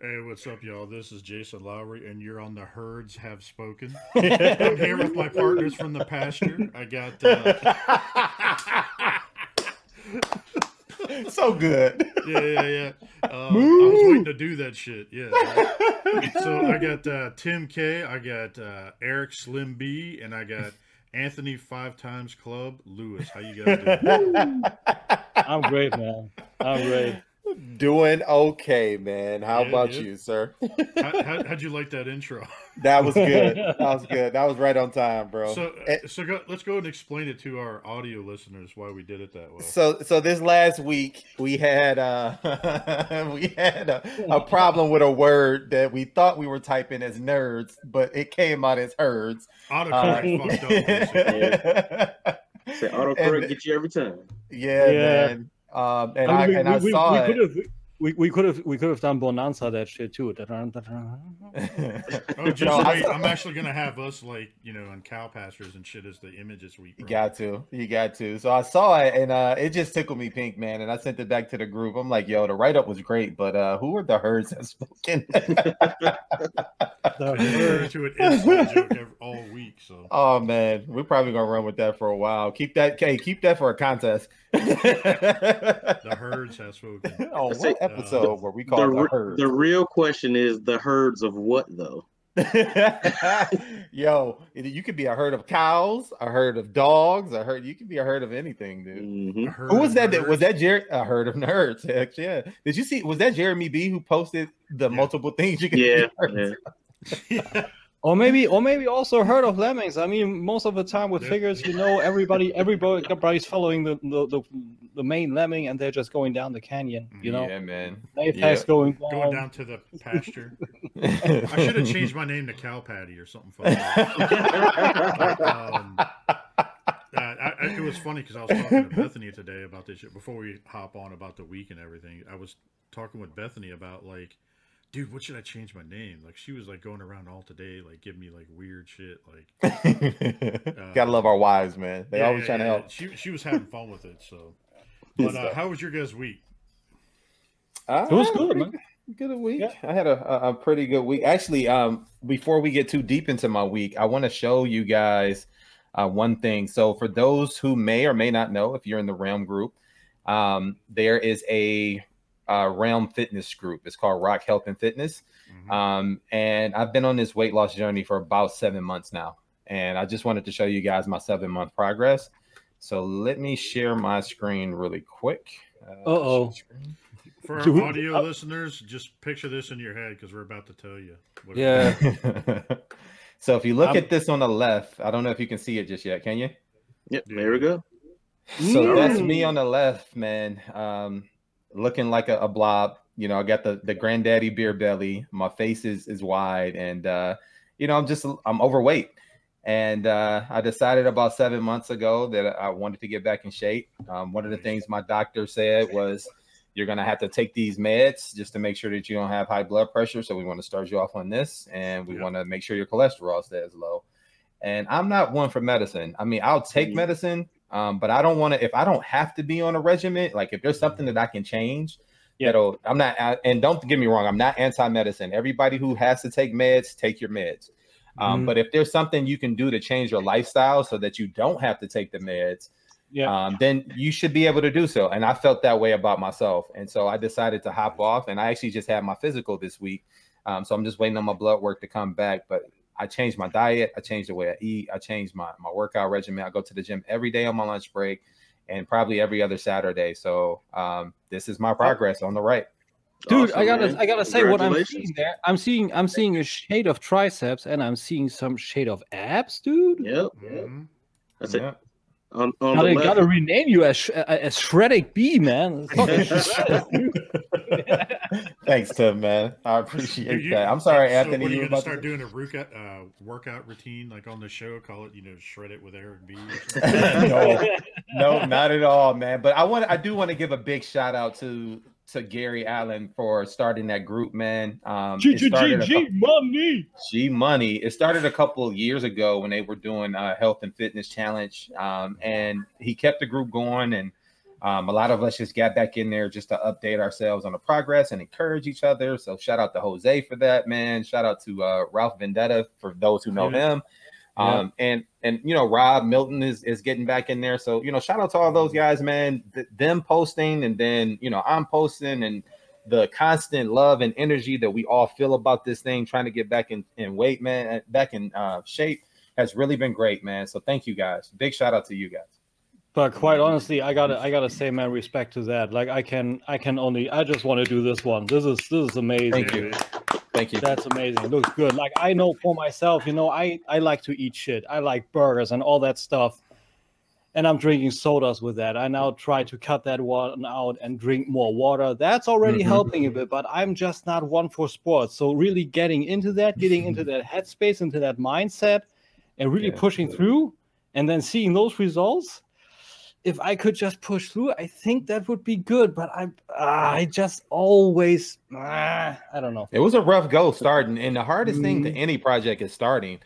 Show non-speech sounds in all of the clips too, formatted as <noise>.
Hey, what's up, y'all? This is Jason Lowery, and you're on the Herds Have Spoken. <laughs> I'm here with my partners from the pasture. I got. Uh... so good. Yeah, yeah, yeah. Um, I was waiting to do that shit. Yeah. <laughs> so I got uh, Tim Kay, I got uh, Eric Slim B, and I got Anthony Five Times Club Lewis. How you guys doing? <laughs> I'm great, man. I'm great. Doing okay, man. How Yeah, about yeah. you, sir? How, how, <laughs> how'd you like that intro? That was good. <laughs> That was good. That was right on time, bro. So, Eh, so go, let's go and explain it to our audio listeners why we did it that way. so so this last week we had uh <laughs> we had a, a problem with a word that we thought we were typing as nerds, but it came out as herds. Autocorrect Uh, fucked up. basically. Say autocorrect And- get you every time. yeah, Yeah. man. Um, and I, I mean, we, and I we, saw we it. could have we, we could have we could have done Bonanza that shit too. Oh, <laughs> just No, I wait. saw- I'm actually gonna have us like you know on cow pastures and shit as the image this week. You got to. You got to. So I saw it and uh it just tickled me pink, man. And I sent it back to the group. I'm like, yo, the write-up was great, but uh who are the herds that spoken? To <laughs> it joke ev- all week. So oh man, we're probably gonna run with that for a while. Keep that hey, keep that for a contest. The <laughs> herds have spoken. <laughs> oh, what episode were we The, the, herds? the real question is the herds of what though? <laughs> Yo, you could be a herd of cows, a herd of dogs, a herd. You could be a herd of anything, dude. Mhm. Who was that? that- Was that Jerry? A herd of nerds. Heck yeah. Did you see? Was that Jeremy B who posted the Yeah. multiple things you can Yeah, be yeah. Or maybe or maybe also heard of lemmings. I mean, most of the time with Yeah. figures, you know, everybody everybody everybody's following the, the the the main lemming, and they're just going down the canyon. You know, Yeah, man. Apex going down. Going down to the pasture. I should have changed my name to Cow Patty or something funny. um, uh, I, I, it was funny because I was talking to Bethany today about this shit before we hop on about the week and everything. I was talking with Bethany about like, dude, what should I change my name? Like she was like going around all today, like giving me like weird shit. Like <laughs> Gotta love our wives, man. They yeah, always yeah, trying to help. She she was having fun with it. So, <laughs> but uh, how was your guys' week? It was good, man. Good week. Yeah. I had a, a, a pretty good week. Actually, um, before we get too deep into my week, I want to show you guys uh, one thing. So, for those who may or may not know, if you're in the Realm group, um, there is a uh, Realm Fitness group. It's called Rock Health and Fitness. Mhm. Um, and I've been on this weight loss journey for about seven months now. And I just wanted to show you guys my seven month progress. So let me share my screen really quick. Uh, Uh-oh. For Do we- our audio listeners, just picture this in your head because we're about to tell you. what Yeah. <laughs> so if you look I'm- at this on the left, I don't know if you can see it just yet. Can you? Yep, there we go. So that's me Mm. on the left, man. Um, looking like a, a blob. You know, I got the the granddaddy beer belly. My face is is wide, and uh, you know, I'm just I'm overweight. And uh, I decided about seven months ago that I wanted to get back in shape. Um, one of the things my doctor said was, "You're gonna have to take these meds just to make sure that you don't have high blood pressure. So we want to start you off on this, and we Yeah. want to make sure your cholesterol stays low." And I'm not one for medicine. I mean, I'll take Mhm. medicine, um, but I don't want to. If I don't have to be on a regiment, like if there's something that I can change, Yeah. that'll. I'm not. And don't get me wrong. I'm not anti-medicine. Everybody who has to take meds, take your meds. Um, Mhm. But if there's something you can do to change your lifestyle so that you don't have to take the meds, Yeah. um, then you should be able to do so. And I felt that way about myself, and so I decided to hop off. And I actually just had my physical this week, um, so I'm just waiting on my blood work to come back. But I changed my diet, I changed the way I eat, I changed my my workout regimen. I go to the gym every day on my lunch break, and probably every other Saturday. So um, this is my progress on the right. Dude, Awesome, I gotta, man. I gotta say what I'm seeing there. I'm seeing, I'm seeing a shade of triceps, and I'm seeing some shade of abs, dude. Yep. Mhm. That's it. Yeah. On, on Gotta, the left, gotta rename you as as Shreddick B, man. <laughs> Thanks, Tim, man. I appreciate you- that. I'm sorry, so Anthony. What are you you gonna about start to... doing a workout, uh, workout routine like on the show? Call it, you know, shred it with Eric B. <laughs> no, no, not at all, man. But I want, I do want to give a big shout out to to Gary Allen for starting that group, man. Um, G it G G G money. G Money. It started a couple of years ago when they were doing a health and fitness challenge, um, and he kept the group going. And um, a lot of us just got back in there just to update ourselves on the progress and encourage each other. So shout out to Jose for that, man. Shout out to uh, Ralph Vendetta for those who know him. Yeah. Um, and and you know Rob Milton is is getting back in there. So you know shout out to all those guys, man. Th- them posting and then you know I'm posting and the constant love and energy that we all feel about this thing, trying to get back in, in weight, man, back in uh, shape, has really been great, man. So thank you guys. Big shout out to you guys. But quite honestly, I gotta I gotta say, man, respect to that. Like I can I can only I just want to do this one. This is this is amazing. Thank you. Thank you. That's amazing. It looks good. Like I know for myself, you know, I I like to eat shit. I like burgers and all that stuff. And I'm drinking sodas with that. I now try to cut that one out and drink more water. That's already Mhm. helping a bit, but I'm just not one for sports. So really getting into that, getting into that headspace, into that mindset, and really Yeah. pushing through, and then seeing those results. If I could just push through, I think that would be good. But I, ah, I just always, ah, I don't know. It was a rough go starting, and the hardest thing to Mhm. any project is starting.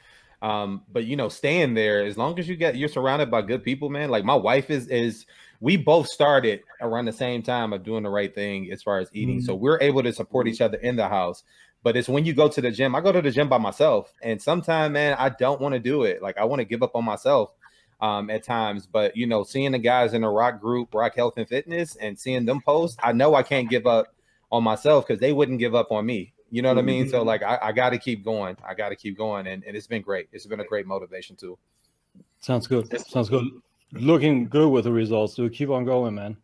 Um, but you know, staying there as long as you get you're surrounded by good people, man. Like my wife is is we both started around the same time of doing the right thing as far as eating. So we're able to support each other in the house. But it's when you go to the gym, I go to the gym by myself, and sometimes, man, I don't want to do it. Like I want to give up on myself um, at times. But you know, seeing the guys in the Rock group, Rock Health and Fitness, and seeing them post, I know I can't give up on myself because they wouldn't give up on me. You know what I mean? So like I, I got to keep going. I got to keep going, and, and it's been great. It's been a great motivation too. Sounds good. Sounds good. Looking good with the results. So keep on going, man.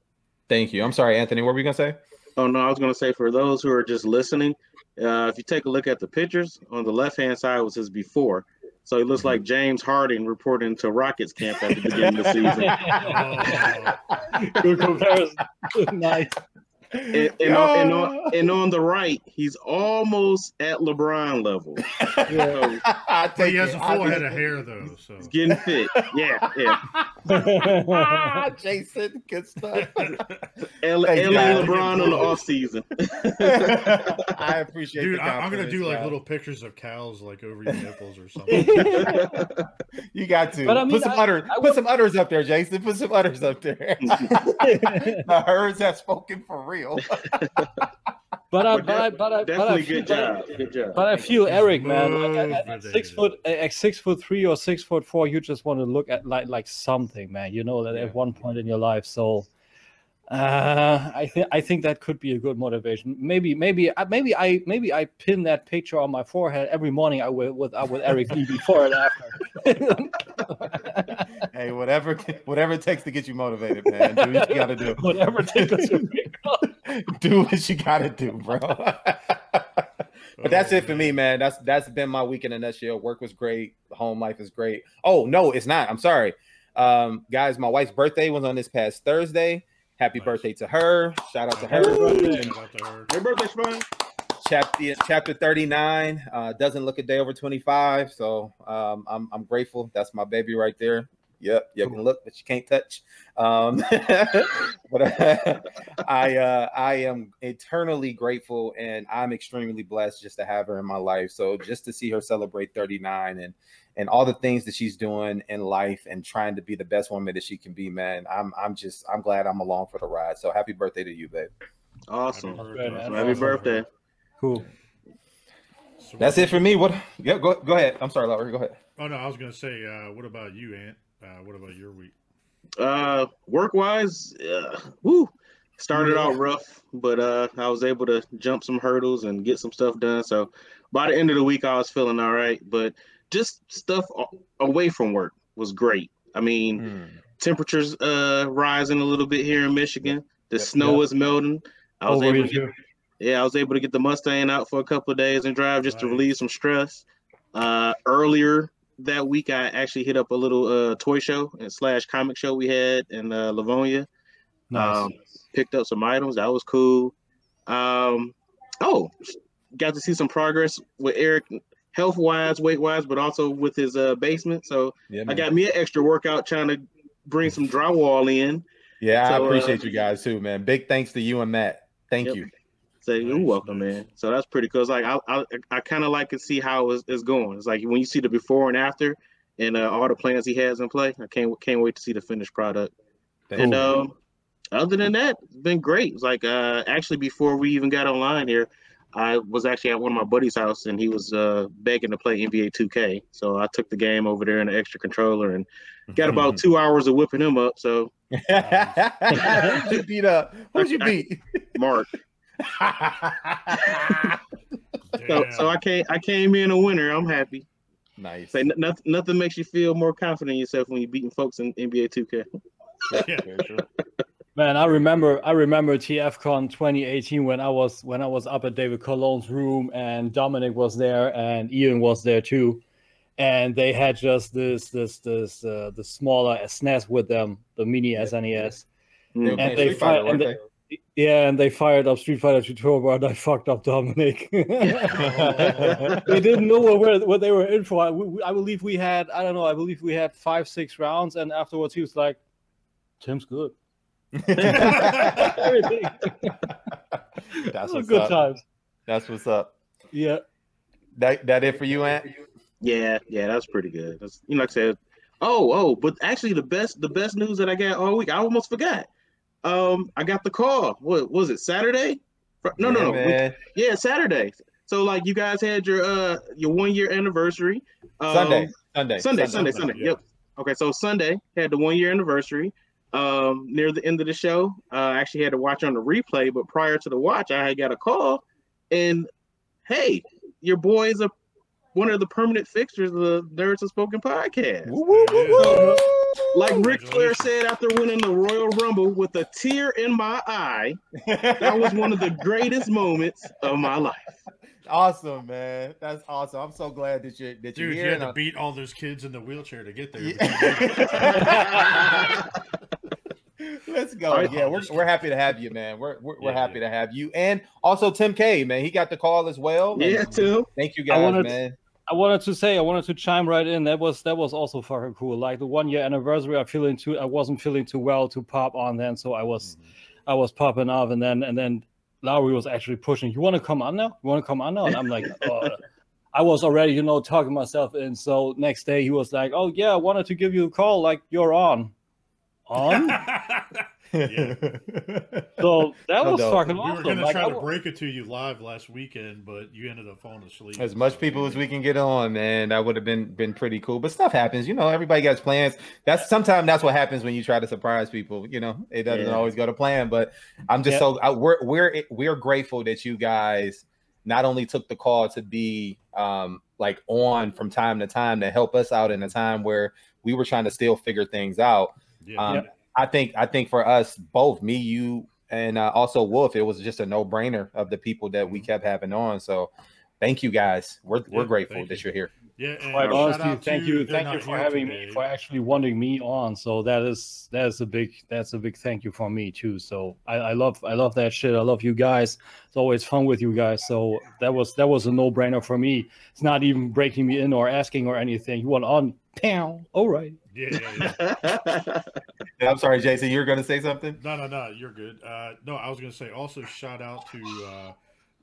Thank you. I'm sorry, Anthony. What were you gonna say? Oh no, I was gonna say for those who are just listening, uh, if you take a look at the pictures on the left hand side was his before. So he looks like mm-hmm. James Harden reporting to Rockets camp at the beginning of the season. <laughs> <laughs> Good comparison. <laughs> nice. And, and, on, and, on, and on the right, he's almost at LeBron level. So I but take he has it. a I full head of hair though, so he's getting fit. Yeah, yeah. Ah, <laughs> Jason, good stuff. L- LA. LeBron on the off season. <laughs> I appreciate. dude, the I, I'm gonna do like little pictures of cows like over your nipples or <laughs> something. You got to But I mean, put some I- udders. I put would- some udders up there, Jason. Put some udders up there. the herds have spoken for real. <laughs> But I, But but I, but I, but I feel, good job. Good job. But I feel Eric, man, like, at, at- at six foot, at six foot three or six foot four, you just want to look at like like something, man. You know that Yeah. at one point in your life. So, uh, I think I think that could be a good motivation. Maybe maybe uh, maybe I maybe I pin that picture on my forehead every morning. I will with uh, with Eric Lee before and after. <laughs> hey, whatever, whatever it takes to get you motivated, man. Do what you gotta do. <laughs> Whatever takes to <laughs> do what you gotta do, bro. but that's it for me, man. That's that's been my week in a nutshell. Work was great. Home life is great. Oh no, it's not. I'm sorry, um, guys. My wife's birthday was on this past Thursday. Happy Nice. birthday to her! Shout out to Happy her. birthday. Shout out to her. Your birthday's fine. chapter chapter 39 uh doesn't look a day over 25 so um i'm i'm grateful that's my baby right there yep you can look but you can't touch um <laughs> but uh, <laughs> i uh i am eternally grateful and i'm extremely blessed just to have her in my life so just to see her celebrate 39 and and all the things that she's doing in life and trying to be the best woman that she can be man i'm i'm just i'm glad i'm along for the ride so happy birthday to you babe Awesome. Happy birthday, birthday. man. Happy birthday. Cool. That's it for me what yeah go, go ahead i'm sorry Laura, go ahead Oh no, I was gonna say, uh, what about you, Ant? Uh, what about your week? Uh, work wise, uh, woo, started out rough, but uh, I was able to jump some hurdles and get some stuff done. So by the end of the week, I was feeling all right. But just stuff away from work was great. I mean, temperatures uh rising a little bit here in Michigan. The Yep. snow is melting. I was able to get yeah, I was able to get the Mustang out for a couple of days and drive just to relieve some stress. Uh, earlier that week I actually hit up a little uh, toy show and slash comic show we had in uh, Livonia. Nice. Um, picked up some items. That was cool. Um, oh, got to see some progress with Eric, health wise, weight wise, but also with his uh, basement. So Yeah, I got me an extra workout trying to bring some drywall in. yeah, I so, uh, appreciate you guys too, man. Big thanks to you and Matt. Thank Yep. you. So you're Nice, welcome, nice. man. So that's pretty cool. It's like I I, I kind of like to see how it's, it's going. It's like when you see the before and after, and uh, all the plans he has in play. I can't can't wait to see the finished product. And um, other than that, it's been great. It's like uh, actually before we even got online here, I was actually at one of my buddy's house and he was uh, begging to play NBA 2K. So I took the game over there in the extra controller and got about <laughs> two hours of whipping him up. So <laughs> Who'd you beat up? Who'd you <laughs> beat? Mark, so, so I came I came in a winner. I'm happy. nice. Say nothing nothing makes you feel more confident in yourself when you're beating folks in NBA 2K. Yeah. <laughs> Man, I remember I remember TFCon 2018 when I was when I was up at David Cologne's room and Dominic was there and Ian was there too. And they had just this this this uh, the smaller SNES with them, the mini SNES. They were they Street Fighter, fi- weren't and they? Yeah, and they fired up Street Fighter Tutorial and I fucked up Dominic. <laughs> <laughs> they didn't know what, where- what they were in for. I, we- I believe we had, I don't know, I believe we had five, six rounds, and afterwards he was like, Tim's good. <laughs> Everything. That's what's good up. times. That's what's up. Yeah. That that it for you, Ant? Yeah, yeah, that's pretty good. That's you know, like I said, oh, oh, but actually, the best, the best news that I got all week, I almost forgot. Um, I got the call. What was it? Saturday? No, no, Yeah, no. we- man. Yeah, Saturday. So like, you guys had your uh your one year anniversary. Um, Sunday. Sunday. Sunday, Sunday, Sunday, Sunday. yeah. Yep. Okay, so Sunday had the one year anniversary. Um, near the end of the show, uh, I actually had to watch on the replay, but prior to the watch, I had got a call, and hey, your boy is a one of the permanent fixtures of the Nerds of Spoken podcast. Woo, woo, woo, woo. Like Ric Flair said after winning the Royal Rumble with a tear in my eye, that was one of the <laughs> greatest moments of my life. awesome, man. That's awesome. I'm so glad that you're that you're Dude, you here. had to and beat all those kids in the wheelchair to get there. Yeah. <laughs> Let's go. All right. Yeah, we're, we're happy to have you, man. We're we're, we're Yeah, happy yeah. to have you, and also Tim Kay, man. He got the call as well. and Yeah, Tim. Thank you I guys, wanted- man. I wanted to say, I wanted to chime right in. That was that was also fucking cool. Like the one year anniversary, I feeling too, I wasn't feeling too well to pop on then, so I was, I was popping off, and then and then Lowery was actually pushing. You want to come on now? You want to come on now? And I'm like, uh, <laughs> I was already, you know, talking myself in. So next day he was like, Oh yeah, I wanted to give you a call. Like you're on, on. <laughs> Yeah. <laughs> So that No was doubt. fucking we were awesome. gonna try to break it to you live last weekend, but you ended up falling asleep. as much people as we can get on, man. That would have been been pretty cool. But stuff happens, you know. Everybody gets plans. That's sometimes that's what happens when you try to surprise people. You know, it doesn't Yeah. always go to plan. But I'm just Yeah. so I, we're we're we're grateful that you guys not only took the call to be um like on from time to time to help us out in a time where we were trying to still figure things out. Yeah. Um, I think I think for us both, me, you, and uh, also Wolf, it was just a no brainer of the people that we kept having on. So, thank you guys. We're we're grateful thank that you. you're here. yeah. Quite honestly, thank you, they're thank you for having today. me, for actually wanting me on. So that is that is a big that's a big thank you for me too. So I, I love I love that shit. I love you guys. It's always fun with you guys. So that was that was a no brainer for me. It's not even breaking me in or asking or anything. You want on? Pow. All right. Yeah, yeah, yeah. <laughs> I'm sorry, Jason, you were going to say something. No, no, no. You're good. Uh, no, I was gonna say also shout out to uh,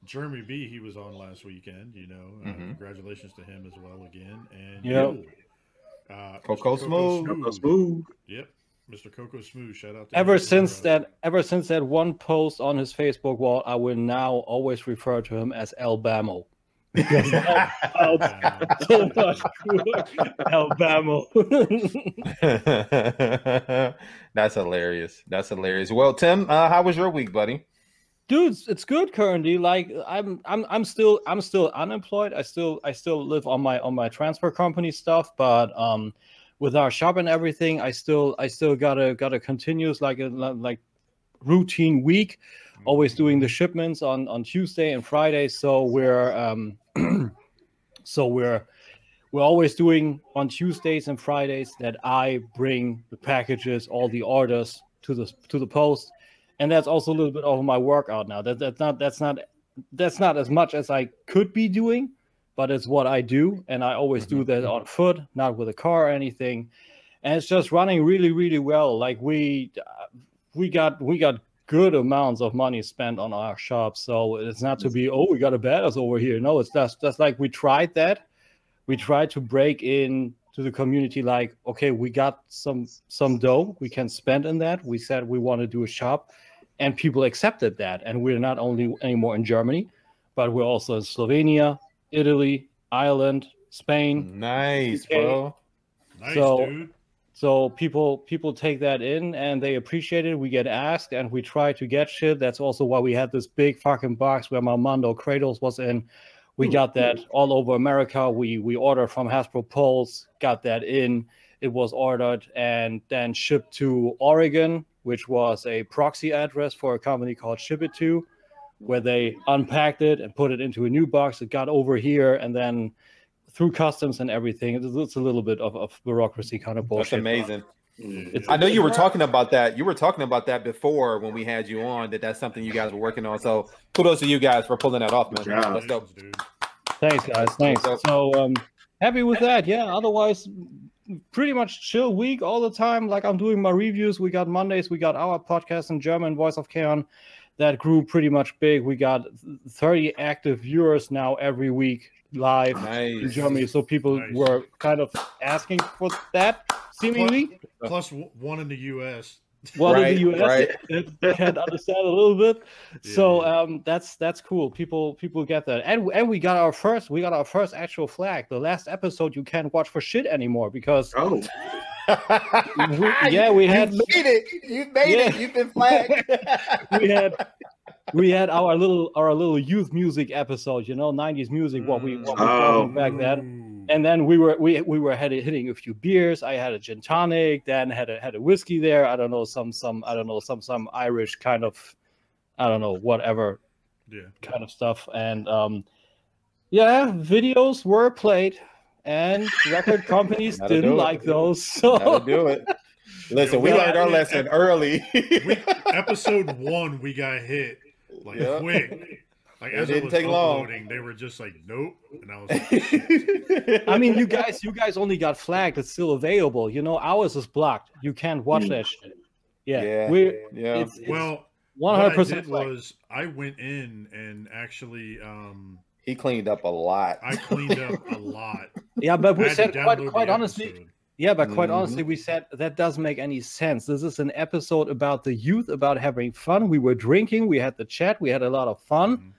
Jeremy B. He was on last weekend. You know, uh, Mhm. congratulations to him as well again. And Yep. you, uh, Coco Mr. Smooth. Coco Smooth. Yep, Mr. Coco Smooth. Shout out. to Ever him. since that ever since that one post on his Facebook wall, I will now always refer to him as Alabama. Because that felt so much. Alabama. <laughs> That's hilarious. That's hilarious. Well, Tim, uh, how was your week, buddy? dude it's good currently like i'm i'm i'm still i'm still unemployed i still i still live on my on my transfer company stuff but um with our shop and everything i still i still gotta gotta continuous like a like routine week always doing the shipments on on tuesday and friday. So we're um <clears throat> so we're we're always doing on Tuesdays and Fridays that I bring the packages, all the orders to the to the post, and that's also a little bit of my workout now. That that's not that's not that's not as much as I could be doing, but it's what I do, and I always do that on foot, not with a car or anything, and it's just running really really well. Like we we got we got good amounts of money spent on our shop. So it's not to be, oh, we got a badass over here. No, it's just just like we tried that. We tried to break in to the community like, okay, we got some some dough we can spend in that. We said we want to do a shop, and people accepted that. And we're not only anymore in Germany, but we're also in Slovenia, Italy, Ireland, Spain. Nice, UK. bro. Nice, So- dude. So people people take that in and they appreciate it. We get asked and we try to get shit. That's also why we had this big fucking box where my Mondo Kratos was in. We got hmm. that all over America. We we ordered from Hasbro Pulse, got that in. It was ordered and then shipped to Oregon, which was a proxy address for a company called Shipito, where they unpacked it and put it into a new box. It got over here and then through customs and everything. It's, it's a little bit of, of bureaucracy kind of bullshit. That's bullshit. amazing. Mm. It's- I know you were talking about that. You were talking about that before when we had you on. That that's something you guys were working on. So kudos to you guys for pulling that off, man. Good job. That's dope. Dude. Thanks, guys. Thanks. Dope. So um, happy with that. Yeah. Otherwise, pretty much chill week all the time. Like I'm doing my reviews. We got Mondays. We got our podcast in German, Voice of Kaon. That grew pretty much big. We got 30 active viewers now every week live in Germany. So people Nice. were kind of asking for that, seemingly. One in the U.S. Well, in the US, right. they can't understand a little bit. So um, that's that's cool. People people get that, and and we got our first we got our first actual flag. The last episode you can't watch for shit anymore because Oh, <laughs> we, yeah we had you made it. You made Yeah. it. You've been flagged. <laughs> we had <laughs> we had our little our little youth music episode. You know, '90s music. What we what we Oh. back then. And then we were we we were had, hitting a few beers. I had a gin tonic, then had a had a whiskey there. I don't know some some I don't know some some Irish kind of I don't know whatever yeah. kind of stuff. And um, yeah, videos were played, and record <laughs> companies didn't do it. like those. <laughs> So Gotta do it. Listen, we Yeah, learned our yeah, lesson early. We, episode one, we got hit like Yeah. quick. Like It as it didn't was take long. uploading, they were just like, "Nope," and I was like, <laughs> I mean, you guys you guys only got flagged. It's still available. You know, ours is blocked. You can't watch that shit. Yeah, Yeah. we yeah. it's, it's "Well, one hundred percent. was I went in and actually um he cleaned up a lot. I cleaned up a lot. Yeah, but we had said quite quite honestly. episode. Yeah, but quite Mhm. honestly, we said that doesn't make any sense. This is an episode about the youth, about having fun. We were drinking, we had the chat, we had a lot of fun. Mhm.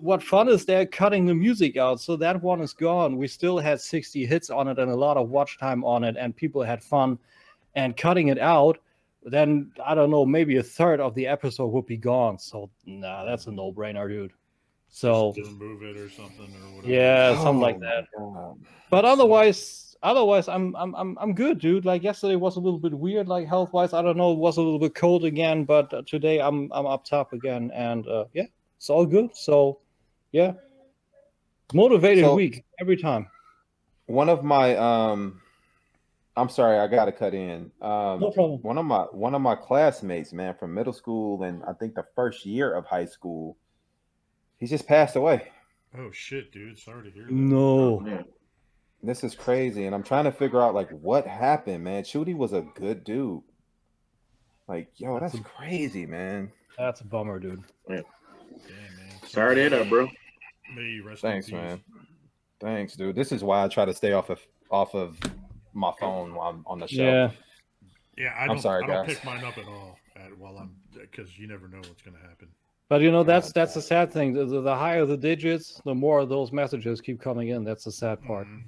What fun is there cutting the music out? So that one is gone. We still had 60 hits on it and a lot of watch time on it, and people had fun. And cutting it out, then I don't know, maybe a third of the episode would be gone. So nah, that's a no-brainer, dude. So Just remove it or something or whatever. yeah, something like Oh, that. God. But otherwise, otherwise, I'm I'm I'm I'm good, dude. Like yesterday was a little bit weird, like health wise. I don't know, it was a little bit cold again, but uh, today I'm I'm up top again, and uh, yeah, it's all good. So, yeah, motivated So- week every time. One of my um I'm sorry, I gotta cut in. Um No problem. one of my one of my classmates, man, from middle school and I think the first year of high school, he just passed away. Oh shit, dude. Sorry to hear that. No, man. This is crazy, and I'm trying to figure out like what happened, man. Chudy was a good dude. Like, yo, that's crazy, man. that's a bummer, dude. Yeah. Damn, man. Sorry to hear that, bro. May you rest in Thanks, peace. man. Thanks, dude. This is why I try to stay off of off of my phone while I'm on the show. Yeah, Yeah, I I'm don't. sorry, I don't pick mine up at all at, while I'm because you never know what's gonna happen. but you know that's that's the sad thing. The, the, the higher the digits, the more those messages keep coming in. That's the sad part. Mhm.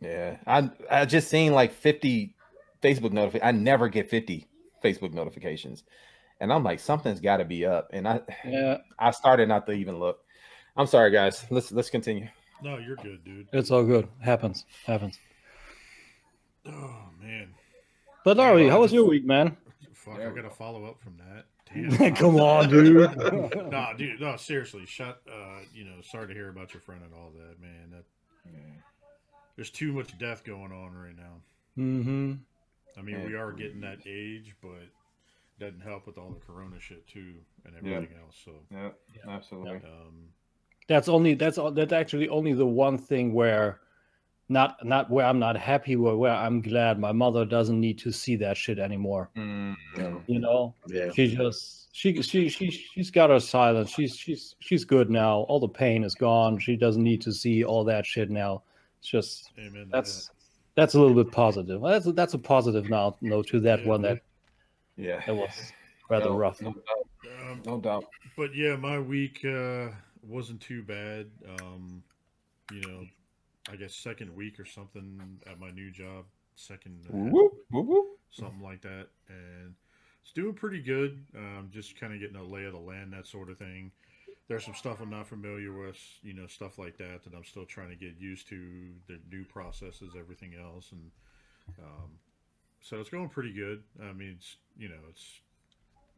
Yeah, I I just seen like 50 Facebook notifications. I never get 50 Facebook notifications, and I'm like, something's got to be up. And I Yeah, I started not to even look. I'm sorry, guys. Let's let's continue. No, you're good, dude. it's all good. Happens, happens. Oh man, But Larry, how was your week, man? fuck! There I gotta follow up from that. Damn. <laughs> Come on, dude. <laughs> no, dude. No, seriously. Shut. Uh, you know, sorry to hear about your friend and all that, man. That there's too much death going on right now. Mm-hmm. I mean, Yeah. we are getting that age, but doesn't help with all the corona shit too and Yeah. everything else. So, Yeah, absolutely. um, That's only that's all that's actually only the one thing where not not where I'm not happy where where I'm glad my mother doesn't need to see that shit anymore. Mm. You know? Yeah. She just she she she she's got her silence. She's she's she's good now. All the pain is gone. She doesn't need to see all that shit now. It's just amen. to that's that's a little bit positive. That's a, that's a positive now note to that Yeah. one that Yeah. that was rather No, rough. No doubt. Um, No doubt. but yeah, my week uh, wasn't too bad. Um, you know, I guess second week or something at my new job, second and half, Whoop, whoop, whoop. something like that, and it's doing pretty good. Um, just kind of getting a lay of the land, that sort of thing. There's some stuff I'm not familiar with, you know, stuff like that that I'm still trying to get used to. The new processes, everything else, and um, so it's going pretty good. I mean, it's you know, it's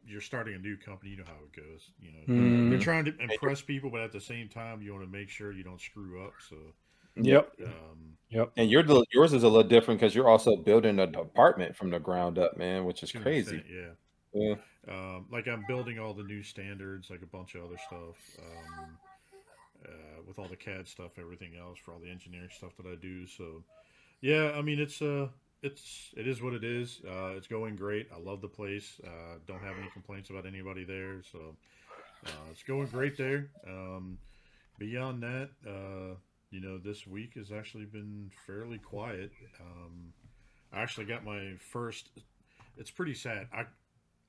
you're starting a new company, you know how it goes. You know, Mhm. you're trying to impress people, but at the same time, you want to make sure you don't screw up. So, Yep. um, Yep. And your yours is a little different because you're also building a department from the ground up, man, which is crazy. fit, yeah. Yeah. Um, like I'm building all the new standards, like a bunch of other stuff, um, uh, with all the CAD stuff, everything else for all the engineering stuff that I do. So, yeah, I mean, it's uh, it's it is what it is. Uh, it's going great. I love the place. Uh, don't have any complaints about anybody there. So, uh, it's going great there. Um, beyond that, uh, you know, this week has actually been fairly quiet. Um, I actually got my first. It's pretty sad. I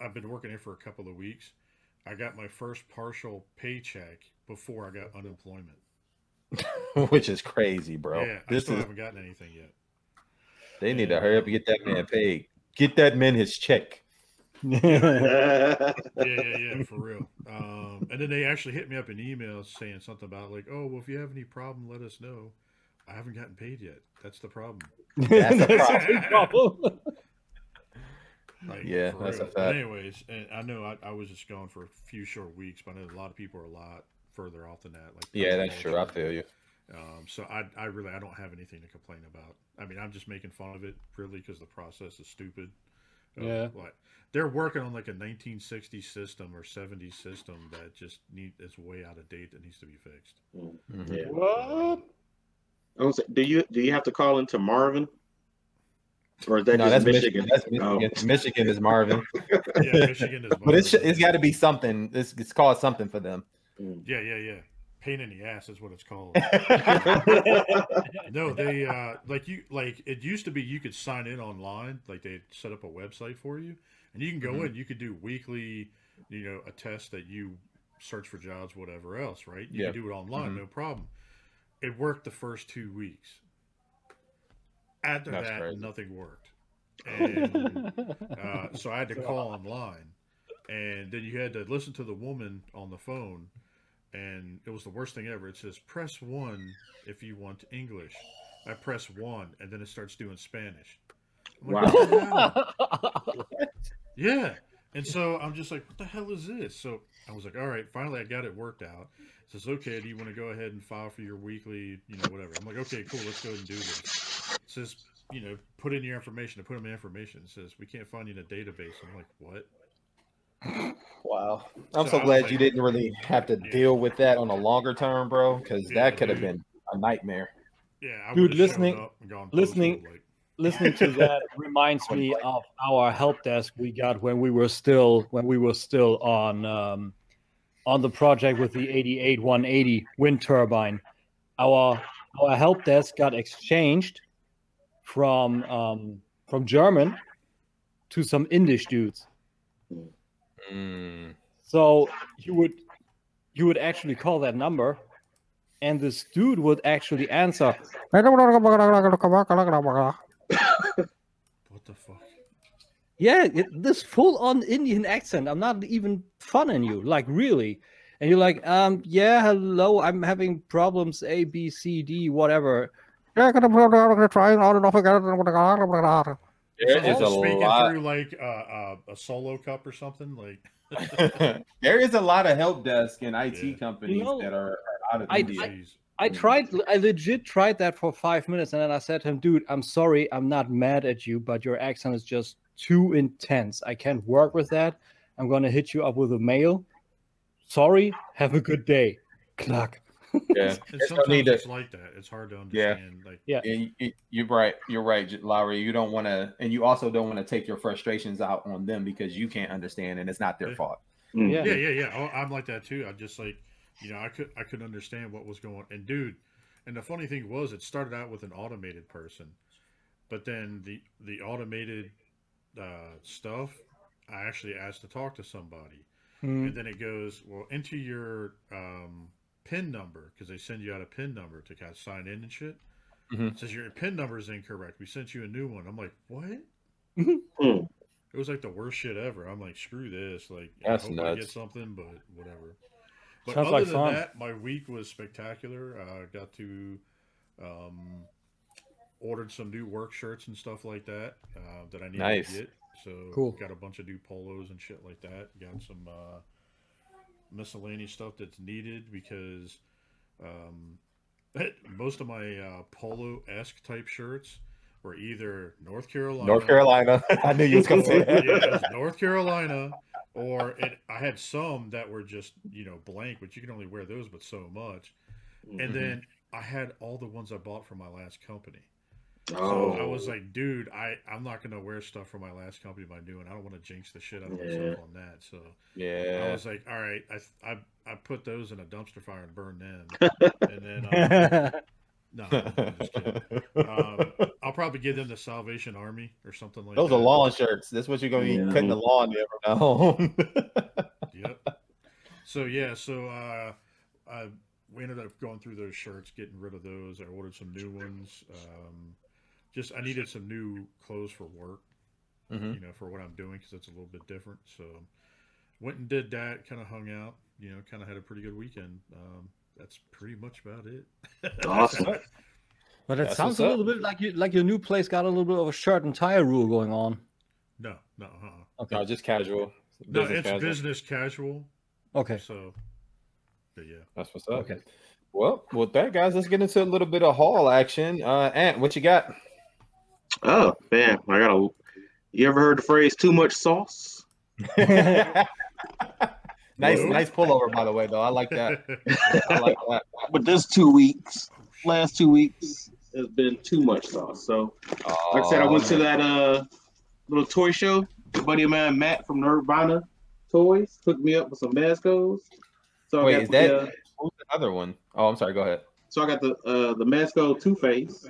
I've been working here for a couple of weeks. I got my first partial paycheck before I got unemployment. <laughs> which is crazy, bro. yeah, I this still is haven't gotten anything yet. they need to hurry up and get that man paid. Get that man his check. <laughs> Yeah, yeah, yeah, for real. Um, and then they actually hit me up in email saying something about like, oh, well, if you have any problem, let us know. I haven't gotten paid yet. That's the problem. That's a That's <laughs> problem. Like, Yeah, for that's a real. But anyways, and I know I, I was just gone for a few short weeks, but I know a lot of people are a lot further off than that. Like, Yeah, that's Georgia. true. I feel you. Um, so I, I really, I don't have anything to complain about. I mean, I'm just making fun of it, really, because the process is stupid. Uh, Yeah. Like they're working on like a 1960 system or 70 system that just need is way out of date that needs to be fixed. Mhm. Yeah. What? I was- Do you do you have to call into Marvin, or is that No, just that's Michigan? Michigan. That's Michigan. Oh. Michigan is Marvin. Yeah, Michigan is. Marvin. <laughs> <laughs> but it's it's got to be something. It's, it's called something for them. Mm. Yeah, yeah, yeah. Pain in the ass is what it's called. <laughs> no, they uh like you like it used to be you could sign in online, like they set up a website for you, and you can go Mhm. in. You could do weekly, you know, a test that you search for jobs, whatever else, right? You Yeah. can do it online, Mhm. no problem. It worked the first two weeks. After That's that, crazy. nothing worked, and uh, so I had to <laughs> call online, and then you had to listen to the woman on the phone, and it was the worst thing ever. It says press one if you want English. I press one, and then it starts doing Spanish. Like, Wow. "What the hell?" <laughs> Yeah. And so I'm just like, what the hell is this? So I was like, all right, finally I got it worked out. It says, okay, do you want to go ahead and file for your weekly, you know, whatever? I'm like, okay, cool, let's go ahead and do this. It says, you know, put in your information to put in my information. It says, we can't find you in a database. I'm like, what? Wow. I'm So so glad like- you didn't really have to Yeah. deal with that on a longer term, bro, because Yeah, that could have been a nightmare. Yeah, I Dude, listening- gone listening- like, Listening to <laughs> that reminds me of our help desk we got when we were still when we were still on um, on the project with the 88 180 wind turbine. Our our help desk got exchanged from um, from German to some Indish dudes. Mm. So you would you would actually call that number, and this dude would actually answer. what the fuck? Yeah, it, this full on Indian accent. I'm not even funning you, like really. And you're like, um, yeah, hello, I'm having problems A, B, C, D, whatever. There So is a all speaking lot. through like uh, uh, a solo cup or something, like <laughs> there is a lot of help desk and IT Yeah. companies You know, that are, are out of I- India. I- I tried, I legit tried that for five minutes, and then I said to him, "Dude, I'm sorry, I'm not mad at you, but your accent is just too intense. I can't work with that. I'm gonna hit you up with a mail. Sorry, have a good day." Cluck. Yeah. And It's sometimes to- it's like that. It's hard to Yeah. understand. Like Yeah. Yeah, you, you're right. You're right, J- Lowery. You don't want to, and you also don't want to take your frustrations out on them because you can't understand, and it's not their Yeah. fault. Mm. Yeah. yeah, yeah, yeah. Oh, I'm like that too. I just like, you know, I could I couldn't understand what was going. On and dude, and the funny thing was, it started out with an automated person, but then the the automated uh, stuff, I actually asked to talk to somebody, Hmm. and then it goes, well, enter your um, PIN number because they send you out a PIN number to kind of sign in and shit. Mhm. It says your PIN number is incorrect. We sent you a new one. I'm like, what? Hmm. It was like the worst shit ever. I'm like, screw this. Like, That's I hope I get something, but whatever. But Sounds other like than fun. that, my week was spectacular. I got to um, ordered some new work shirts and stuff like that uh, that I needed Nice. to get. So Cool. got a bunch of new polos and shit like that. Got some uh, miscellaneous stuff that's needed because um, <laughs> most of my uh, polo esque type shirts were either North Carolina, North Carolina. <laughs> I knew you was gonna say yeah, that. it was North Carolina, or it, I had some that were just you know blank, but you can only wear those but so much. Mm-hmm. And then I had all the ones I bought from my last company. Oh, So I was like, dude, I I'm not gonna wear stuff from my last company by new, and I don't want to jinx the shit out of Yeah. myself on that. So yeah, I was like, all right, I I, I put those in a dumpster fire and burned them, <laughs> and then um, no, I'm just um, I'll probably give them the Salvation Army or something like Those that. Those are lawn shirts. That's what you're gonna be Yeah. cutting the lawn there from now on. yep. So yeah, so uh, I we ended up going through those shirts, getting rid of those. I ordered some new ones. Um, just I needed some new clothes for work, Mhm. you know, for what I'm doing because it's a little bit different. So went and did that. Kind of hung out, you know, kind of had a pretty good weekend. Um, that's pretty much about it. <laughs> Awesome. But it That's sounds what's a up. little bit like you, like your new place got a little bit of a shirt and tie rule going on. no, no, uh-uh. Okay. no, just casual. no, Business it's casual. business casual. Okay. So, but yeah. That's what's up. Okay. Well, with that, guys, let's get into a little bit of haul action. Uh, Ant, what you got? Oh man, I got a. You ever heard the phrase "too much sauce"? <laughs> nice, Whoa. nice pullover, by the way. Though I like that. I like <laughs> that. But this two weeks, last two weeks, has been too much sauce. So, like I said, I went to that uh little toy show. My buddy of mine, Matt from Nirvana Toys, hooked me up with some Mezcos. So I Wait, got is the, that- uh, Who's the other one? Oh, I'm sorry. Go ahead. so I got the uh the Mezco Two Face,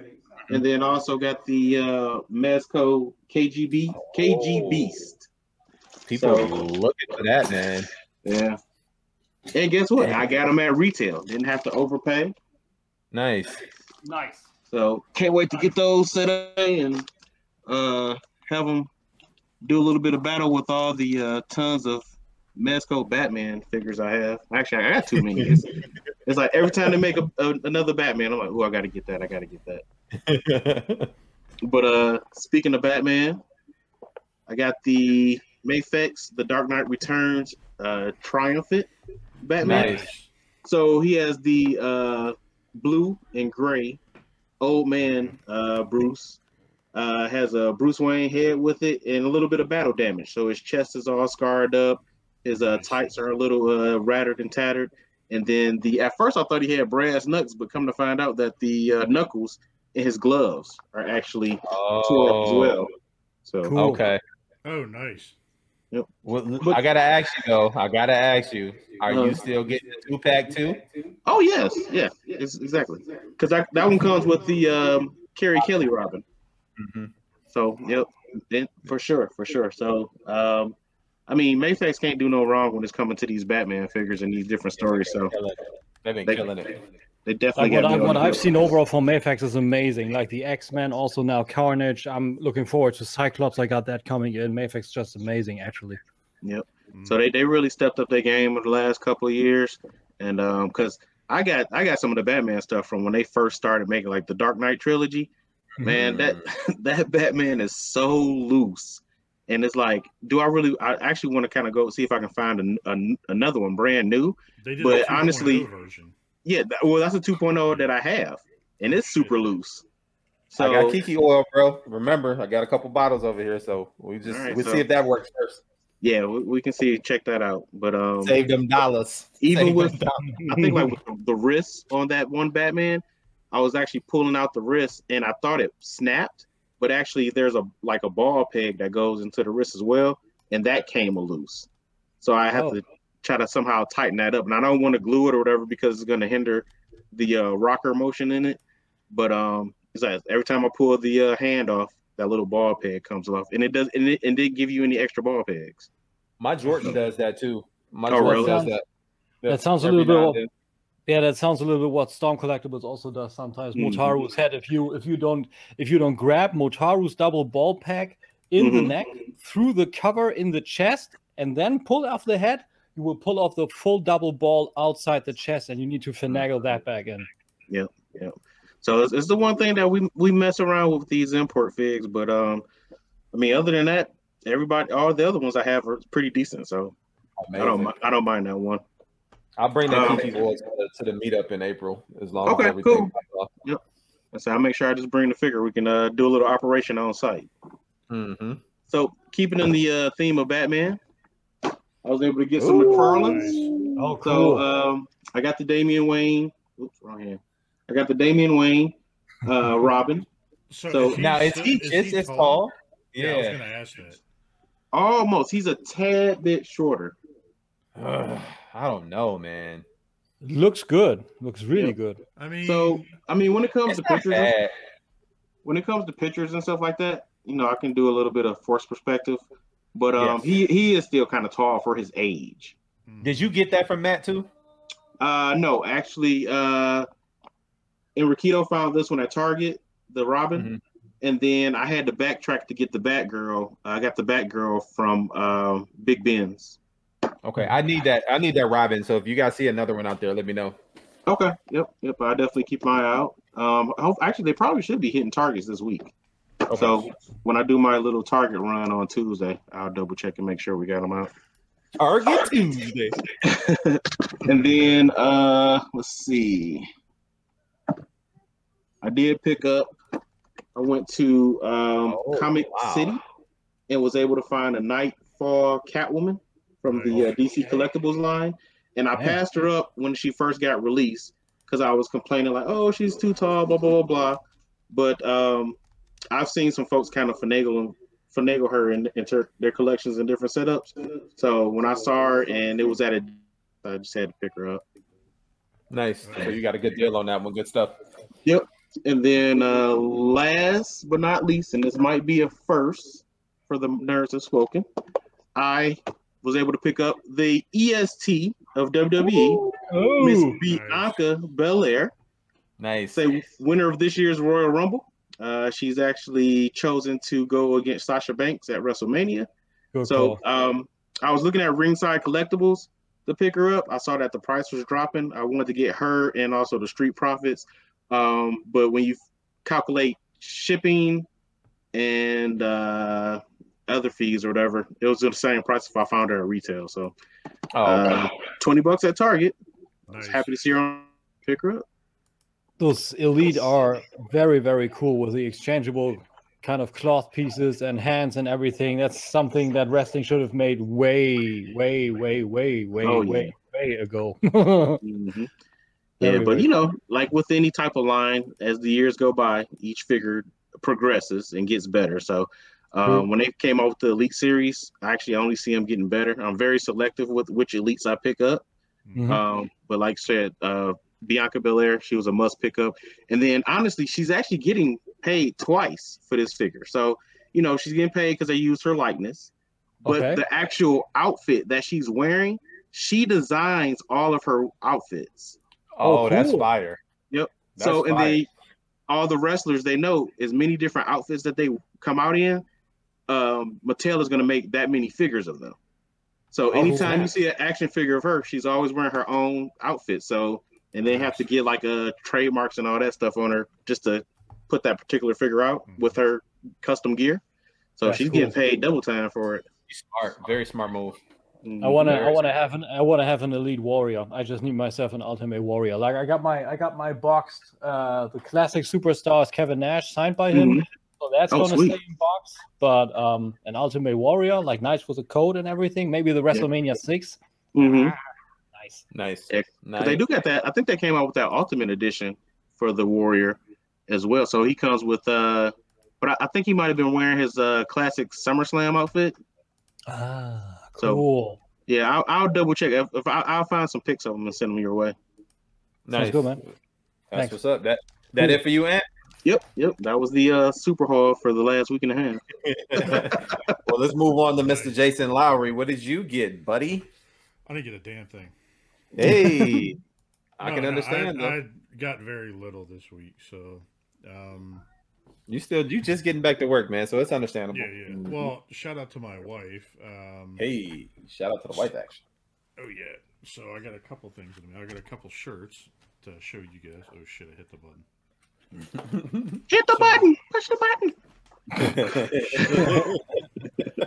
and then also got the uh Mezco KGB KG Oh. Beast. People So- are looking for that, man. Yeah. And guess what? I got them at retail. Didn't have to overpay. Nice. Nice. So can't wait to get those set up and uh, have them do a little bit of battle with all the uh, tons of Mezco Batman figures I have. Actually, I got too many. It's, it's like every time they make a, a- another Batman, I'm like, oh, I got to get that. I got to get that. <laughs> But uh, speaking of Batman, I got the Mafex, The Dark Knight Returns, uh, Triumphant Batman. Nice. So he has the uh, blue and gray old man uh, Bruce. Uh, has a Bruce Wayne head with it and a little bit of battle damage. So his chest is all scarred up. His uh, tights are a little uh, rattered and tattered. And then the at first I thought he had brass knucks, but come to find out that the uh, knuckles in his gloves are actually tore up as well. So Cool. Okay. Oh, nice. Yep. Well, But- I gotta ask you though. I gotta ask you. Are Uh, you still getting the two pack too? oh yes, yeah, it's, exactly. Because that, that one comes with the um, Carrie Kelly Robin. Mm-hmm. So yep, then for sure, for sure. So um, I mean, Mafex can't do no wrong when it's coming to these Batman figures and these different stories. So They've been They- killing it. They definitely Like what, got I, what I've deal. seen overall from Mafex is amazing. Like the X Men, also now Carnage. I'm looking forward to Cyclops. I got that coming in. Mafex just amazing, actually. Mm. So they, they really stepped up their game in the last couple of years, and um, because I got I got some of the Batman stuff from when they first started making like the Dark Knight trilogy. Man, that <laughs> that Batman is so loose, and it's like, do I really? I actually want to kind of go see if I can find an, an, another one brand new. They did But a 2.0 honestly- version. Yeah, that, well, that's a 2.0 that I have, and it's super loose. So I got Kiki oil, bro. Remember, I got a couple bottles over here, so we just right, we'll so- see if that works first. yeah, we, we can see check that out. But um, Save them dollars. even Save with dollars. I think like <laughs> with the, wrist on that one Batman, I was actually pulling out the wrist and I thought it snapped, but actually there's a like a ball peg that goes into the wrist as well, and that came loose. So I have Oh. to try to somehow tighten that up, and I don't want to glue it or whatever because it's going to hinder the uh, rocker motion in it. But um, it's like every time I pull the uh, hand off, that little ball peg comes off, and it does, and it, and didn't give you any extra ball pegs. My Jordan does that too. My Oh, Jordan really? does that. That sounds a little bit now of- and then. Yeah, that sounds a little bit what Storm Collectibles also does sometimes. Mhm. Motaro's head. If you if you don't if you don't grab Motaro's double ball pack in the Mhm. neck, through the cover in the chest, and then pull off the head, you will pull off the full double ball outside the chest, and you need to finagle that back in. Yeah, yeah. So it's, it's the one thing that we we mess around with these import figs, but um, I mean, other than that, everybody, all the other ones I have are pretty decent. So I don't I don't mind that one. I'll bring that Um, Kiki oil to the, to the meetup in April as long Okay, as everything. cool. pops off. I say I make sure I just bring the figure. We can uh, do a little operation on site. Mhm. So keeping in the uh, theme of Batman, I was able to get some McFarlane's. Oh, So um, I got the Damian Wayne. Oops, wrong hand. I got the Damian Wayne, uh, <laughs> Robin. So, So- is he Now it's still- is it's, he it's tall. Yeah, I was gonna ask that. Almost. He's a tad bit shorter. Ugh, <sighs> I don't know, man. looks good. Looks really Yeah. good. I mean, So I mean, when it comes to pictures, and- when it comes to pictures and stuff like that, you know, I can do a little bit of force perspective. But um, Yes. he he is still kind of tall for his age. Did you get that from Matt too? Uh, no, actually, uh, Enriquito found this one at Target, the Robin, Mhm. and then I had to backtrack to get the Batgirl. I got the Batgirl from um, Big Ben's. Okay, I need that. I need that Robin. So if you guys see another one out there, let me know. Okay, yep, yep. I definitely keep my eye out. Um, I hope, actually, they probably should be hitting targets this week. Okay. So when I do my little Target run on Tuesday, I'll double check and make sure we got them out. Target Tuesday. <laughs> and then uh let's see. I did pick up I went to um Oh, Comic wow. City and was able to find a Nightfall Catwoman from the uh, DC Collectibles line. And I Man. passed her up when she first got released because I was complaining like, oh, she's too tall, blah blah blah blah. But um I've seen some folks kind of finagle finagle her in, into their collections and different setups. So when I saw her and it was at a I just had to pick her up. Nice. So you got a good deal on that one. Good stuff. Yep. And then uh last but not least, and this might be a first for the nerds have spoken, I was able to pick up the EST of WWE, Miss Bianca Belair, Nice. say winner of this year's Royal Rumble. Uh, she's actually chosen to go against Sasha Banks at WrestleMania. good So um, I was looking at Ringside Collectibles to pick her up. I saw that the price was dropping. I wanted to get her and also the Street Profits. Um, but when you calculate shipping and uh, other fees or whatever, it was the same price if I found her at retail. So oh, okay. uh, twenty bucks at Target. I was happy to see her on pick her up. Those elite are very very cool with the exchangeable kind of cloth pieces and hands and everything. That's something that wrestling should have made way way way way way Oh, yeah. way way ago. <laughs> Mhm. Yeah, Very, but very you know, like with any type of line, as the years go by, each figure progresses and gets better. So um, when they came out with the Elite series, I actually only see them getting better. I'm very selective with which elites I pick up. Mhm. Um, but like I said, uh, Bianca Belair, she was a must pick up. And then honestly, she's actually getting paid twice for this figure. So, you know, she's getting paid because they used her likeness. But Okay. the actual outfit that she's wearing, she designs all of her outfits. oh, oh, that's fire. Yep. That's so and fire. they all the wrestlers they know as many different outfits that they come out in. Um, Mattel is going to make that many figures of them. So Oh, anytime you see an action figure of her, she's always wearing her own outfit. So and they have to get like uh trademarks and all that stuff on her just to put that particular figure out with her custom gear. So That's she's getting paid double time for it. Smart. Very smart move. I wanna, I wanna have an, I wanna have an elite warrior. I just need myself an ultimate warrior. Like I got my, I got my boxed, uh, the classic superstars Kevin Nash signed by him. Mhm. So that's Oh, gonna sweet. stay in box. But um, an ultimate warrior, like nice with a code and everything. Maybe the WrestleMania six. Mhm. Nice. Nice. Yeah, nice. They do got that. I think they came out with that Ultimate Edition for the Warrior as well. So he comes with uh but I, I think he might have been wearing his uh classic SummerSlam outfit. Ah, So- cool. Yeah, I'll, I'll double check if, if I, I'll find some pics of them and send them your way. Nice. Sounds good, man. That's Thanks. what's up. That that it for you, Ant? Yep, yep. That was the uh super haul for the last week and a half. <laughs> <laughs> well, let's move on to Mr. Jason Lowery. What did you get, buddy? I didn't get a damn thing. Hey, <laughs> I No, can no, understand. I. I got very little this week, so um, You still you just getting back to work, man. So it's understandable. yeah, yeah. Mhm. Well, shout out to my wife. Um, hey, shout out to the wife action. Oh yeah. So I got a couple things in me. I got a couple shirts to show you guys. Oh shit! I hit the button. Hit the So- button. Push the button.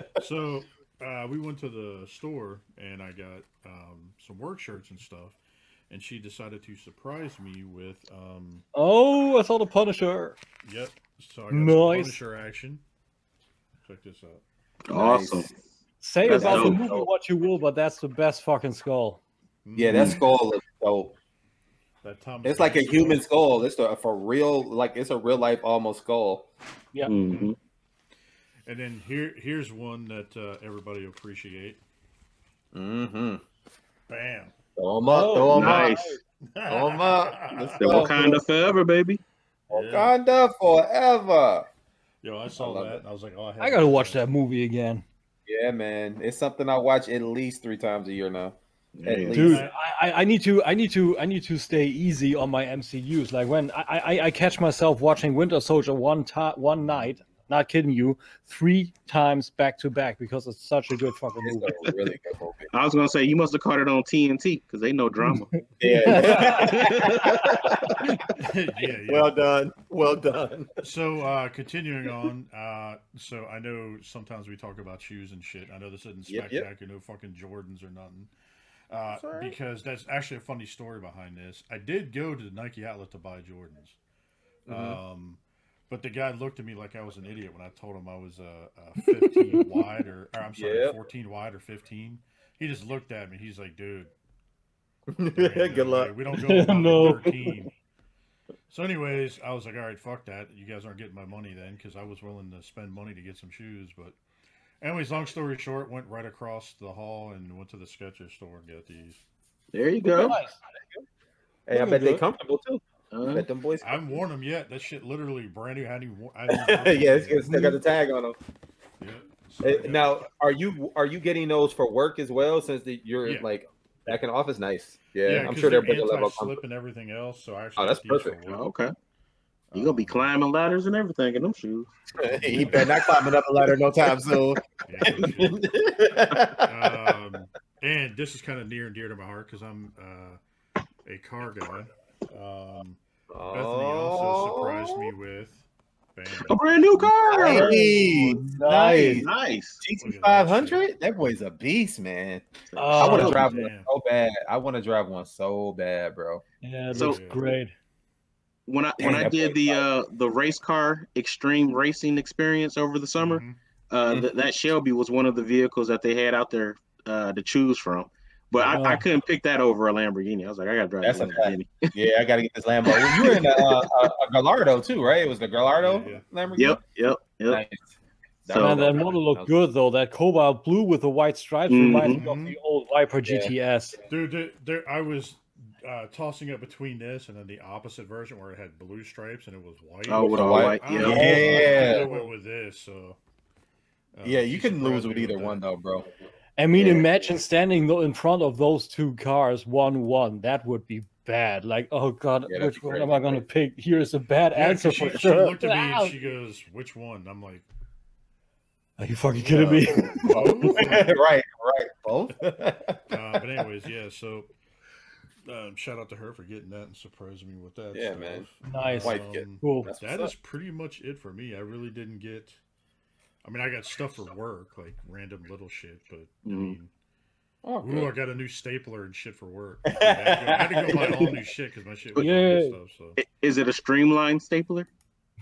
<laughs> So uh, we went to the store and I got um, some work shirts and stuff, and she decided to surprise me with um, Oh, I saw the Punisher. yep. So I got Nice. Punisher action. Check this out. Awesome. Say That's about the dope. movie what you will, but that's the best fucking skull. yeah, that skull looks dope. That Thomas It's like a Wayne human skull. skull. It's a, for real, like it's a real life almost skull. Yeah. Mhm. And then here, here's one that uh, everybody will appreciate. Mm-hmm. Bam. Throw them up. Oh, throw them nice. up. Throw 'em up. Let's The go. Wakanda forever, baby. Wakanda forever. Yo, I I saw love that it. and I was like, oh, I, I gotta watch that movie again. Yeah, man. It's something I watch at least three times a year now. At Dude, I, I, I need to I need to I need to stay easy on my MCUs. Like when I, I, I catch myself watching Winter Soldier one time one night, not kidding you, three times back to back because it's such a good fucking It's movie. really good movie. I was gonna say you must have caught it on TNT because they know drama. <laughs> Yeah. <laughs> <laughs> yeah, yeah. well done. Well done. So uh continuing on, uh so I know sometimes we talk about shoes and shit. I know this isn't Yep, yep. spectacular, no fucking Jordans or nothing. Uh That's because that's actually a funny story behind this. I did go to the Nike outlet to buy Jordans. Mhm. Um but the guy looked at me like I was an idiot when I told him I was uh, uh, a, <laughs> a 15 wide or, or I'm sorry, Yep. 14 wide or 15. He just looked at me. He's like, dude, <laughs> good luck. we don't go <laughs> No. 13. So, anyways, I was like, all right, fuck that. You guys aren't getting my money then because I was willing to spend money to get some shoes. But, anyways, long story short, went right across the hall and went to the Skechers store and got these. there you go. Nice. Hey, I bet they comfortable too. I Uh, bet them boys. I haven't worn them yet. That shit literally brand new. Hadn't even worn, I <laughs> yeah, it's, it's still got the tag on them. Yeah. So I Hey, now, are you are you getting those for work as well? Since the, you're Yeah. like back in the office, nice. Yeah, I'm sure they're they're bringing a level. anti-slip and everything else. So I actually Oh, that's got these for perfect. work. okay. You gonna be Um, climbing ladders and everything in them shoes. <laughs> he better not climbing up a ladder no time soon. <laughs> yeah, um, and this is kind of near and dear to my heart because I'm uh, a car guy. Um, Bethany also surprised me with. Bam, A brand new car. Hey, nice. Nice. GT five hundred. That boy's a beast, man. I Oh, want to Oh, drive damn. one so bad. I want to drive one so bad, bro. Yeah, it So- looks great. When I when Dang, I did the uh the race car extreme racing experience over the summer, Mhm. uh Mhm. th- that Shelby was one of the vehicles that they had out there uh to choose from. But I, I Oh. couldn't pick that over a Lamborghini. I was like, I gotta drive That's a a fact. Lamborghini. <laughs> Yeah, I got to get this Lambo. Well, you were in a, a, a Gallardo too, right? It was the Gallardo Yeah, yeah. Lamborghini. Yep, yep, yep. Nice. So- Man, that model looked good though. That cobalt blue with the white stripes reminds me of Mhm. the old Viper Yeah. GTS. Dude, there, there, I was uh, tossing up between this and then the opposite version where it had blue stripes and it was white. Oh, with a white- white. I Yeah. don't know, I Yeah. kinda went with this. So. uh, Yeah, you can surprised lose with either that. one though, bro. I mean, Yeah. imagine standing in front of those two cars, one one. That would be bad. Like, oh god, Yeah, which one am I going to pick? Here's a bad Yeah, answer 'cause she, for she sure. looked at me Ow. and she goes, "Which one?" I'm like, Are you fucking kidding me? "Both." <laughs> right, right. Both. <laughs> uh, but anyways, yeah. So, um, shout out to her for getting that and surprising me with that. Yeah, stuff. man. nice. Um, Cool. That's that pretty much it for me. I really didn't get. I mean, I got stuff for work, like random little shit, but I Mhm. mean, Oh, Ooh, I got a new stapler and shit for work. <laughs> I had to go, I had to go buy all new shit because my shit was Yeah. yeah. stuff. So Is it a streamline stapler?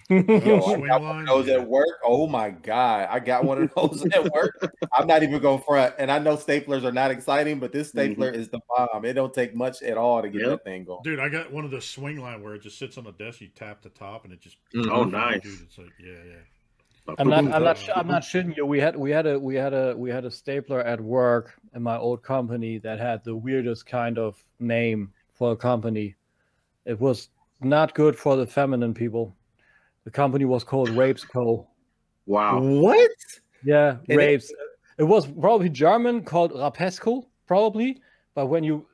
Yo, I <laughs> Swing got one of those at work. Oh my god, I got one of <laughs> those at work. I'm not even going front, and I know staplers are not exciting, but this stapler is the bomb. It don't take much at all to get Yep. that thing going. dude, I got one of the Swingline where it just sits on the desk. You tap the top and it just. Oh, Mhm. nice. Dude, it's like yeah, yeah. I'm not. I'm not. sh- I'm not shitting you. We had. We had a. We had a. We had a stapler at work in my old company that had the weirdest kind of name for a company. It was not good for the feminine people. The company was called Rapes Co. Wow. What? Yeah, it- rapes. It, was probably German called Rapesco, probably. But when you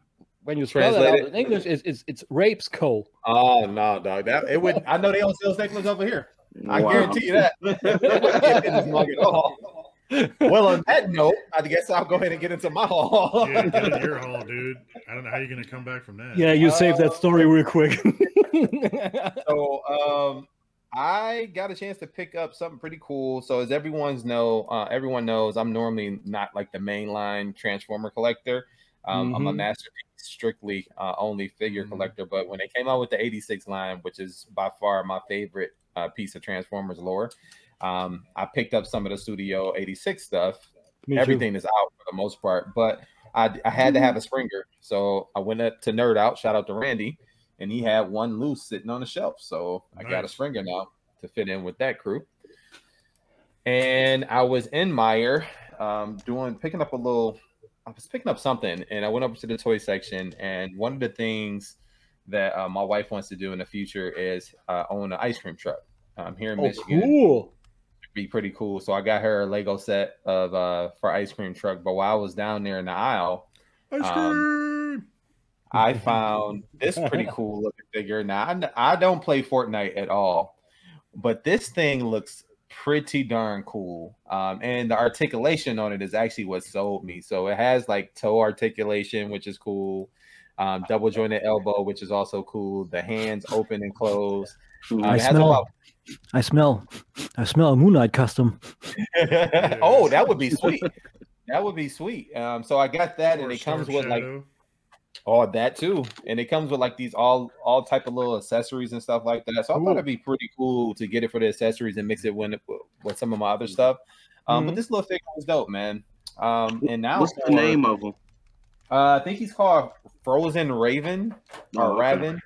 when you spell it Translate out it. in English, it's it's, it's Rapes Co. Oh no, dog. That it would. I know they don't sell staplers over here. I Wow. guarantee you that. It wouldn't get in this mug <laughs> at all. Well, on that note, I guess I'll go ahead and get into my haul. Yeah, get in <laughs> your hall, dude. I don't know how you're gonna come back from that. Yeah, you saved that story real quick. <laughs> so um I got a chance to pick up something pretty cool. So as everyone's know, uh, everyone knows, I'm normally not like the mainline Transformer collector. Um, I'm a Mhm. masterpiece strictly uh, only figure Mhm. collector. But when they came out with the 86 line, which is by far my favorite uh, piece of Transformers lore, um, I picked up some of the Studio 86 stuff. Me too. Everything is out for the most part, but I, I had to have a Springer, so I went up to Nerd Out. Shout out to Randy, and he had one loose sitting on the shelf, so I got a Springer now to fit in with that crew. And I was in Meijer, um, doing picking up a little. I was picking up something, and I went over to the toy section, and one of the things that uh, my wife wants to do in the future is uh, own an ice cream truck. Um, here in Oh, Michigan, cool. be pretty cool. So I got her a Lego set of uh for ice cream truck. But while I was down there in the aisle, Ice Um, cream. I found this pretty cool looking figure. Now I, I don't play Fortnite at all, but this thing looks pretty darn cool. Um, and the articulation on it is actually what sold me. So it has like toe articulation, which is cool. Um, double jointed elbow, which is also cool. The hands open and closed. Um, I smell- about- I smell. I smell a Moon Knight custom. <laughs> oh, that would be sweet. That would be sweet. Um, so I got that, and it comes Storm with like Shadow. Oh that too, and it comes with like these all all type of little accessories and stuff like that. So I thought it'd be pretty cool to get it for the accessories and mix it with with some of my other stuff. Um, but Mhm. this little figure was dope, man. Um, and now What's the name of him? Uh, I think he's called Frozen Raven or Oh, okay. Raven.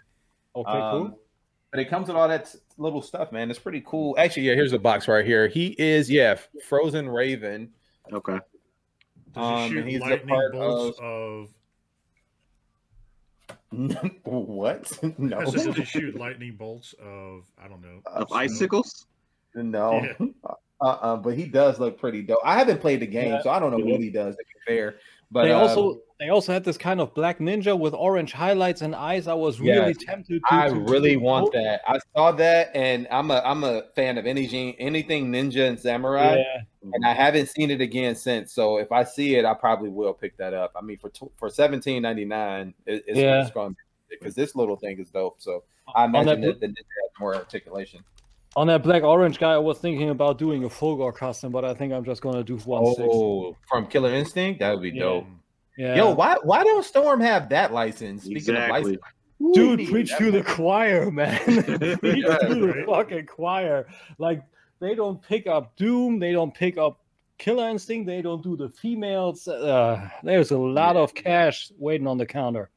Okay, Um, But it comes with all that little stuff, man. It's pretty cool. Actually, yeah, here's the box right here. He is, yeah, Frozen Raven. Okay. Does he um, and shoot he's a lightning part bolts of? <laughs> what? <laughs> No. I said, does shoot lightning bolts of? I don't know. Of snow? icicles? No. Yeah. <laughs> Uh-uh, but he does look pretty dope. I haven't played the game, Yeah. so I don't know Mhm. what he does to be fair. But they also um, they also had this kind of black ninja with orange highlights and eyes. I was really Yes. tempted. To, I to- really to- want that. I saw that, and I'm a I'm a fan of any anything ninja and samurai, Yeah, and I haven't seen it again since. So if I see it, I probably will pick that up. I mean, for for seventeen ninety nine, it, it's, Yeah. it's going because this little thing is dope. So I On that imagine that the ninja has more articulation. On that black orange guy, I was thinking about doing a Fulgor custom, but I think I'm just gonna do one six. Oh, from Killer Instinct, that would be Yeah. dope. Yeah, Yo, why why don't Storm have that license? Speaking Exactly. of license, dude, Ooh, preach to the might- choir, <laughs> man. <laughs> preach Yeah, to the fucking choir. Like they don't pick up Doom, they don't pick up Killer Instinct, they don't do the females. Uh, there's a lot of cash waiting on the counter.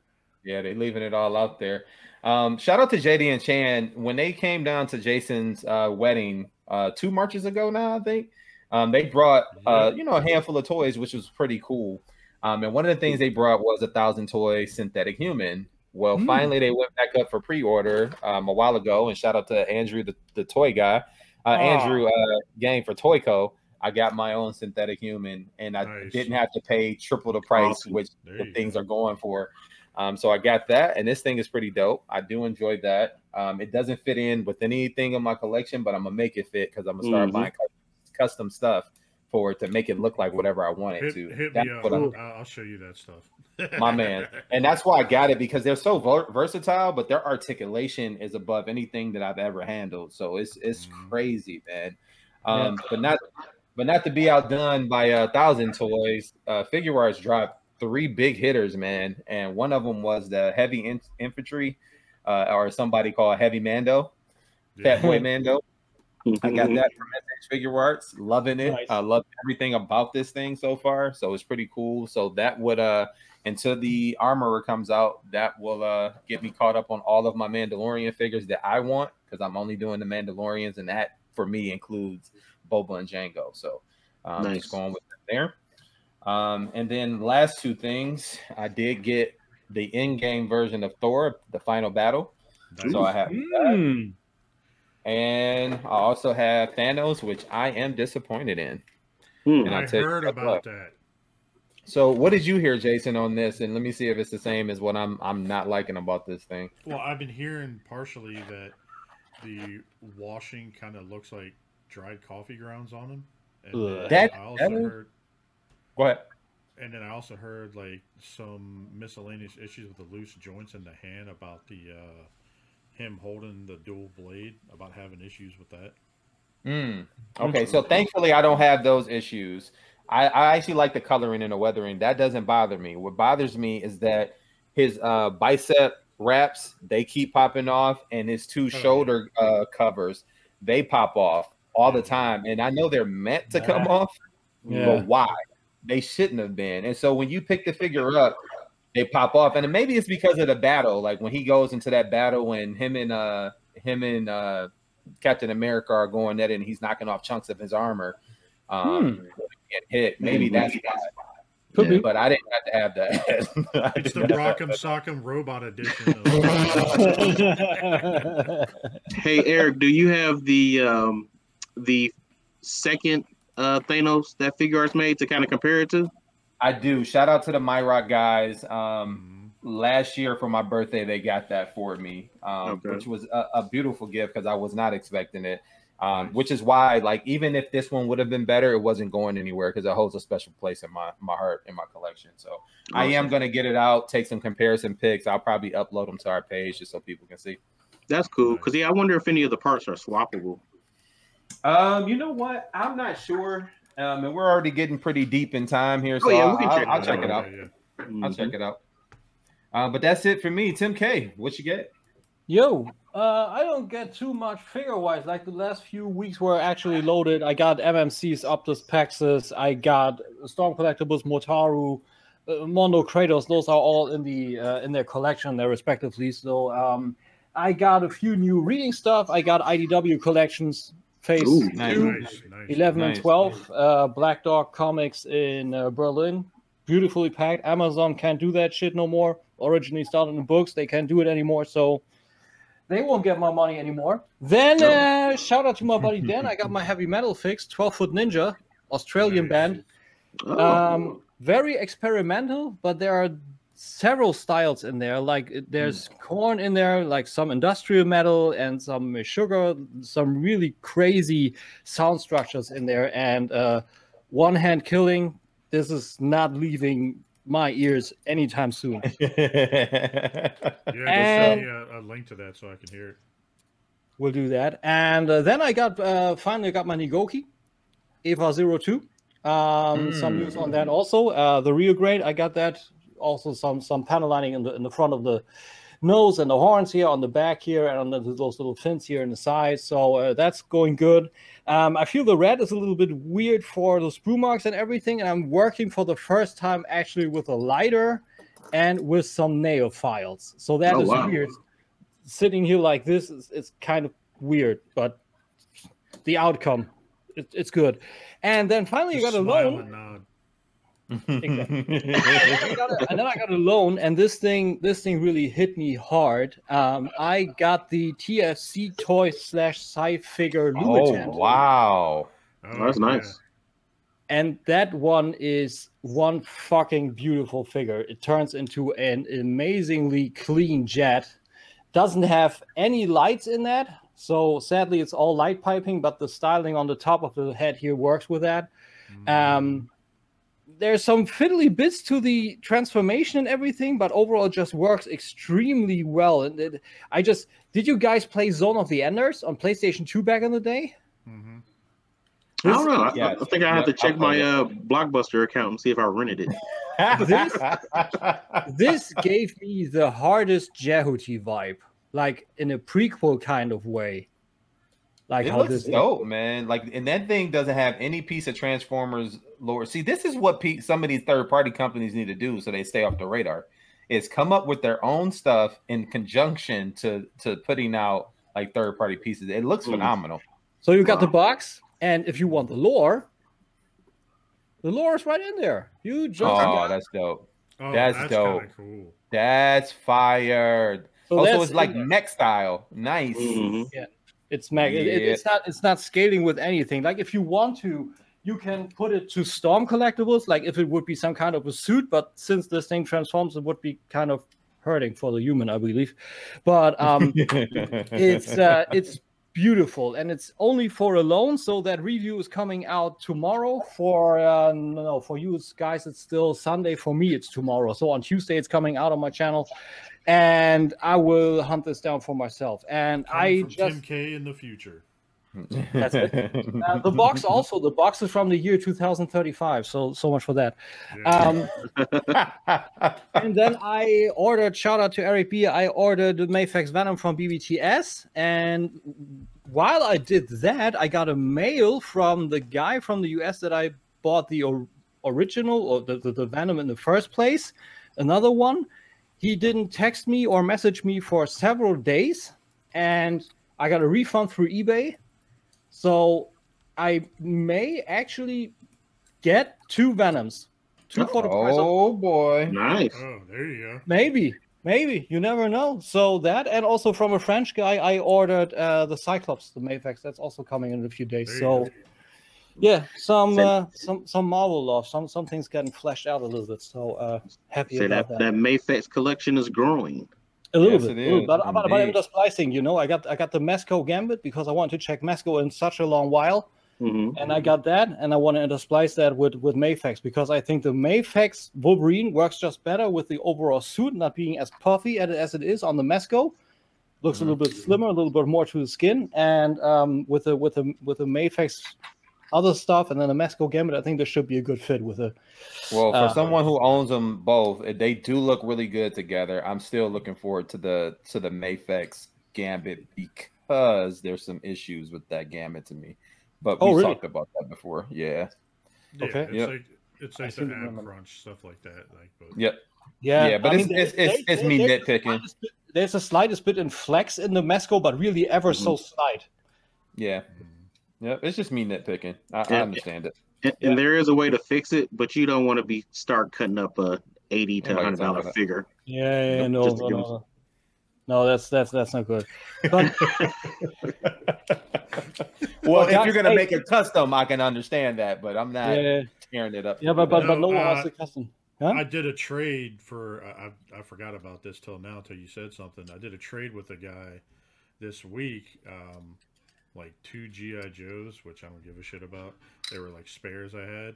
Yeah, they're leaving it all out there. Um, shout out to JD and Chan when they came down to Jason's uh, wedding uh, two marches ago now. I think um, they brought uh, you know a handful of toys, which was pretty cool. Um, and one of the things they brought was a thousand toy synthetic human. Well, Hmm. finally they went back up for pre-order um, a while ago, and shout out to Andrew, the, the toy guy, uh. Andrew uh, Gang for Toyco. I got my own synthetic human, and I Nice. didn't have to pay triple the price, Awesome. which the things go. are going for. Um, so I got that, and this thing is pretty dope. I do enjoy that. Um, it doesn't fit in with anything in my collection, but I'm gonna make it fit because I'm gonna start Mhm. buying custom stuff for it to make it look like whatever I want it Hit, to. hit That's me up. what I'm- I'll, I'll show you that stuff. my man, and that's why I got it because they're so ver- versatile, but their articulation is above anything that I've ever handled. So it's it's Mhm. crazy, man. Um, but not but not to be outdone by a thousand toys. Uh, Figuarts dropped three big hitters, man, and one of them was the heavy in- infantry, uh, or somebody called Heavy Mando, Fat Boy Mando. I got that from SH Figuarts. Loving it. Nice. I love everything about this thing so far. So it's pretty cool. So that would uh until the armorer comes out, that will uh get me caught up on all of my Mandalorian figures that I want because I'm only doing the Mandalorians, and that for me includes Boba and Jango. So um Nice. just going with them there. Um, and then last two things, I did get the in-game version of Thor, the final battle. So I have that. Hmm. And I also have Thanos, which I am disappointed in. Hmm. And I I'll tell you heard about look. that. So what did you hear, Jason, on this? And let me see if it's the same as what I'm I'm not liking about this thing. Well, I've been hearing partially that the washing kind of looks like dried coffee grounds on them. And Ugh. That- I also that is- heard, Go ahead. and then I also heard like some miscellaneous issues with the loose joints in the hand about the uh, him holding the dual blade, about having issues with that. Mm. Okay, so thankfully I don't have those issues. I, I actually like the coloring and the weathering. That doesn't bother me. What bothers me is that his uh, bicep wraps they keep popping off, and his two yeah. shoulder uh, covers they pop off all the time. And I know they're meant to come Yeah. off, Yeah. but why? They shouldn't have been. And so when you pick the figure up, they pop off, and maybe it's because of the battle. Like when he goes into that battle, when him and uh him and uh Captain America are going at it, and he's knocking off chunks of his armor. Um, get hit. Maybe that's why. Could be. But I didn't have to have that. <laughs> It's did the not- Rock'em Sock'em Robot Edition. <laughs> Hey Eric, do you have the um the second uh Thanos that Figuarts made to kind of compare it to? I do. Shout out to the MyRock guys. Um, Mhm. last year for my birthday, they got that for me, um, Okay. which was a, a beautiful gift because I was not expecting it. Um, which is why, like, even if this one would have been better, it wasn't going anywhere because it holds a special place in my my heart in my collection. So I am gonna get it out, take some comparison pics. I'll probably upload them to our page just so people can see. That's cool. Cause yeah, I wonder if any of the parts are swappable. Um, you know what? I'm not sure. Um, and we're already getting pretty deep in time here, so Oh, yeah, we I'll, can I'll- check I'll it check out. it out. Yeah, yeah. I'll Mhm. check it out. Uh, but that's it for me. Tim Kay, what you get? Yo, uh, I don't get too much figure wise. Like the last few weeks were actually loaded. I got MMC's Optus Prexus. I got Storm Collectibles Motaro, uh, Mondo Kratos. Those are all in the uh, in their collection, there respectively. So um, I got a few new reading stuff. I got IDW collections, Phase Ooh, nice. two, Nice, nice. 11 Nice. and 12 uh, black dog comics in uh, berlin. Beautifully packed. Amazon can't do that shit no more. Originally started in books. They can't do it anymore so they won't get my money anymore. Then uh, shout out to my buddy dan. I got my <laughs> heavy metal fix 12 foot ninja australian band. Oh, um, very experimental, but there are several styles in there. Like it- there's Korn in there, like some industrial metal and some sugar, some really crazy sound structures in there, and uh, one hand killing. This is not leaving my ears anytime soon. <laughs> Yeah, just And- send me a, a link to that so I can hear it. We'll do that. And uh, then I got uh, finally got my Nigoki Eva 02. Um, Some Mm. news on that also. Uh, the real grade, I got that. Also some some panel lining in the in the front of the nose and the horns here on the back here and on the, those little fins here in the side. So uh, that's going good. Um, I feel the red is a little bit weird for the sprue marks and everything. And I'm working for the first time actually with a lighter and with some nail files. So that is Oh, wow. weird. Sitting here like this is it's kind of weird, but the outcome it, it's good. And then finally, you got a smile loan. and nod. <laughs> I got a- and then I got a loan, and this thing, this thing really hit me hard. Um, I got the TFC toy slash sci figure oh wow! Oh, that's yeah. nice. and that one is one fucking beautiful figure. It turns into an amazingly clean jet. Doesn't have any lights in that, so sadly it's all light piping. But the styling on the top of the head here works with that. Um, there's some fiddly bits to the transformation and everything, but overall it just works extremely well. And it, I just did you guys play Zone of the Enders on PlayStation 2 back in the day? Mhm. I don't know. I, Yes. I think I have to check my uh Blockbuster account and see if I rented it. <laughs> <laughs> this gave me the hardest Jehuty vibe, like in a prequel kind of way. Like it how looks this dope, man. Like, and that thing doesn't have any piece of Transformers lore. See, this is what pe- some of these third party companies need to do so they stay off the radar. Is come up with their own stuff in conjunction to to putting out like third party pieces. It looks phenomenal. So you got the box, and if you want the lore, the lore is right in there. You just Oh, that's dope. Oh, That's that's, dope. cool. That's fired. so also, that's it's like in mech style. Nice. Mhm. It's mag. it- it- it's not. It's not scaling with anything. Like if you want to, you can put it to storm collectibles. Like if it would be some kind of a suit, but since this thing transforms, it would be kind of hurting for the human, I believe. But um, <laughs> it's uh, it's beautiful and it's only for a loan So that review is coming out tomorrow. For uh, no, no, for you guys, it's still Sunday. For me, it's tomorrow. So on Tuesday, it's coming out on my channel, and I will hunt this down for myself. And Coming I from just Tim Kay in the future. That's it. <laughs> uh, the box also the box is from the year 2035 so so much for that Yeah. um <laughs> and then i ordered shout out to eric b i ordered the Mafex venom from bbts and while i did that i got a mail from the guy from the us that i bought the or- original or the, the, the venom in the first place another one he didn't text me or message me for several days and i got a refund through ebay so I may actually get two Venoms. Two for the price of oh boy. Nice. oh, there you go. maybe. Maybe. You never know. So that and also from a French guy I ordered uh the Cyclops, the Mafex. That's also coming in a few days. There you So go. Yeah, some Say- uh some some Marvel love. Some some things getting fleshed out a little bit. So uh happy Say about that that. that Mafex collection is growing. A little Yes, bit, it a little is, bit. But, but, but I'm indeed. just splicing, you know. I got I got the Mezco Gambit because I wanted to check Mezco in such a long while. hmm and I got that, and I want to intersplice that with with Mafex because I think the Mafex Wolverine works just better with the overall suit not being as puffy as, as it is on the Mezco. Looks a little bit slimmer, a little bit more to the skin, and um, with the with the with the Mafex other stuff, and then the Mezco Gambit, I think this should be a good fit with it. Well, for Uh, someone who owns them both, they do look really good together. I'm still looking forward to the to the Mafex Gambit because there's some issues with that Gambit to me. But we Oh, really? talked about that before. Yeah. Yeah, Okay. It's Yep. like it's like seem the to crunch stuff like that. Like, but Yep. Yeah, Yeah, but I it's- mean, it's- there- it's- there- it's me there's nitpicking. slightest bit- There's a slightest bit in flex in the Mezco, but really ever so slight. Yeah. Yep. It's just me nitpicking. I, I understand it. And, and there is a way to fix it, but you don't want to be start cutting up a eighty to hundred dollar figure. Yeah, yeah, Nope, no, just no, no, no. No, that's that's that's not good. But <laughs> Well, if you're gonna hey- make it custom, I can understand that, but I'm not yeah, tearing it up. yeah, but but, but No, no one uh, wants to custom. Huh? I did a trade for I, I I forgot about this till now till you said something. I did a trade with a guy this week, um, like two GI Joes, which I don't give a shit about. They were like spares I had.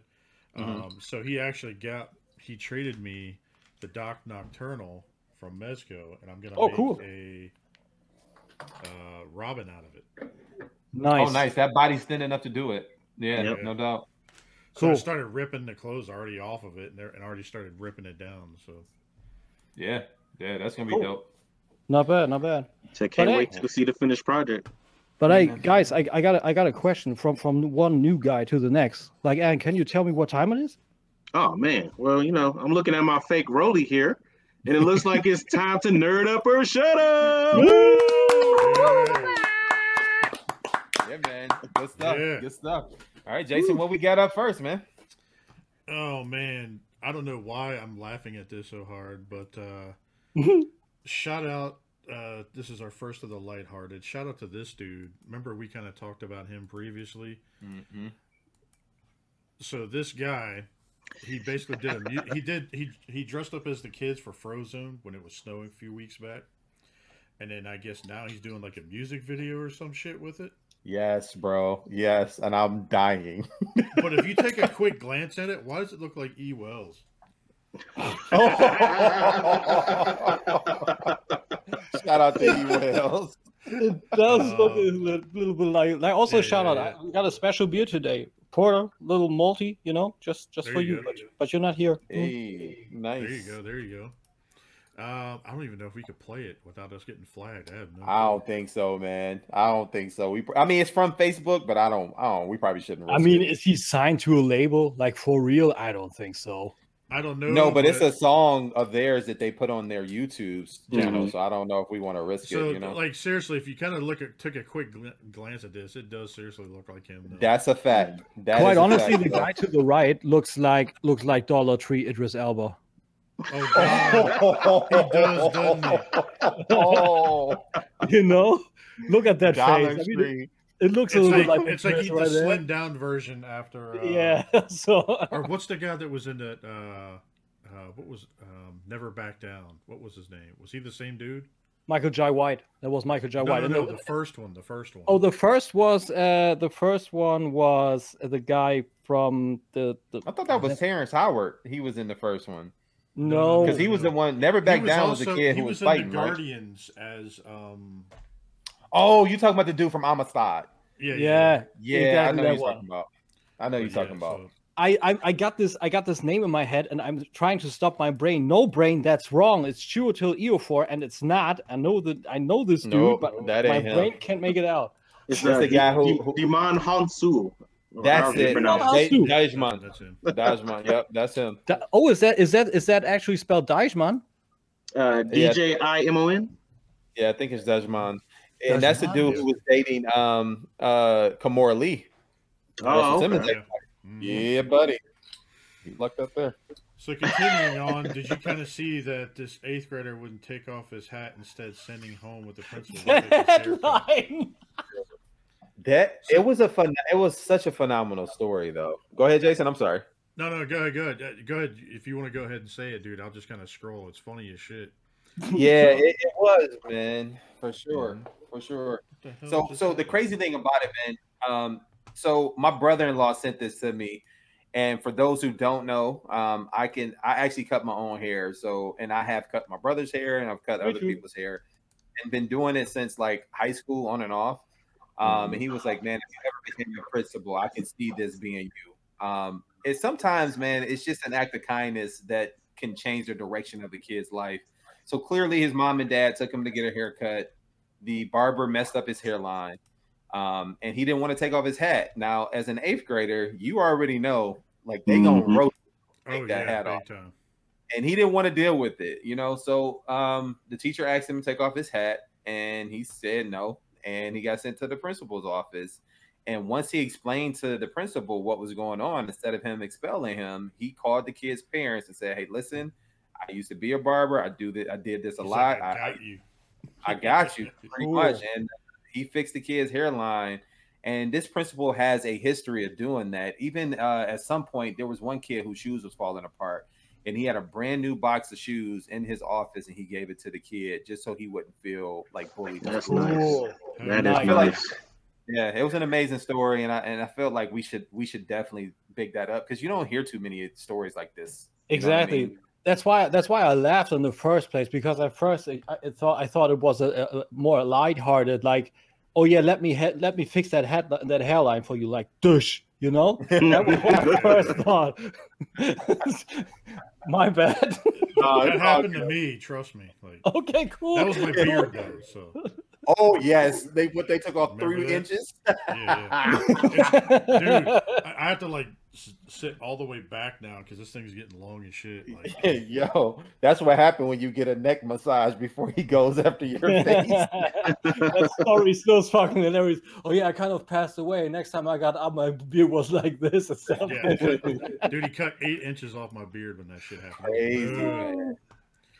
Mhm. Um, so he actually got he traded me the Doc Nocturnal from Mezco, and I'm gonna Oh, make cool. a uh, Robin out of it. Nice. Oh, nice. That body's thin enough to do it. Yeah, Yep. no doubt. So I started ripping the clothes already off of it, and, and already started ripping it down. So Yeah, yeah, that's gonna be Cool. dope. Not bad, not bad. So I can't But, wait to see the finished project. But Yeah, hey, man. guys, I, I got a, I got a question from from one new guy to the next. Like, Ann, can you tell me what time it is? Oh man. Well, you know, I'm looking at my fake Roly here, and it looks like it's time to nerd up or shut up. Yeah, man. Good stuff. Yeah. Good stuff. All right, Jason, what we got up first, man? Oh man, I don't know why I'm laughing at this so hard, but uh <laughs> shout out uh this is our first of the lighthearted. Shout out to this dude. Remember we kind of talked about him previously? Mm-hmm. So this guy, he basically did a <laughs> he did he he dressed up as the kids for Frozen when it was snowing a few weeks back. And then I guess now he's doing like a music video or some shit with it. Yes, bro. Yes, and I'm dying. <laughs> But if you take a quick glance at it, why does it look like E Wells? <laughs> Shout out to you, <laughs> Wells. It does look Uh, a little, little bit like. Like, also yeah, shout yeah, out. yeah. I we got a special beer today. Porter, little multi, you know, just just There for you you. But, but you're not here. Mm. Nice. There you go. There you go. Uh, I don't even know if we could play it without us getting flagged. I have no. I don't think so, man. I don't think so. We, I mean, it's from Facebook, but I don't. I don't. We probably shouldn't. I mean, it. is he signed to a label like for real? I don't think so. I don't know. no, but it's a song of theirs that they put on their YouTube channel. Mhm. So I don't know if we want to risk so it. You know, like seriously, if you kind of look at took a quick gl- glance at this, it does seriously look like him. Though. that's a fact. That Quite honestly, fact, the though. guy to the right looks like looks like Dollar Tree Idris Elba. oh god. He does, doesn't he? <laughs> oh, <laughs> You know, look at that Dollar face. I mean, Tree. It, it looks It's a little like, like it's like he's right the slimmed down version after. Uh, Yeah. <laughs> So Or what's the guy that was in that? Uh, uh, what was um, Never Back Down? What was his name? Was he the same dude? Michael Jai White. That was Michael Jai No, White. no, And no, the- the first one. The first one. oh, the first was uh the first one was the guy from the, the I thought that was Terrence Howard. He was in the first one no because he was the one. Never He Back Down was also- the kid he who was, was in fighting. the Right? Guardians as um. Oh, you talking about the dude from Amistad? Yeah, yeah. Yeah, Exactly I know you're one. talking about. I know you're talking about. so- I, I I got this I got this name in my head and I'm trying to stop my brain. No brain, that's wrong. It's Chiwetel Ejiofor and it's not. I know that I know this dude, No, but that my ain't him. brain can't make it out. It's That's uh, the guy who- D- who- Djimon Hounsou. That's it. pronounce Well, Daj- Hansu. Dajman. That's him. <laughs> Dajman. Yep, that's him. Da- oh, is that is that is that actually spelled Deichmann? Uh, Yeah. DJ I M O N. Yeah, I think it's Dajman. And that's the Dajman? dude who was dating um uh Kimora Lee. Oh, okay. Simmons. Yeah. Mhm. Yeah, buddy. He lucked up there. So continuing on, did you kind of see that this eighth grader wouldn't take off his hat, instead sending home with the principal? to take? Headline. That it was a fun. It was such a phenomenal story, though. Go ahead, Jason. I'm sorry. No, no, go ahead, go ahead, Uh, go ahead. If you want to go ahead and say it, dude, I'll just kind of scroll. It's funny as shit. Yeah, it, it was, man, for sure, for sure. What the hell So, so the crazy thing about it, man. Um, so my brother-in-law sent this to me, and for those who don't know, um, I can I actually cut my own hair. So, and I have cut my brother's hair, and I've cut Me other too. people's hair, and been doing it since like high school, on and off. Um, and he was like, "Man, if you ever became a principal, I can see this being you." Um, it's sometimes, man, it's just an act of kindness that can change the direction of the kid's life. So clearly, his mom and dad took him to get a haircut. The barber messed up his hairline, um, and he didn't want to take off his hat. Now, as an eighth grader, you already know, like they gonna Mhm. roast oh take that yeah, hat off. time. and he didn't want to deal with it, you know. So um, the teacher asked him to take off his hat, and he said no, and he got sent to the principal's office. And once he explained to the principal what was going on, instead of him expelling him, he called the kid's parents and said, "Hey, listen, I used to be a barber. I do that. I did this a He's lot. like, I, I I, you. I <laughs> got you pretty Cool. much. And he fixed the kid's hairline. And this principal has a history of doing that. Even uh, at some point, there was one kid whose shoes was falling apart, and he had a brand new box of shoes in his office, and he gave it to the kid just so he wouldn't feel like bullied. That's school. nice. Cool. That is Nice. nice. Yeah, it was an amazing story, and I and I felt like we should we should definitely big that up because you don't hear too many stories like this. You know what I Exactly. mean? That's why that's why I laughed in the first place because at first I, I thought I thought it was a, a- a more lighthearted like, oh yeah, let me he- let me fix that head that hairline for you like dush, you know. <laughs> That was my first thought. <laughs> my bad. Uh, that it's all happened to me. Trust me. Like okay, cool. that was my beard though. So Oh yes, they what they took off Remember three that? inches. yeah, yeah. <laughs> dude, I, I have to like sit all the way back now because this thing's getting long as shit. <laughs> Like Yo, that's what happened when you get a neck massage before he goes after your <laughs> face. that story still fucking hilarious. Oh yeah, I kind of passed away. Next time I got up, my beard was like this or something. Yeah. dude, he cut eight inches off my beard when that shit happened. Crazy,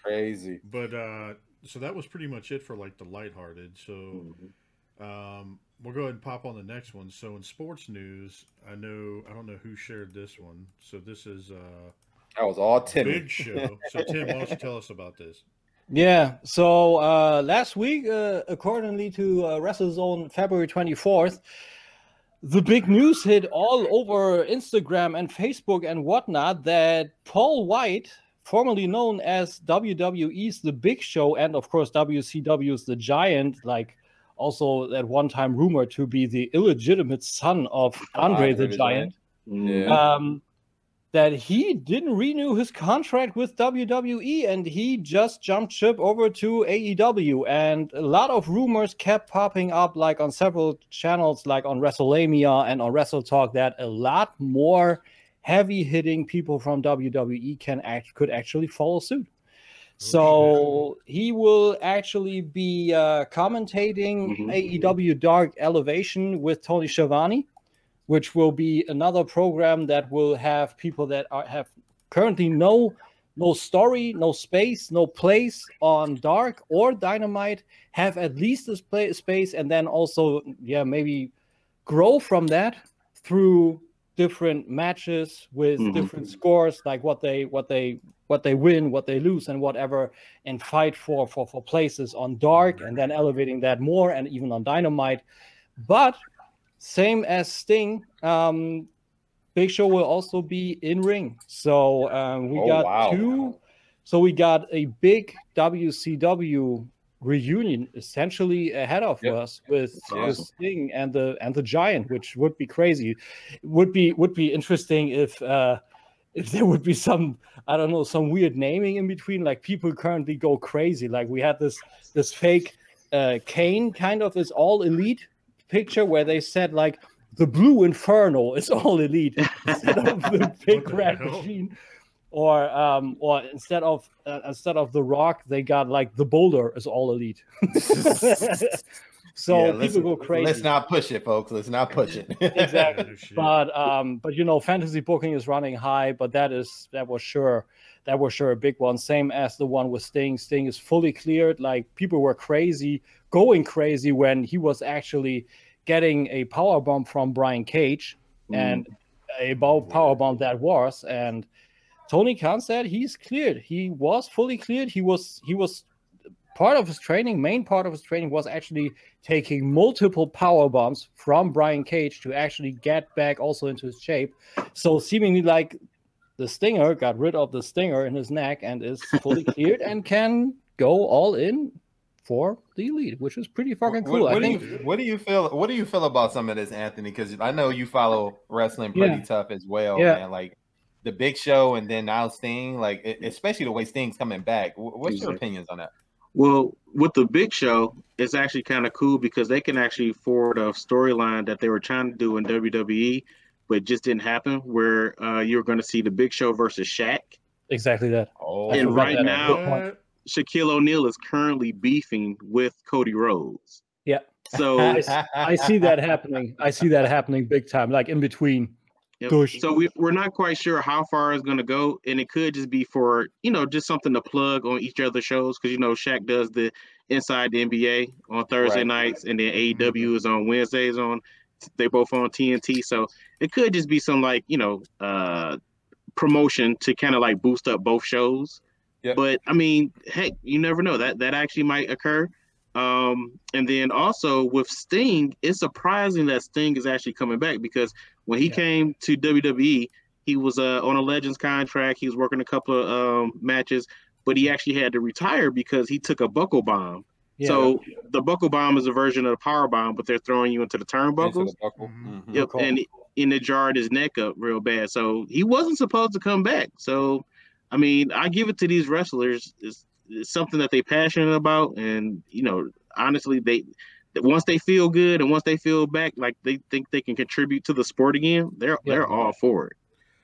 Crazy. But uh, so that was pretty much it for like the lighthearted. So Mm-hmm. um, we'll go ahead and pop on the next one. So in sports news, I know I don't know who shared this one. So this is uh, That was all Tim. Big Show. So Tim, why don't you tell us about this? Yeah. So uh, last week, uh, accordingly to uh, WrestleZone February 24th, the big news hit all over Instagram and Facebook and whatnot that Paul White, formerly known as WWE's The Big Show and of course WCW's The Giant, like also at one time rumored to be the illegitimate son of Andre the, Giant. Yeah. um, that he didn't renew his contract with WWE and he just jumped ship over to AEW. And a lot of rumors kept popping up, like on several channels, like on WrestleMania and on Wrestle Talk, that a lot more heavy hitting people from WWE can act could actually follow suit. So he will actually be uh, commentating Mhm. AEW Dark Elevation with Tony Schiavone, which will be another program that will have people that are, have currently no no story, no space, no place on Dark or Dynamite have at least this play, space, and then also yeah maybe grow from that through different matches with Mhm. different scores like what they what they what they win what they lose and whatever and fight for for for places on dark and then elevating that more and even on dynamite but same as sting um big show will also be in ring so um we Oh, got wow. two so we got a big wcw reunion essentially ahead of Yep. us with, awesome. Sting and the and the Giant, which would be crazy. Would be would be interesting if uh if there would be some I don't know some weird naming in between. Like people currently go crazy. Like we had this this fake uh Kane kind of is all elite picture where they said like the blue inferno is all elite <laughs> instead of the <laughs> big red hell? machine or um or instead of uh, instead of the rock they got like the boulder is all elite <laughs> so Yeah, people go crazy Let's not push it, folks. Let's not push it. <laughs> Exactly. No but um but you know fantasy booking is running high but that is that was sure that was sure a big one same as the one with sting sting is fully cleared like people were crazy going crazy when he was actually getting a power bomb from brian cage Mm. and a power bomb that was and tony khan said he's cleared he was fully cleared he was he was part of his training main part of his training was actually taking multiple power bombs from brian cage to actually get back also into his shape so seemingly like the stinger got rid of the stinger in his neck and is fully <laughs> cleared and can go all in for the elite which is pretty fucking cool What, i do think you what do you feel? What do you feel about some of this, Anthony? Because I know you follow wrestling pretty Yeah. tough as well, Yeah. man. Like the Big Show, and then now Sting. Like especially the way Sting's coming back. What's your opinions on that? Well, with the big show, it's actually kind of cool because they can actually forward a storyline that they were trying to do in WWE, but it just didn't happen. Where uh, you're going to see the big show versus Shaq, exactly that Oh, and right that. now, Good point. What? Shaquille O'Neal is currently beefing with Cody Rhodes. Yeah. So, <laughs> I see that happening i see that happening big time like in between yep. So we, we're not quite sure how far it's going to go, and it could just be for you know just something to plug on each other shows because you know Shaq does the Inside the NBA on Thursday Right. nights, and then AEW is on Wednesdays on. They both on TNT, so it could just be some like you know uh promotion to kind of like boost up both shows. Yep. But I mean, heck, you never know that that actually might occur. Um, and then also with Sting, it's surprising that Sting is actually coming back because when he Yeah. came to WWE, he was uh, on a Legends contract. He was working a couple of um, matches, but he actually had to retire because he took a buckle bomb. yeah. So the buckle bomb is a version of the power bomb, but they're throwing you into the Into turnbuckles. the buckle. Mhm. Mhm. Yep, Cool. and and it jarred his neck up real bad. So he wasn't supposed to come back. So, I mean, I give it to these wrestlers. It's, it's something that they're passionate about, and you know, honestly, they once they feel good and once they feel back, like they think they can contribute to the sport again, they're Yeah. they're all for it.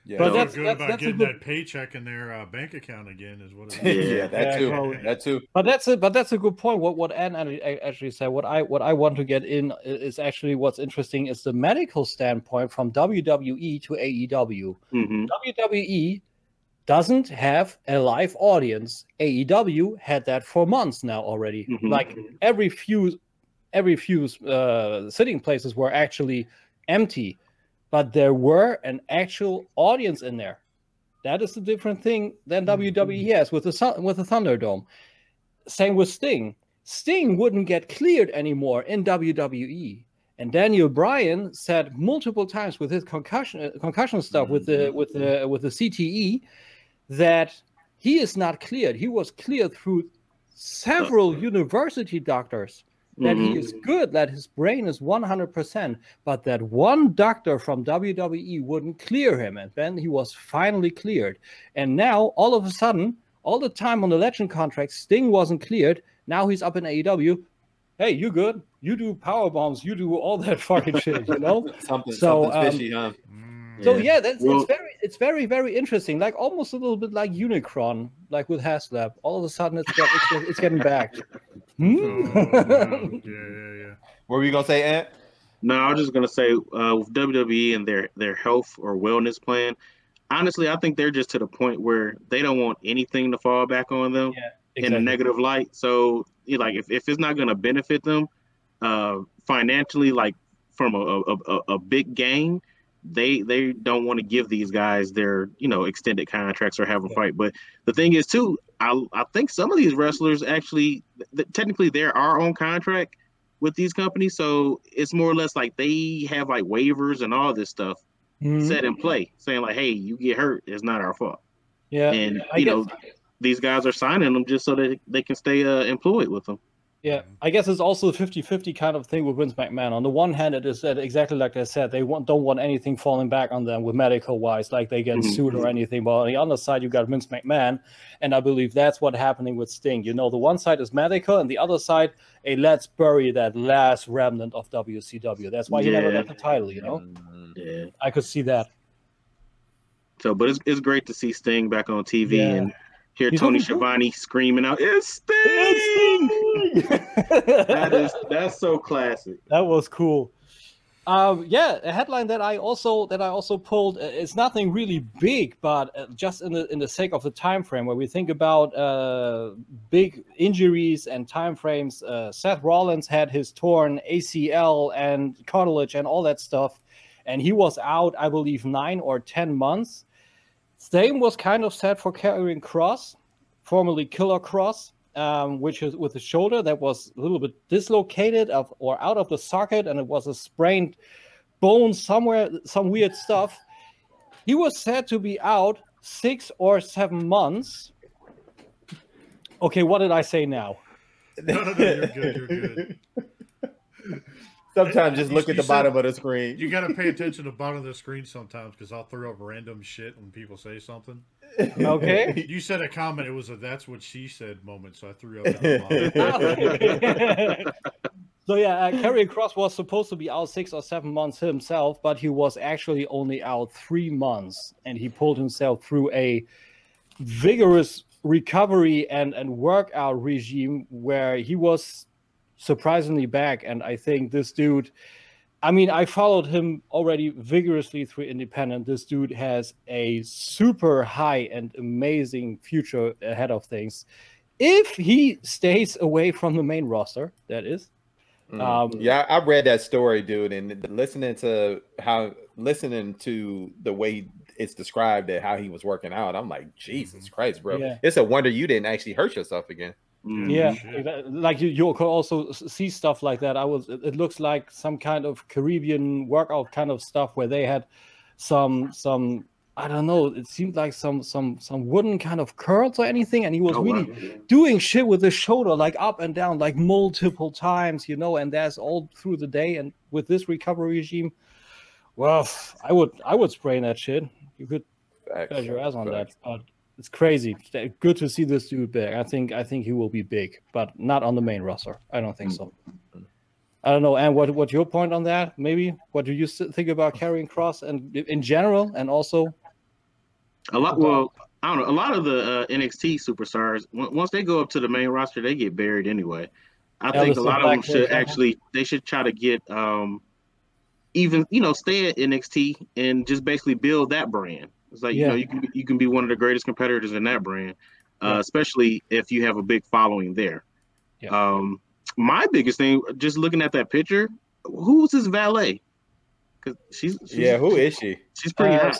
Yeah, But Feel that's- good that's- about that's getting good- that paycheck in their uh, bank account again is what it yeah, <laughs> is. Yeah. that too. totally. That too. But that's it. But that's a good point. What what Ann actually- actually said. What I what I want to get in is actually what's interesting is the medical standpoint from WWE to AEW. hmm WWE doesn't have a live audience. AEW had that for months now already. Mhm. Like every few every few uh, sitting places were actually empty, but there were an actual audience in there. That is a different thing than WWE has with the with the Thunderdome. Same with Sting. Sting wouldn't get cleared anymore in WWE. And Daniel Bryan said multiple times with his concussion uh, concussion stuff with the with the with the CTE that he is not cleared. He was cleared through several university doctors that Mhm. he is good, that his brain is 100%, but that one doctor from WWE wouldn't clear him. And then he was finally cleared. And now, all of a sudden, all the time on the legend contract, Sting wasn't cleared. Now he's up in AEW. Hey, you good? You do power bombs. You do all that <laughs> fucking shit, you know? <laughs> Something, So, something um, fishy, huh? So Yeah. yeah, that's Well- it's very it's very very interesting. Like almost a little bit like Unicron, like with Haslab. All of a sudden, it's get, it's, it's getting back. <laughs> Hmm? Oh. Yeah, yeah, yeah. What were you gonna say, Ant? No, I was just gonna say uh, with WWE and their their health or wellness plan. Honestly, I think they're just to the point where they don't want anything to fall back on them Yeah, in a negative light. So, like if, if it's not going to benefit them uh, financially, like from a, a, a, a big gain, they they don't want to give these guys their you know extended contracts or have a Yeah. fight. But the thing is too, I I think some of these wrestlers actually th- technically they're our own contract with these companies, so it's more or less like they have like waivers and all this stuff Mhm. set in play, saying like, hey, you get hurt, it's not our fault Yeah, and I you guess- know these guys are signing them just so that they can stay uh, employed with them. Yeah, I guess it's also a 50-50 kind of thing with Vince McMahon. On the one hand, it is that exactly like I said, they want, don't want anything falling back on them with medical wise, like they get Mhm. sued or anything. But on the other side, you got Vince McMahon, and I believe that's what's happening with Sting. You know, the one side is medical, and the other side, a let's bury that last remnant of WCW. That's why he never got the title. You know, Yeah. I could see that. So, but it's it's great to see Sting back on TV Yeah. and hear He's Tony. Schiavone screaming out, "It's Sting!" that is that's so classic. that was cool. Um, yeah, a headline that I also that I also pulled. uh, It's nothing really big, but uh, just in the in the sake of the time frame where we think about uh, big injuries and time frames. Uh, Seth Rollins had his torn ACL and cartilage and all that stuff, and he was out, I believe, nine or ten months. Same was kind of set for Karrion Cross, formerly Killer Cross, um, which is with the shoulder that was a little bit dislocated of, or out of the socket, and it was a sprained bone somewhere, some weird stuff. He was said to be out six or seven months. Okay, what did I say now? <laughs> No, no, no, you're good. You're good. <laughs> Sometimes just You- look at you the bottom said- of the screen. You got to pay attention to the bottom of the screen sometimes because I'll throw up random shit when people say something. Okay. <laughs> You said a comment. It was a "that's what she said" moment, so I threw up. At the <laughs> so yeah, uh, Karrion Cross was supposed to be out six or seven months himself, but he was actually only out three months, and he pulled himself through a vigorous recovery and and workout regime where he was surprisingly back. And I think this dude. I mean, I followed him already vigorously through Independent. This dude has a super high and amazing future ahead of things. If he stays away from the main roster, that is. Mm. Um, yeah, I read that story, dude, and listening to how listening to the way it's described that how he was working out, I'm like, Jesus Christ, bro! Yeah. It's a wonder you didn't actually hurt yourself again. Mm. Yeah, shit. like you, you could also see stuff like that. I was. It looks like some kind of Caribbean workout kind of stuff where they had some some. I don't know. It seemed like some some some wooden kind of curls or anything, and he was Oh, really wow. doing shit with his shoulder, like up and down, like multiple times, you know. And that's all through the day. And with this recovery regime, well, I would I would sprain that shit. You could bet your ass on that. But it's crazy. Good to see this dude big. I think I think he will be big, but not on the main roster. I don't think so. I don't know. And what what your point on that? Maybe what do you think about Karrion Cross and in general, and also A lot. Well, I don't know. A lot of the uh, NXT superstars, on- once they go up to the main roster, they get buried anyway. I think a lot of them should uh-huh. actually they should try to get um even you know stay at NXT and just basically build that brand. It's like you know you can be- you can be one of the greatest competitors in that brand, uh, Yeah. especially if you have a big following there. Yeah. Um, my biggest thing, just looking at that picture, who's his valet? Because she's, she's Yeah, who is she? she's pretty Uh, hot.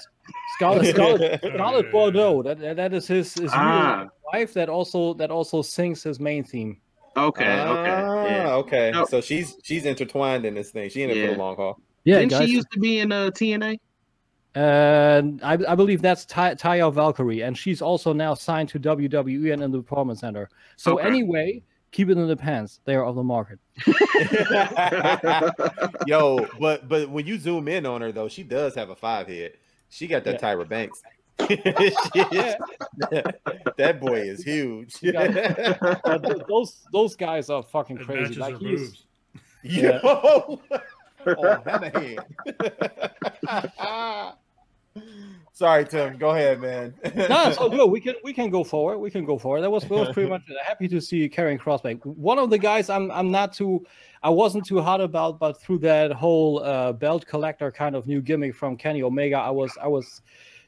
Scarlett <laughs> Scarlett, Scarlett Bordeaux. That that that is his his Ah. wife. That also that also sings his main theme. Okay, okay, Ah, yeah. okay. No. So she's she's intertwined in this thing. She in it for the long haul. Yeah, Didn't guys. she used to be in uh, TNA? And I, I believe that's Ty, Taya Valkyrie, and she's also now signed to WWE and in the Performance Center. So Okay. anyway, keep it in the pants. They are off the market. <laughs> Yo, but but when you zoom in on her though, she does have a five head. She got that Yeah. Tyra Banks. <laughs> that boy is huge. She got- <laughs> Uh, those those guys are fucking It crazy. matches Like her he's, boobs. Yo, oh, hammerhead. Sorry, Tim. Go ahead, man. <laughs> no, all good. We can we can go forward. We can go forward. That was, that was pretty <laughs> much it. happy to see Karrion Cross back. One of the guys I'm I'm not too I wasn't too hot about, but through that whole uh, belt collector kind of new gimmick from Kenny Omega, I was I was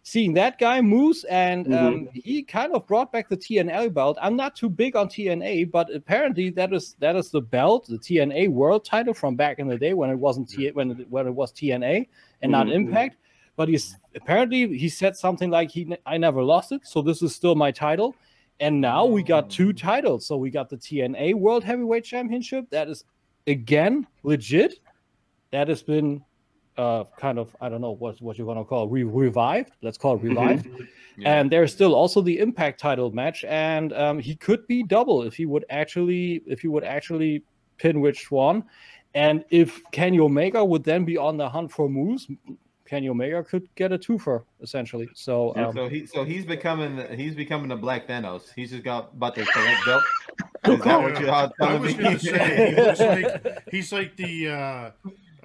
seeing that guy Moose, and um, he kind of brought back the TNA belt. I'm not too big on TNA, but apparently that is that is the belt, the TNA World Title from back in the day when it wasn't T- when it, when it was TNA and not Mhm. Impact. But he's apparently he said something like he I never lost it, so this is still my title. And now we got two titles. So we got the TNA World Heavyweight Championship that is again legit. That has been uh kind of I don't know what what you want to call re- revived. Let's call it revived. Yeah. And there's still also the Impact title match, and um, he could be double if he would actually if he would actually pin Rich Swann, and if Kenny Omega would then be on the hunt for Moose, Kenny Omega could get a twofer essentially. So um, so he so he's becoming he's becoming the Black Thanos. He's just got about to collect belt. Is that what you all I was me? going to say he looks like <laughs> he's like the uh,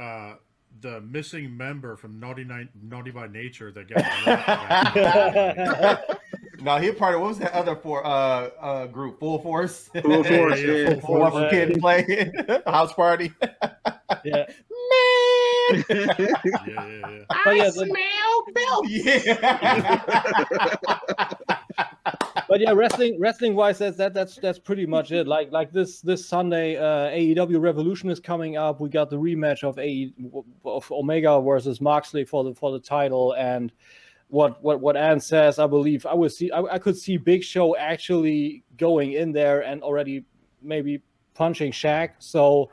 uh, the missing member from Naughty Night, Naughty by Nature that got. <laughs> no, he part of what was that other for uh uh group? Full Force. Full Force, Yeah, <laughs> yeah, yeah. Full One Force. for kid play house party. yeah, Man. Yeah, yeah, yeah. but yeah, the- yeah. <laughs> but yeah, wrestling wrestling wise, that's that that's that's pretty much it. Like like this this Sunday, uh, AEW Revolution is coming up. We got the rematch of AE of Omega versus Moxley for the for the title, and what what what Ann says, I believe I would see I, I could see Big Show actually going in there and already maybe punching Shaq. So.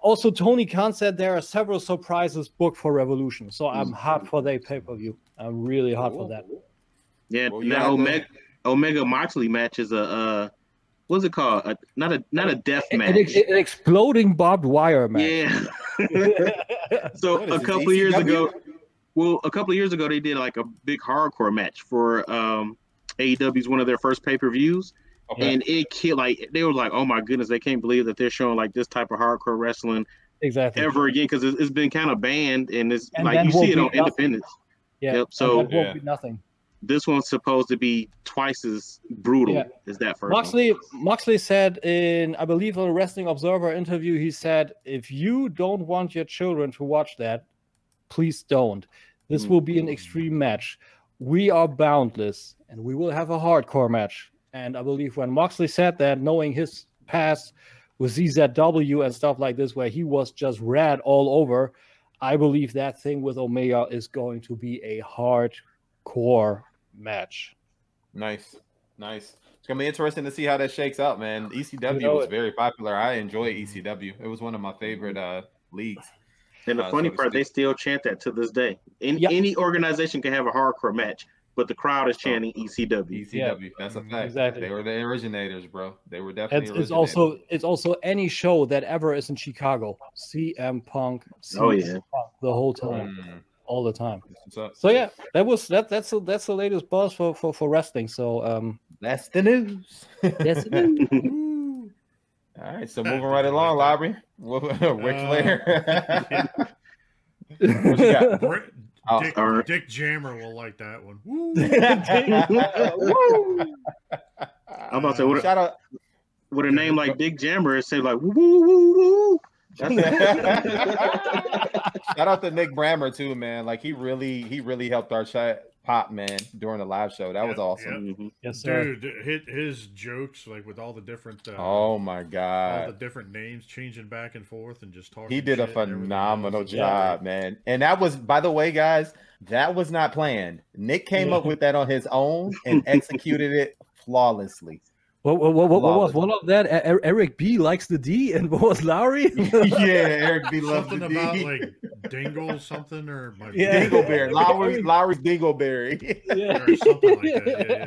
Also, Tony Khan said there are several surprises booked for Revolution, so I'm hot for their pay per view. I'm really hot for that. Yeah, Well, that Omega Omega Moxley match is a uh, what's it called? A, not a not a death An, match. ex- an exploding barbed wire match. Yeah. <laughs> <laughs> so a couple years ago, well, a couple of years ago they did like a big hardcore match for um AEW's one of their first pay per views, Okay. and it killed. Like they were like, oh my goodness, they can't believe that they're showing like this type of hardcore wrestling exactly. ever again because it's, it's been kind of banned and it's And like you see won't it on nothing. Independence. yeah. Yep, so- that won't Yeah. be nothing. This one's supposed to be twice as brutal Yeah. as that first. one. Moxley Moxley said in I believe on a Wrestling Observer interview, he said, if you don't want your children to watch that, please don't. This mm. will be an extreme match. We are boundless and we will have a hardcore match. And I believe when Moxley said that, knowing his past with CZW and stuff like this, where he was just red all over, I believe that thing with Omega is going to be a hardcore match. Nice, nice. It's gonna be interesting to see how that shakes out, man. ECW know was it. very popular. I enjoy ECW. It was one of my favorite uh leagues. And the uh, funny so part, they still chant that to this day. In, Yeah. Any organization can have a hardcore match, but the crowd is chanting ECW. ECW. That's a fact. exactly. They were the originators, bro. They were definitely. It's, it's also it's also any show that ever is in Chicago. CM Punk. CM Oh, yeah. Punk the whole time, Mm, all the time. that's what's up. So yeah, that was that that's the, that's the latest buzz for for, for wrestling. So um, That's the news. that's it. <laughs> Woo. All right, so moving right along, Library. Ric Flair. What you got? <laughs> Bri- Oh, Dick, all right. Dick Jammer will like that one. <laughs> Woo. Woo. I'm about to say, what, Shout out. with a name like Big Jammer, it say like woo woo woo woo. <laughs> <laughs> Shout out to Nick Brammer too, man. Like he really, he really helped our chat pop, man, during the live show. That was Yeah, awesome. Mhm. yes, sir. Dude, his, his jokes like with all the different uh, Oh my god! all the different names changing back and forth and just talking. he did a shit and everything phenomenal else. job, man. And that was, by the way, guys, that was not planned. Nick came up <laughs> with that on his own and executed it flawlessly. What, what, what, what was one of that? Eric B likes the D, and what was Lowery? <laughs> yeah, Eric B loves Something the about D. like <laughs> dingle something or my Yeah. Dingleberry, <laughs> Lowery, Lowery's Dingleberry. yeah. or something like that. Yeah, yeah,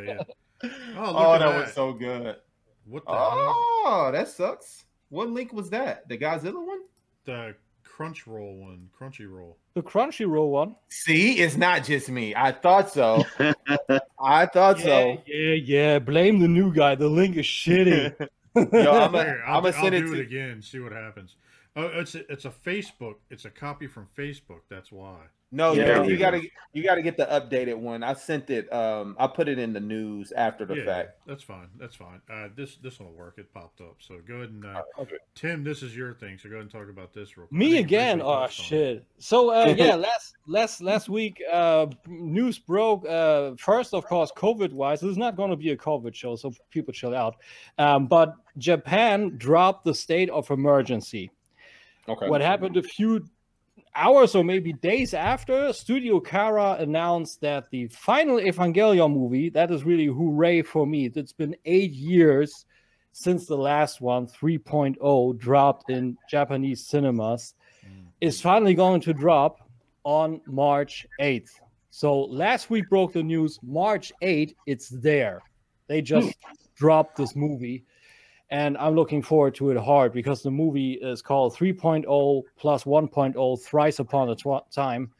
yeah. Oh, look Oh, at that that. was so good. What the hell? Oh, that sucks. What link was that? The Godzilla one? The Crunchyroll one, Crunchyroll. The Crunchyroll one. See, it's not just me. I thought so. <laughs> I thought Yeah, so. yeah, yeah. Blame the new guy. The link is shitty. <laughs> Yo, I'm a- Here, I'll, I'ma I'll send it do it again. See what happens. Oh, it's a, it's a Facebook. It's a copy from Facebook. That's why. No, Yeah. you, you gotta you gotta get the updated one. I sent it. Um, I put it in the news after the yeah, fact. that's fine. That's fine. Uh, this this will work. It popped up. So go ahead and uh, Okay. Tim, this is your thing. So go ahead and talk about this real quick. Me again. Oh touched on it. shit. So uh, <laughs> yeah, last last last week, uh, news broke. Uh, first, of course, COVID wise, this is not going to be a COVID show, so people chill out. Um, but Japan dropped the state of emergency. Okay. What happened a few hours or maybe days after, Studio Khara announced that the final Evangelion movie, that is really hooray for me. It's been eight years since the last one, 3.0, dropped in Japanese cinemas, Mm. is finally going to drop on March 8th. So last week broke the news, March 8th, it's there. They just <gasps> dropped this movie and I'm looking forward to it hard because the movie is called 3.0 plus 1.0 thrice upon a tw- time.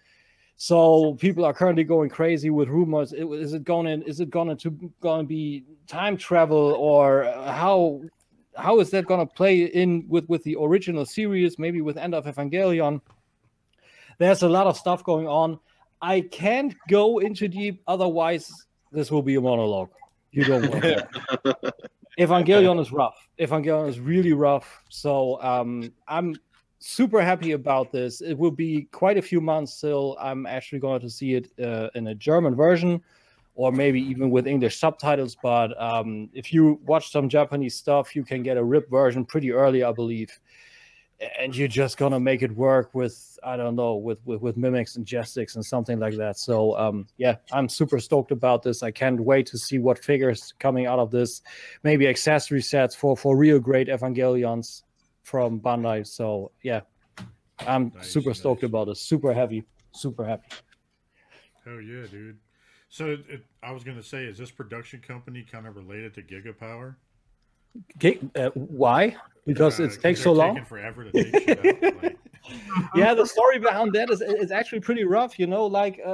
So people are currently going crazy with rumors. Is it going to is it going to going to be time travel or how how is that going to play in with with the original series? Maybe with End of Evangelion. There's a lot of stuff going on. I can't go into deep, otherwise this will be a monologue. You don't want that. <laughs> Evangelion is rough. Evangelion is really rough. So um, I'm super happy about this. It will be quite a few months till I'm actually going to see it uh, in a German version, or maybe even with English subtitles. But um, if you watch some Japanese stuff, you can get a rip version pretty early, I believe. And you're just gonna make it work with I don't know with with, with mimics and gestics and something like that. So um, yeah, I'm super stoked about this. I can't wait to see what figures coming out of this maybe accessory sets for for real great Evangelions from Bandai. So yeah, I'm Nice, super nice. stoked about this. Super happy, super happy. Oh yeah, dude. So it, I was gonna say, is this production company kind of related to Gigapower? Okay, uh, why? Because Uh, it takes so long. forever to take shit out. Like, <laughs> yeah, the story behind that is is actually pretty rough. You know, like uh,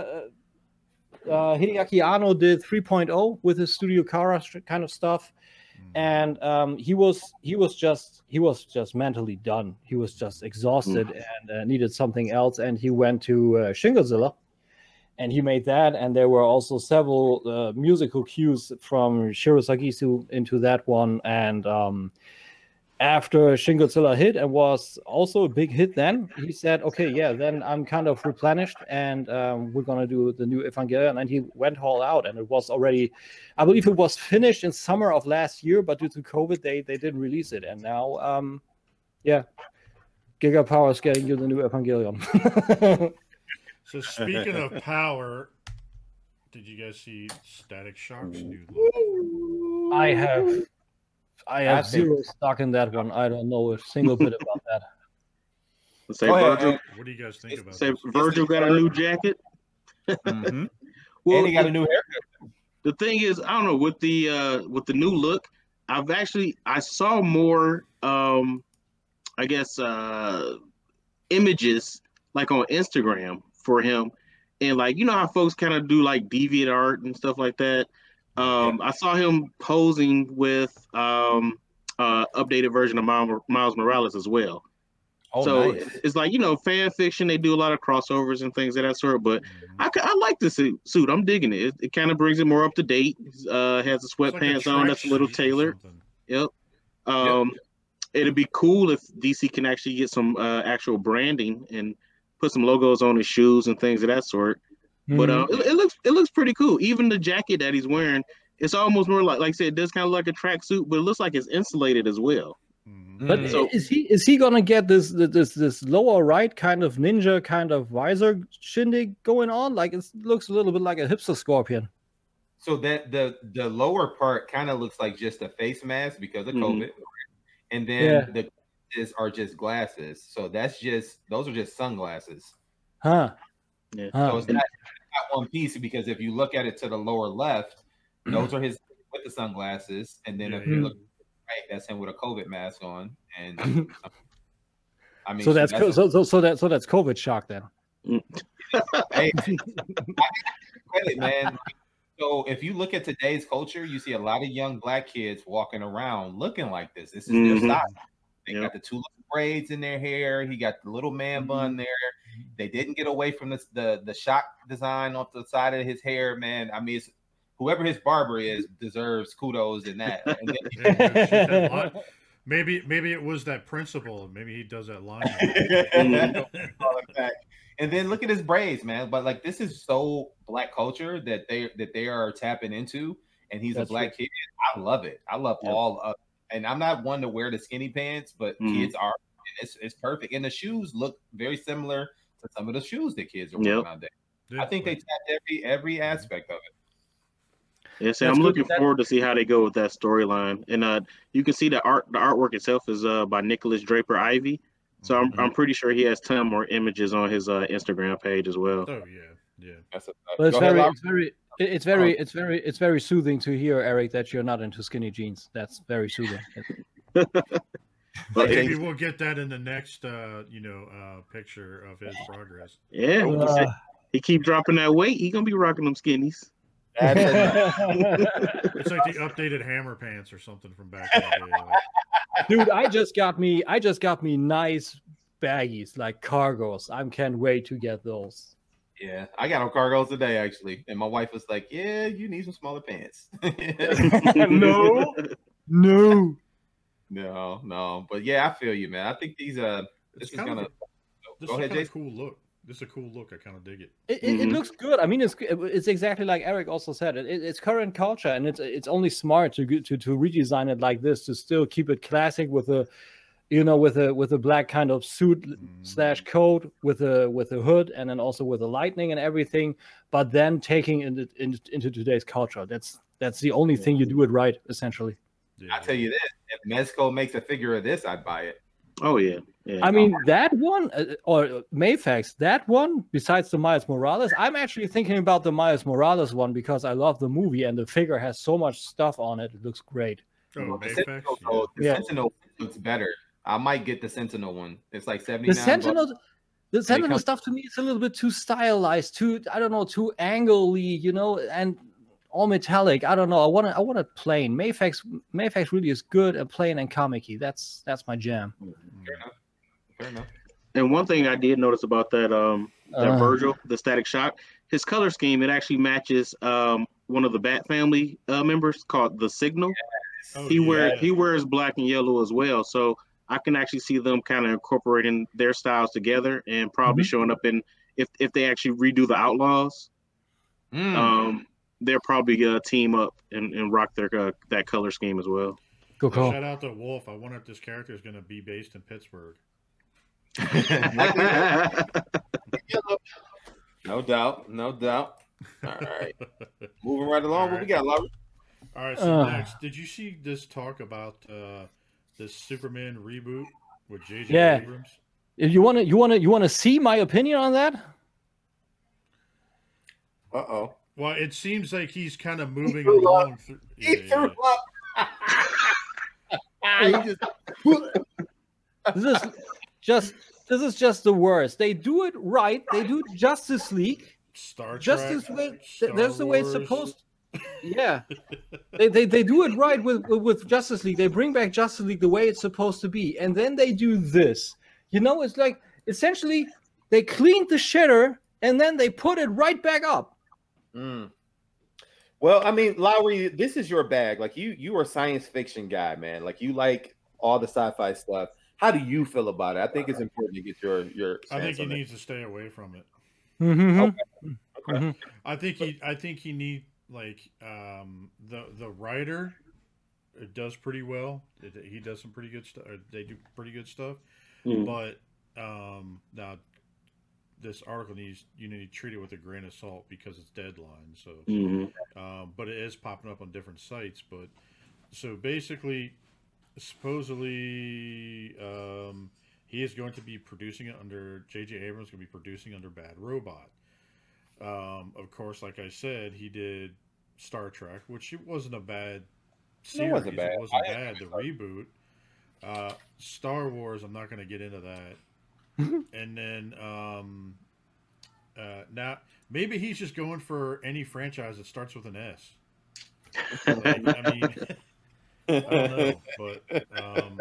uh, Hideaki Anno did 3.0 with his Studio Khara kind of stuff, mm, and um, he was he was just he was just mentally done. He was just exhausted and uh, needed something else, and he went to uh, Shin Godzilla, and he made that. And there were also several uh, musical cues from Shiro Sagisu into that one, and um, after Shin Godzilla hit and was also a big hit then he said okay yeah then i'm kind of replenished and um, we're gonna do the new evangelion and he went all out and it was already i believe it was finished in summer of last year but due to covid they they didn't release it and now um yeah giga power is getting you the new evangelion <laughs> So speaking of <laughs> power, did you guys see Static Shock's new look? i have i have I think- zero stock in that one i don't know a single bit about that <laughs> Say Go ahead, Virgil, What do you guys think about say this? Virgil got a new jacket. Mhm. <laughs> Well, and he got a new haircut. the thing is, I don't know with the uh with the new look. I've actually I saw more um I guess uh images like on Instagram for him, and like you know how folks kind of do like deviant art and stuff like that. Um, I saw him posing with um uh updated version of Miles, Miles Morales as well. Oh, so nice. it's like you know fan fiction. They do a lot of crossovers and things of that sort, but. Mhm. I, I like the suit. suit. I'm digging it. It, it kind of brings it more up to date. Uh, has the It's like a sweatpants on. That's a little tracksuit tailored. Yep. Um, it'd be cool if DC can actually get some uh, actual branding and put some logos on his shoes and things of that sort. But uh, it, it looks it looks pretty cool. Even the jacket that he's wearing, it's almost more like like I said, it does kind of like a tracksuit, but it looks like it's insulated as well. Mhm. But. So- is he is he gonna get this this this lower right kind of ninja kind of visor shindig going on? Like it looks a little bit like a hipster scorpion. So that the the lower part kind of looks like just a face mask because of Mhm. COVID, and then Yeah. the glasses are just glasses. So that's just those are just sunglasses. Huh. Yeah. So it's not, not one piece because if you look at it to the lower left, those are his with the sunglasses, and then if you look right, that's him with a COVID mask on, and <laughs> I mean, so that's co- a- so, so so that so that's COVID shock then. hey, <laughs> credit, man. So if you look at today's culture, you see a lot of young black kids walking around looking like this. This is their Mhm. style. They Yep. got the two little braids in their hair. He got the little man mm-hmm. bun there. They didn't get away from this, the the shock design off the side of his hair, man. I mean, it's, whoever his barber is deserves kudos in that. And then- <laughs> Yeah, yeah, shit, that <laughs> maybe maybe it was that principle. Maybe he does that line. Call it back. And then look at his braids, man. But like this is so black culture that they that they are tapping into, and he's That's a black kid. I love it. I love Yeah. all of. And I'm not one to wear the skinny pants, but Mhm. kids are. It's it's perfect, and the shoes look very similar to some of the shoes that kids are wearing Yep. nowadays. Yeah, I think they tapped every every aspect of it. Yeah, so That's I'm looking forward to see how they go with that storyline. And uh, you can see the art, the artwork itself is uh by Nikolas Draper-Ivey. So I'm, Mm-hmm. I'm pretty sure he has ton more images on his uh, Instagram page as well. Oh yeah, yeah. That's a, But it's Go ahead, very, it's very, it- it's very, it's very, it's very soothing to hear, Eric, that you're not into skinny jeans. That's very soothing. <laughs> But Maybe we'll get that in the next, uh, you know, uh, picture of his progress. yeah, he, Uh, he keep dropping that weight. He gonna be rocking them skinnies. <laughs> It's like the updated hammer pants or something from back in the day. Like, Dude, I just got me, I just got me nice baggies like cargos. I can't wait to get those. Yeah, I got on cargos today actually, and my wife was like, "Yeah, you need some smaller pants." <laughs> No. No. <laughs> No, no, but yeah, I feel you, man. I think these uh, this it's is kind gonna. of this Go is ahead, kind Jason. cool look. This is a cool look. I kind of dig it. It, it, it Mhm. looks good. I mean, it's it's exactly like Eric also said. It, it- it's current culture, and it's it's only smart to to to redesign it like this to still keep it classic with a, you know, with a with a black kind of suit slash mm. coat with a with a hood, and then also with the lightning and everything. But then taking it into, into today's culture. That's that's the only thing you do it right, essentially. Yeah, I tell you this: if Mezco makes a figure of this, I'd buy it. Oh yeah, yeah. I mean, that one uh, uh or uh, Mafex, that one, besides the Miles Morales, I'm actually thinking about the Miles Morales one because I love the movie and the figure has so much stuff on it. It looks great. Oh, Well, the oh, Mafex, Sentinel, yeah. though, the Yeah. Sentinel looks better. I might get the Sentinel one. It's like seventy The nine. Sentinel, the Sentinel come- stuff to me is a little bit too stylized, too I don't know, too angly, you know, and all metallic. I don't know. I want to I want it plain. Mafex Mafex really is good at plain and comic-y. That's that's my jam. Fair enough. Fair enough. and one thing I did notice about that um that Uh, Virgil, the Static Shock, his color scheme it actually matches um one of the Bat Family uh, members called the Signal. Oh, he wear yeah. he wears black and yellow as well, so I can actually see them kind of incorporating their styles together and probably Mm-hmm. showing up in if if they actually redo the Outlaws, Mm. um, they're probably uh, team up and, and rock their uh, that color scheme as well. Good call. Shout out to Wolf. I wonder if this character is going to be based in Pittsburgh. <laughs> no doubt. No doubt. All right. <laughs> Moving right along. What we got, Laura? All right. So Uh. next, did you see this talk about uh, this Superman reboot with J.J. Yeah. Abrams? If you want to, you want to, you want to see my opinion on that? Uh oh. Well, it seems like he's kind of moving threw up. along. Through, He yeah, yeah, threw yeah. up. <laughs> he just This is just, this is just the worst. They do it right. They do Justice League Star just Trek. this way. Star There's the way it's Wars. supposed. Yeah, they, they they do it right with with Justice League. They bring back Justice League the way it's supposed to be, and then they do this. You know, it's like essentially they cleaned the shitter and then they put it right back up. Mm. Well, I mean, Lowery, this is your bag. Like you, you are a science fiction guy, man. Like you like all the sci-fi stuff. How do you feel about it? I think it's important to get your your. I think he on that. needs to stay away from it. Mhm. Okay. Mhm. I think he. I think he need like um, the the writer uh, does pretty well. It- He does some pretty good stuff. They do pretty good stuff. Mm. But um, now this article needs you need to treat it with a grain of salt because it's deadline. So, Mhm. um, but it is popping up on different sites. But so basically, supposedly, um, he is going to be producing it under J.J. Abrams. Going to be producing under Bad Robot. Um, of course, like I said, he did Star Trek, which it wasn't a bad series. wasn't bad. It wasn't bad. The reboot. Uh, Star Wars. I'm not going to get into that. <laughs> and then um, uh, now maybe he's just going for any franchise that starts with an S. Like, I mean, <laughs> I don't know, but um,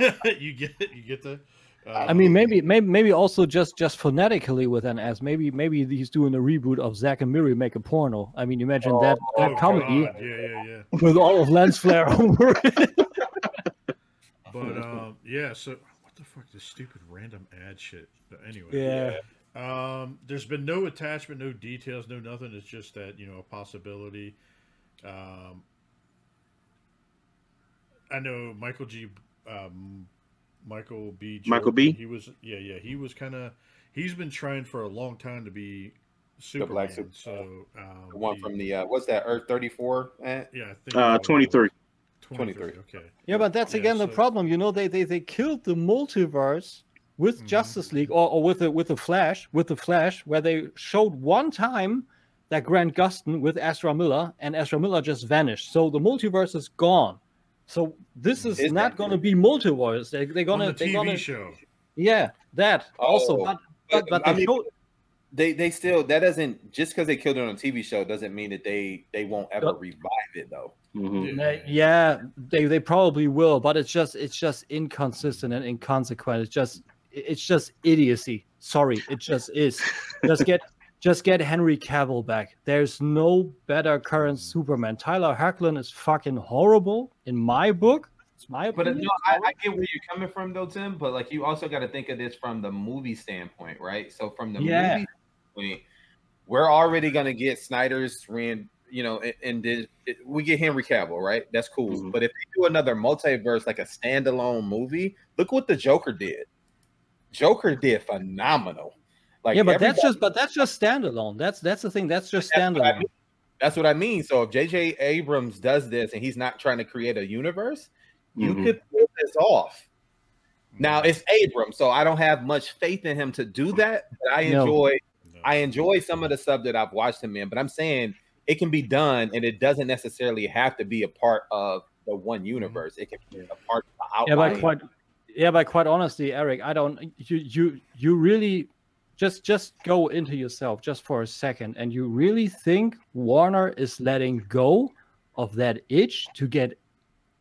<laughs> you get you get the. Uh, I mean, maybe, maybe, maybe also just just phonetically with an S. Maybe, maybe he's doing a reboot of Zack and Miri make a porno. I mean, imagine that that oh, comedy God, Yeah, yeah, yeah. with all of lens flare <laughs> over it. But um, yeah. So what the fuck? This stupid random ad shit. But anyway. yeah. Um, there's been no attachment, no details, no nothing. It's just that you know a possibility. Um, I know Michael G. Um, Michael B. Michael B? He was yeah yeah he was kind of he's been trying for a long time to be The Superman. Black Super- so um, The one he- from the uh, what's that Earth 34? Eh? yeah I think Uh, 23. 23. 23. Okay. Yeah, but that's Yeah, again the problem. You know, they they, they killed the multiverse with Mhm. Justice League or, or with the with the Flash with the Flash, where they showed one time that Grant Gustin with Ezra Miller, and Ezra Miller just vanished. So the multiverse is gone. So this is, Is not going to be multiverse. They, they're gonna the they're TV gonna show. yeah that also, Oh, but but, but I they mean, showed they they still that doesn't just because they killed it on a TV show doesn't mean that they they won't ever Yep. revive it though. Mhm. Uh, yeah, they they probably will, but it's just it's just inconsistent and inconsequent. It's just it's just idiocy. Sorry, it just is. Just get just get Henry Cavill back. There's no better current Superman. Tyler Hoechlin is fucking horrible in my book. It's my But uh, no, I, I get where you're coming from though, Tim. But like you also got to think of this from the movie standpoint, right? So from the Yeah. movie standpoint, we're already gonna get Snyder's you know, and, and did, it, we get Henry Cavill, right? That's cool. Mhm. But if they do another multiverse, like a standalone movie, look what the Joker did. Joker did phenomenal. Like yeah, but that's just but that's just standalone. That's that's the thing. That's just That's what I standalone. mean. That's what I mean. So if JJ Abrams does this and he's not trying to create a universe, you Mhm. could pull this off. Now it's Abrams, so I don't have much faith in him to do that. But I enjoy No. I enjoy some of the stuff that I've watched him in. But I'm saying it can be done, and it doesn't necessarily have to be a part of the one universe. It can be a part of the yeah, but quite yeah, but quite honestly, Eric, I don't you you you really just just go into yourself just for a second and you really think Warner is letting go of that itch to get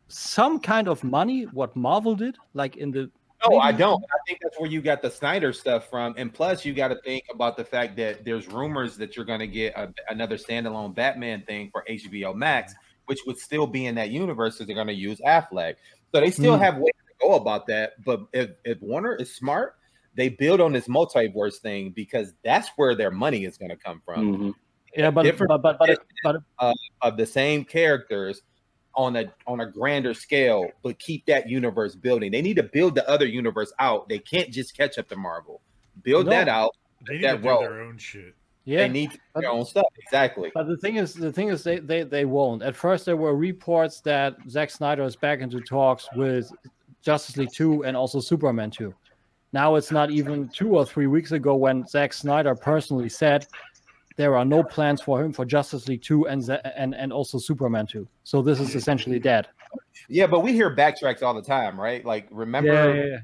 some kind of money what Marvel did like in the No, I don't. I think that's where you got the Snyder stuff from. And plus, you got to think about the fact that there's rumors that you're going to get a, another standalone Batman thing for HBO Max, which would still be in that universe because they're going to use Affleck. So they still Hmm. have ways to go about that. But if, if Warner is smart, they build on this multiverse thing because that's where their money is going to come from. Mhm. yeah but Different- but but but, but Of the same characters on a on a grander scale, but keep that universe building. They need to build the other universe out. They can't just catch up to Marvel. Build No. that out. They need that to do their own shit. yeah They need to their own stuff. Exactly. But the thing is, the thing is, they, they they won't. At first, there were reports that Zack Snyder is back into talks with Justice League Two and also Superman Two. Now it's not even two or three weeks ago when Zack Snyder personally said there are no plans for him for Justice League Two and and and also Superman Two. So this is essentially dead. Yeah, but we hear backtracks all the time, right? Like remember Yeah, yeah, yeah.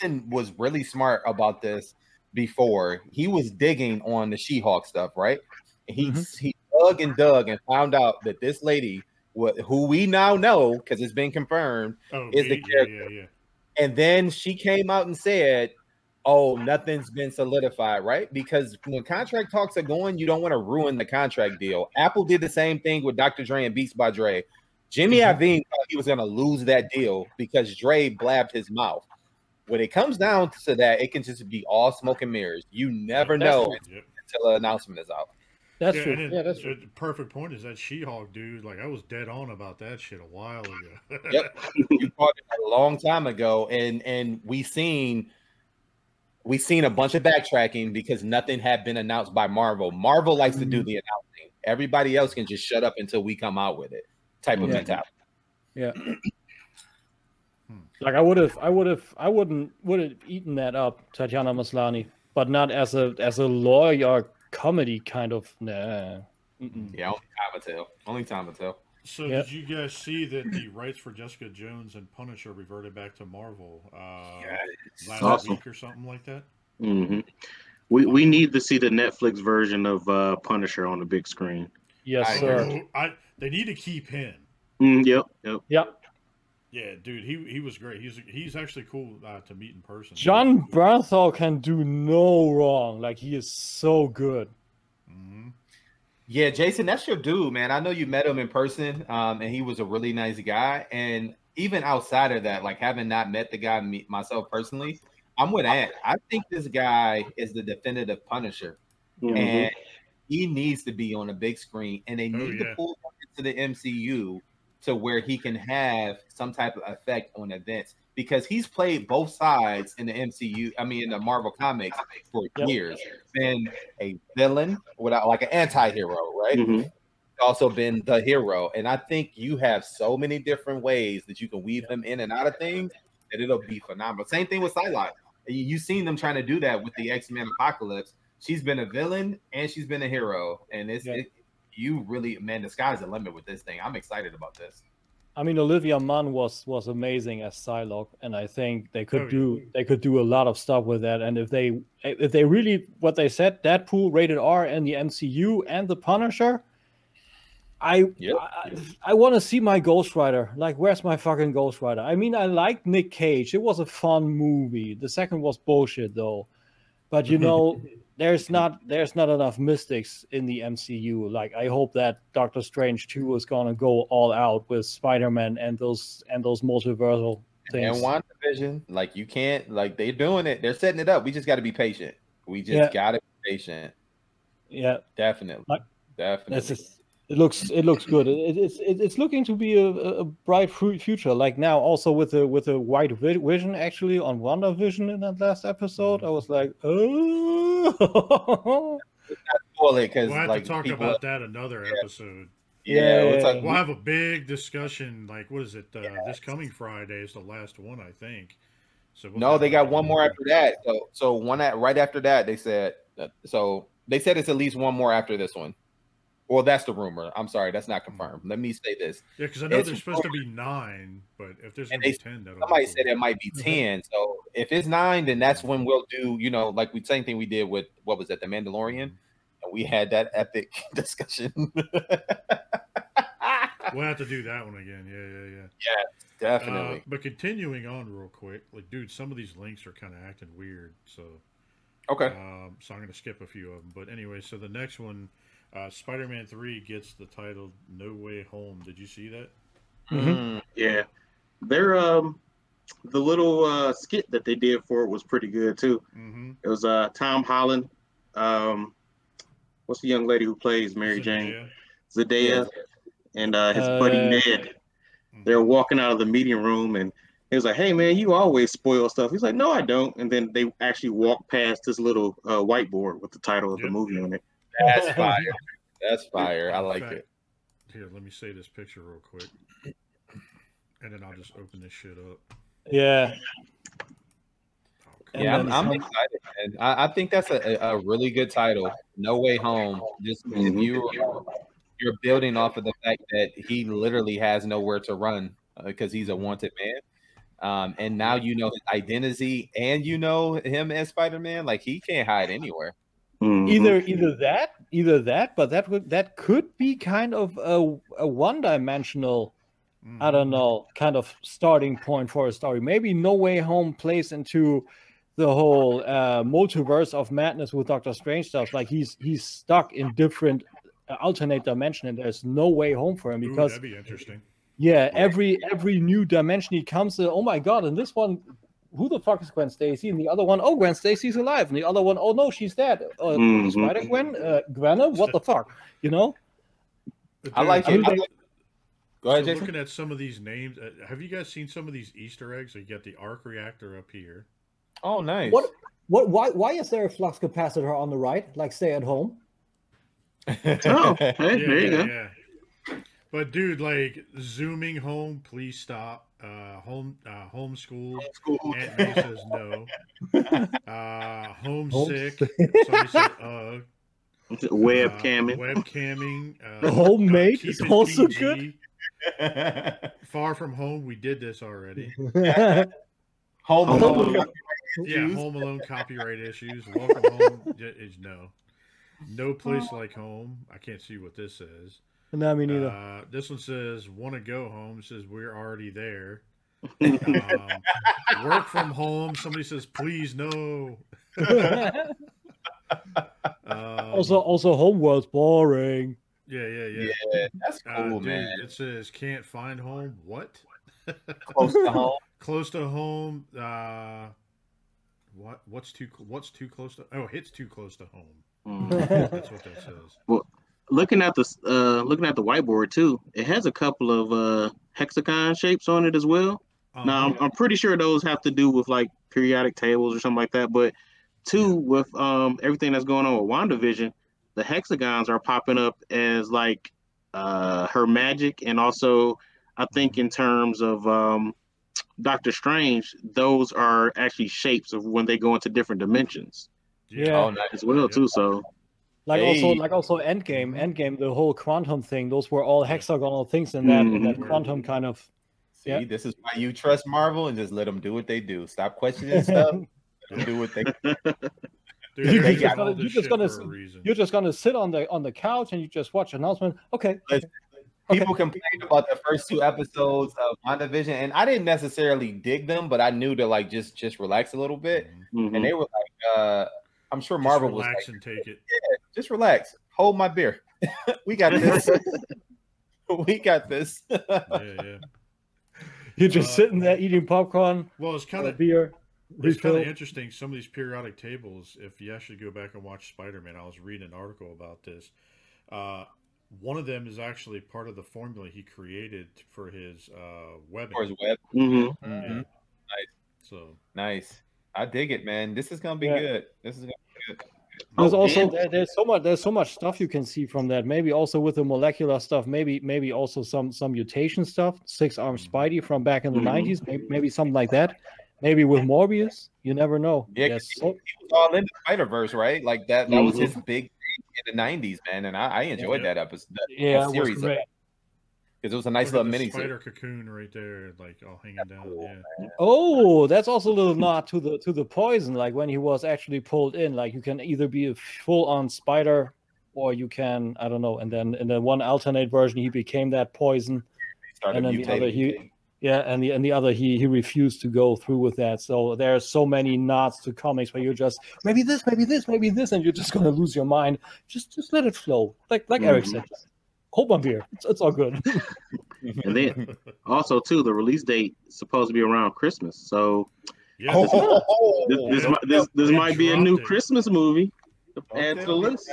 Jason was really smart about this before. He was digging on the She-Hulk stuff, right? And he Mhm. he dug and dug and found out that this lady, who we now know because it's been confirmed, Oh, Is the yeah, character. And then she came out and said, "Oh, nothing's been solidified, right?" Because when contract talks are going, you don't want to ruin the contract deal. Apple did the same thing with Dr. Dre and Beats by Dre. Jimmy Mm-hmm. Iovine thought he was going to lose that deal because Dre blabbed his mouth. When it comes down to that, it can just be all smoke and mirrors. You never That's know. Until an announcement is out. That's yeah, true. and it- Yeah, that's true. The perfect point is that She-Hulk dude. Like I was dead on about that shit a while ago. Yep. <laughs> you caught it a long time ago, and and we seen we seen a bunch of backtracking because nothing had been announced by Marvel. Marvel likes to do mm-hmm. the announcing. Everybody else can just shut up until we come out with it. Type of Yeah. mentality. Yeah. <clears throat> Hmm. Like I would have, I would have, I wouldn't would have eaten that up, Tatiana Maslany, but not as a as a lawyer comedy kind of. Nah. Mm-mm. Yeah, only time will tell. Only time will tell. So Yep. did you guys see that the rights for Jessica Jones and Punisher reverted back to Marvel uh, last Awesome. week or something like that? hmm We we need to see the Netflix version of uh, Punisher on the big screen. Yes, I sir. I, they need to keep him. Mm, yep, yep. Yep. Yeah, dude, he he was great. He's he's actually cool uh, to meet in person. Jon Bernthal can do no wrong. Like he is so good. hmm Yeah, Jason, that's your dude, man. I know you met him in person, um, and he was a really nice guy. And even outside of that, like having not met the guy me, myself personally, I'm with Ant. I think this guy is the definitive Punisher, Mhm. and he needs to be on a big screen. And they Oh, need yeah. to pull him into the MCU to where he can have some type of effect on events because he's played both sides in the MCU. I mean, in the Marvel comics for Yep. years. Been a villain without like an anti-hero, right? Mhm. also been the hero. And I think you have so many different ways that you can weave him in and out of things that it'll be phenomenal. Same thing with Psylocke. You- You've seen them trying to do that with the X Men Apocalypse. She's been a villain and she's been a hero, and it's Yeah. it, you really man, the sky's the limit with this thing. I'm excited about this. I mean, Olivia Munn was was amazing as Psylocke, and I think they could Oh, yeah. do they could do a lot of stuff with that. And if they if they really what they said, Deadpool rated R and the MCU and the Punisher, I Yep. I, I want to see my Ghost Rider. Like, where's my fucking Ghost Rider? I mean, I liked Nick Cage. It was a fun movie. The second was bullshit though. But you <laughs> know, there's not there's not enough mystics in the MCU. Like I hope that Doctor Strange 2 is gonna go all out with Spider-Man and those and those multiversal things. And WandaVision, like you can't like they're doing it, they're setting it up. We just got to be patient. We just Yeah. got to be patient. yeah, Definitely, Like, definitely. it's just, it looks it looks good. It, it's it's looking to be a, a a bright future. Like now, also with a with a white vision actually on Wonder WandaVision in that last episode, I was like, <laughs> oh. Spoil it because We'll have like to talk people, about that another episode. yeah, Yeah, we'll yeah, talk- yeah. We'll have a big discussion. Like, what is it? Uh, This coming Friday is the last one, I think. So we'll No, they got one more after that. So, so one at right after that, they said. that- So they said it's at least one more after this one. Well, that's the rumor. I'm sorry, that's not confirmed. Let me say this. Yeah, because I know it's there's supposed to be nine, but if there's be ten, that'll Somebody said it might be Mhm. ten. So if it's nine, then that's when we'll do. You know, like we same thing we did with what was that, The Mandalorian, and we had that epic <laughs> discussion. We'll have to do that one again. Yeah, yeah, yeah, yeah. Definitely. Uh, but continuing on real quick, like, dude, some of these links are kind of acting weird. So, okay. um, so I'm gonna skip a few of them. But anyway, so the next one, uh, Spider-Man Three gets the title "No Way Home." Did you see that? Mhm. Mm, Yeah, they're um the little uh skit that they did for it was pretty good too. Mm-hmm. It was uh Tom Holland, um, what's the young lady who plays Mary Jane? Zendaya, and uh, his buddy Uh, Ned. They're walking out of the meeting room, and he was like, "Hey man, you always spoil stuff." He's like, "No, I don't." And then they actually walk past this little uh, whiteboard with the title of the movie yep. on it. That's <laughs> fire. That's fire. I like it. Here, let me say this picture real quick, and then I'll just open this shit up. Yeah, And Yeah, I'm, I'm excited. Man. I, I think that's a, a a really good title. No way home. Just if Mhm. you you're building off of the fact that he literally has nowhere to run because he's a wanted man. Um, and now you know his identity, and you know him as Spider Man. Like he can't hide anywhere. Mhm. either either that, either that, but that would that could be kind of a, a one dimensional Mhm. I don't know, kind of starting point for a story. Maybe No Way Home plays into the whole uh, multiverse of madness with Doctor Strange stuff. Like he's he's stuck in different uh, alternate dimension, and there's no way home for him Ooh, because that'd be interesting. yeah, every every new dimension he comes to, oh my god, and this one. Who the fuck is Gwen Stacy? And the other one, oh, Gwen Stacy's alive. And the other one, oh no, she's dead. Uh, Mhm. Spider Gwen, uh, Gwenna, what the fuck? You know? I dude, like I mean, it. I they- Go ahead, so Jason. looking at some of these names, uh, have you guys seen some of these Easter eggs? So you got the arc reactor up here. Oh, nice. What what why why is there a flux capacitor on the right? Like stay at home? <laughs> Oh, hey, Yeah, there you yeah, go. yeah. But dude, like zooming home, please stop. Uh, home, uh, homeschool. Aunt May says no. <laughs> Uh, homesick. Somebody said uh. Webcamming. Uh, <laughs> webcamming. Uh, Homemade keep is also PG. good. <laughs> Far from home, we did this already. Home Home Alone. Alone. Yeah, Home Alone copyright issues. Welcome home is no. No place like home. I can't see what this says. No, me neither. Uh, this one says, "Want to go home?" Says, "We're already there." <laughs> Um, work from home. Somebody says, "Please no." <laughs> Um, also, also, homeworld's boring. yeah, yeah, yeah. Yeah, that's Uh, cool, dude, man. It says, "Can't find home." What? Close to home. <laughs> Close to home. Uh, what? What's too? What's too close to? Oh, hits too close to home. Mm. That's what that says. Looking at the uh, looking at the whiteboard too, it has a couple of uh, hexagon shapes on it as well. Now Um, I'm, I'm pretty sure those have to do with like periodic tables or something like that. But two, with um everything that's going on with WandaVision, the hexagons are popping up as like uh her magic, and also I think in terms of um Doctor Strange, those are actually shapes of when they go into different dimensions Yeah. Oh, nice. as well too. So Like also, like also, Endgame, Endgame, the whole quantum thing. Those were all hexagonal things in that in that Mhm. quantum kind of. See, Yeah. this is why you trust Marvel and just let them do what they do. Stop questioning stuff. Let 'em do what they. <laughs> Dude, You're just do gonna- you're just gonna for a s- reason. You're just gonna sit on the on the couch and you just watch announcement. Okay, okay. People complained about the first two episodes of WandaVision, and I didn't necessarily dig them, but I knew to like just just relax a little bit. Mhm. mhm. And they were like, uh, I'm sure Just Marvel was relax like, and take it. just relax, hold my beer, <laughs> we got this, <laughs> we got this. Yeah, <laughs> yeah. You're just Uh, sitting there eating popcorn, Well, it's kind of beer, it's kind of interesting. Some of these periodic tables, if you actually go back and watch Spider Man, I was reading an article about this. Uh, one of them is actually part of the formula he created for his uh, webbing. Or his web. Mhm. Mhm. Yeah. So Nice. I dig it, man. This is gonna be Yeah. good. This is gonna be good. There's Oh, also there, there's so much there's so much stuff you can see from that. Maybe also with the molecular stuff. Maybe maybe also some some mutation stuff. Six arm Spidey from back in the Mhm. 90s. Maybe, maybe something like that. Maybe with Morbius. You never know. Yeah, There's 'cause he, he was all in the Spider Verse, right? Like that. That was Mhm. his big thing in the '90s, man. And I, I enjoyed Yeah. that episode. That, yeah, that it was series great. Because it was a nice little mini. spider cocoon right there, like all hanging down. cool, Yeah. Oh, that's also a little nod to the to the poison. Like when he was actually pulled in. Like you can either be a full on spider, or you can I don't know. And then in the one alternate version, he became that poison. And then the other he yeah and the and the other he he refused to go through with that so there's so many nods to comics where you're just maybe this maybe this maybe this and you're just gonna lose your mind just just let it flow like like eric Mhm. said hold my beer it's, it's all good <laughs> And then also too, the release date is supposed to be around Christmas. So Yeah. <laughs> Oh, this this, Yeah. mi- this, this might be a new it. Christmas movie to Don't add to the list.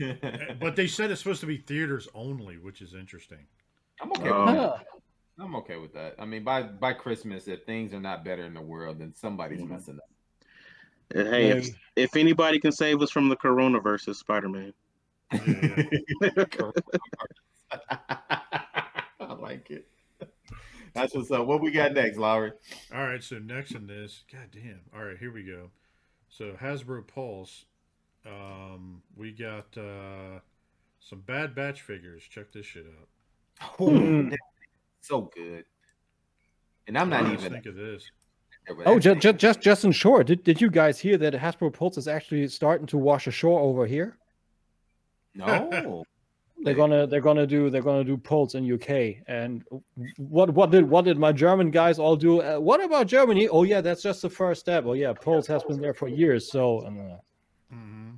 <laughs> but they said it's supposed to be theaters only, which is interesting. I'm okay. Um, with that. I'm okay with that. I mean, by by Christmas, if things are not better in the world, then somebody's Mhm. messing up. And hey, if, if anybody can save us from the coronavirus, it's Spider Man. Yeah, yeah. <laughs> I like it. That's what's up. What we got next, Lowery? All right, so next in this, god damn. All right, here we go. So Hasbro Pulse, um, we got uh, some Bad Batch figures. Check this shit out. Mm. <laughs> so good. And I'm not even. think of this. oh just, just just just in short did, did you guys hear that hasbro pulse is actually starting to wash ashore over here no. <laughs> they're gonna they're gonna do they're gonna do Pulse in uk and what what did what did my german guys all do? Uh, what about germany? Oh yeah that's just the first step. Oh yeah pulse has been there for years so uh, Mm-hmm.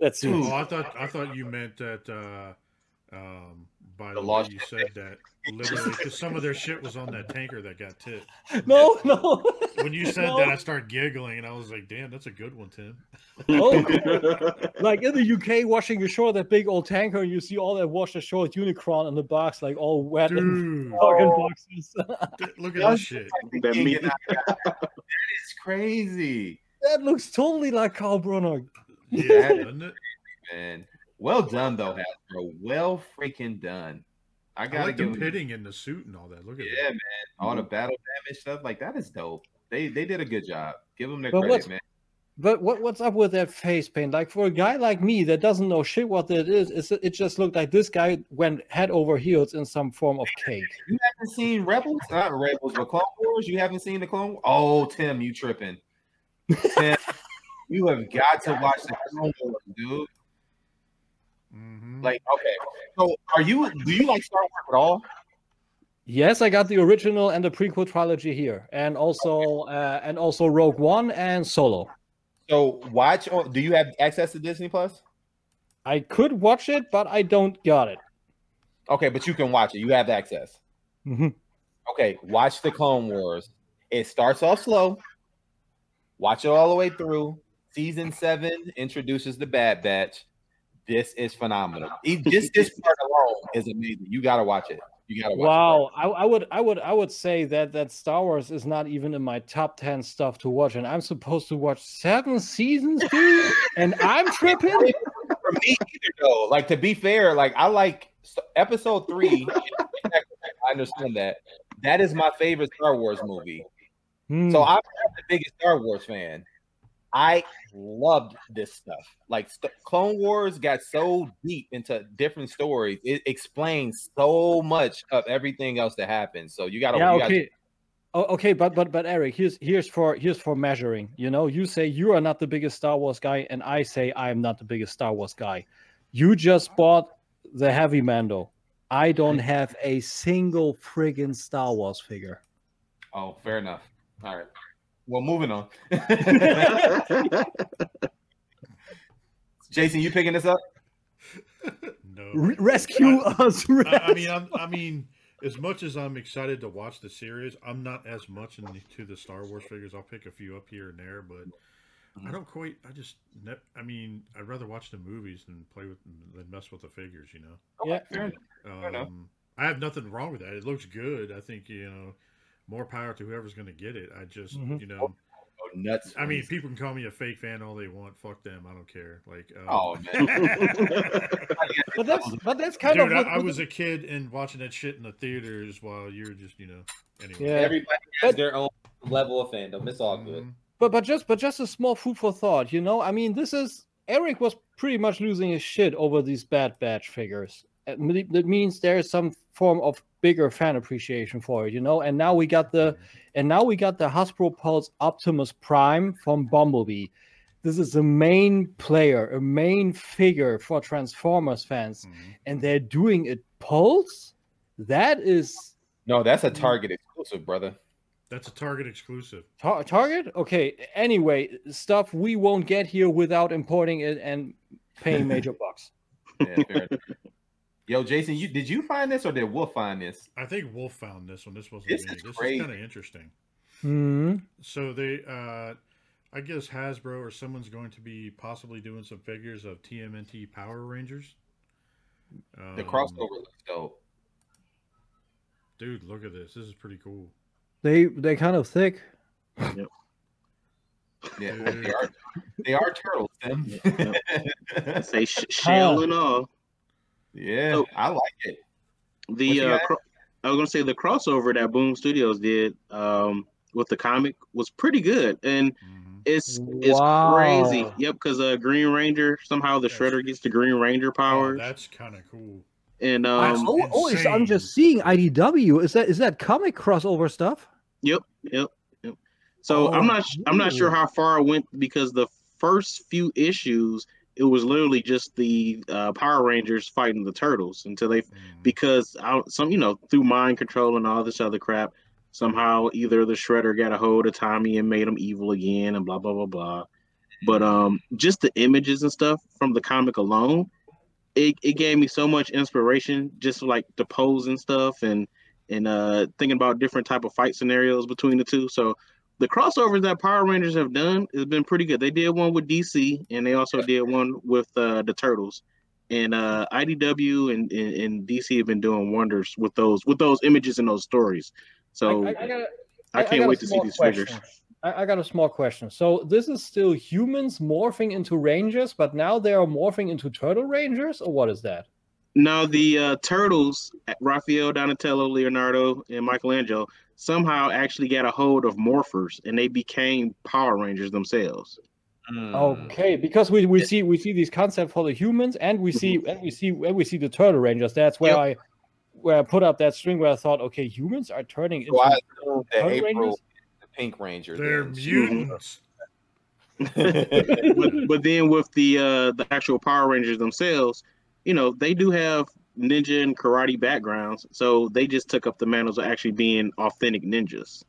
let's Oh, I thought I thought you meant that uh, um, by The the, way you said that <laughs> literally because some of their shit was on that tanker that got tipped. <laughs> no no When you <laughs> said No. that, I started giggling and I was like, "Damn, that's a good one, Tim." Oh, like in the UK, washing ashore that big old tanker, and you see all that washed ashore Unicron in the box, like all wet in Dude, fucking Oh. boxes. look at this shit. That meat- that is crazy, that looks totally like Carl Brunner. Yeah, doesn't it? man. Well done though, Hasbro. Well freaking done. I I gotta like give the 'em- pitting in the suit and all that. Look at Yeah, that. man. All the battle damage stuff, like that is dope. They they did a good job. Give them their But credit, man. But what, what's up with that face paint? Like for a guy like me that doesn't know shit what that is, it's, it just looked like this guy went head over heels in some form of cake. You haven't seen Rebels? Not Rebels, but Clone Wars. You haven't seen the Clone? Oh, Tim, you tripping? Tim, you have got to watch the Clone Wars, dude. Mhm. Like, okay, so are you? Do you like Star Wars at all? Yes, I got the original and the prequel trilogy here, and also uh, and also Rogue One and Solo. So watch. Do you have access to Disney Plus? I could watch it, but I don't got it. Okay, but you can watch it. You have access. Mm-hmm. Okay, watch the Clone Wars. It starts off slow. Watch it all the way through. Season seven introduces the Bad Batch. This is phenomenal. E- Just this <laughs> part alone is amazing. You gotta watch it. You gotta watch Wow, I, I would I would I would say that that Star Wars is not even in my top ten stuff to watch, and I'm supposed to watch seven seasons, <laughs> dude, and I'm tripping. For me either though. Like to be fair, like I like st- episode three. <laughs> I understand that. That is my favorite Star Wars movie. Hmm. So I'm not the biggest Star Wars fan. I loved this stuff. Like St- Clone Wars got so deep into different stories. It explains so much of everything else that happened. So you gotta, yeah, you gotta okay. Oh, okay, but but but Eric, here's here's for here's for measuring. You know, you say you are not the biggest Star Wars guy, and I say I am not the biggest Star Wars guy. You just bought the heavy Mando. I don't have a single friggin' Star Wars figure. Oh, fair enough. All right. Well, moving on. <laughs> Jason, you picking this up? no. Rescue I- us! I, I mean, I'm, I mean, as much as I'm excited to watch the series, I'm not as much into the Star Wars figures. I'll pick a few up here and there, but I don't quite. I just, I mean, I'd rather watch the movies than play with than mess with the figures. You know, yeah, Fair enough. um, I have nothing wrong with that. It looks good. I think you know, more power to whoever's going to get it. I just, Mhm. you know, Oh, nuts. I mean, people can call me a fake fan all they want. Fuck them. I don't care. Like, um, oh <laughs> man. but that's but that's kind Dude, of I, what- I was a kid and watching that shit in the theaters while you're just, you know, anyway. Yeah. Everybody has their own level of fandom. It's all good. Mhm. but but just but just a small food for thought. You know, I mean, this is Eric was pretty much losing his shit over these Bad Batch figures. Uh, it That means there is some form of bigger fan appreciation for it, you know. And now we got the mm-hmm. and now we got the Hasbro Pulse Optimus Prime from Bumblebee. This is a main player, a main figure for Transformers fans, Mhm. and they're doing it Pulse. That is No, that's a mm. Target exclusive, brother. That's a Target exclusive. Tar- Target? Okay. Anyway, stuff we won't get here without importing it and paying <laughs> major bucks. Yeah, fair enough. Yo, Jason, you did you find this or did Wolf find this? I think Wolf found this one. This wasn't This me. is This crazy. is kind of interesting. Hmm. So they, uh, I guess Hasbro or someone's going to be possibly doing some figures of TMNT Power Rangers. The Um, crossover looks dope. dude. Look at this. This is pretty cool. They they kind of thick. Yeah, they are they are turtles, Tim. <laughs> Say sh- shell and all. Yeah, So- I like it. The uh, cro- I was gonna say the crossover that Boom Studios did um, with the comic was pretty good, and Mhm. it's it's Wow. crazy. Yep, because uh, Green Ranger somehow the Yes. Shredder gets the Green Ranger Oh, powers, that's kind of cool. and That's- um, oh, oh, it's- I'm just seeing IDW. Is that is that comic crossover stuff? Yep, yep, yep. So I'm not Oh, I'm not sure how far I went because the first few issues it was literally just the uh, Power Rangers fighting the turtles until they Mhm. because I, some you know through mind control and all this other crap somehow either the Shredder got a hold of Tommy and made him evil again and blah blah blah blah. But um, just the images and stuff from the comic alone, it, it gave me so much inspiration. Just like the pose and stuff and and uh thinking about different type of fight scenarios between the two. So the crossovers that Power Rangers have done has been pretty good. They did one with DC and they also did one with uh, the Turtles. And uh, IDW and, and, and DC have been doing wonders with those with those images and those stories. So I, I, I, I can't wait to see these question. figures. I, I got a small question. So this is still humans morphing into rangers, but now they are morphing into turtle rangers, or what is that? Now the uh, Turtles, Raphael, Donatello, Leonardo, and Michelangelo somehow actually got a hold of morphers and they became Power Rangers themselves. Mm. Okay, because we, we see we see these concepts for the humans, and we see and we see and we see the turtle rangers. That's where Yep. I where I put up that string where I thought, okay, humans are turning into So I assume that Turtle April Rangers? the Pink Ranger. They're then. mutants. <laughs> but, but then with the uh the actual Power Rangers themselves, you know, they do have ninja and karate backgrounds, so they just took up the mantles of actually being authentic ninjas.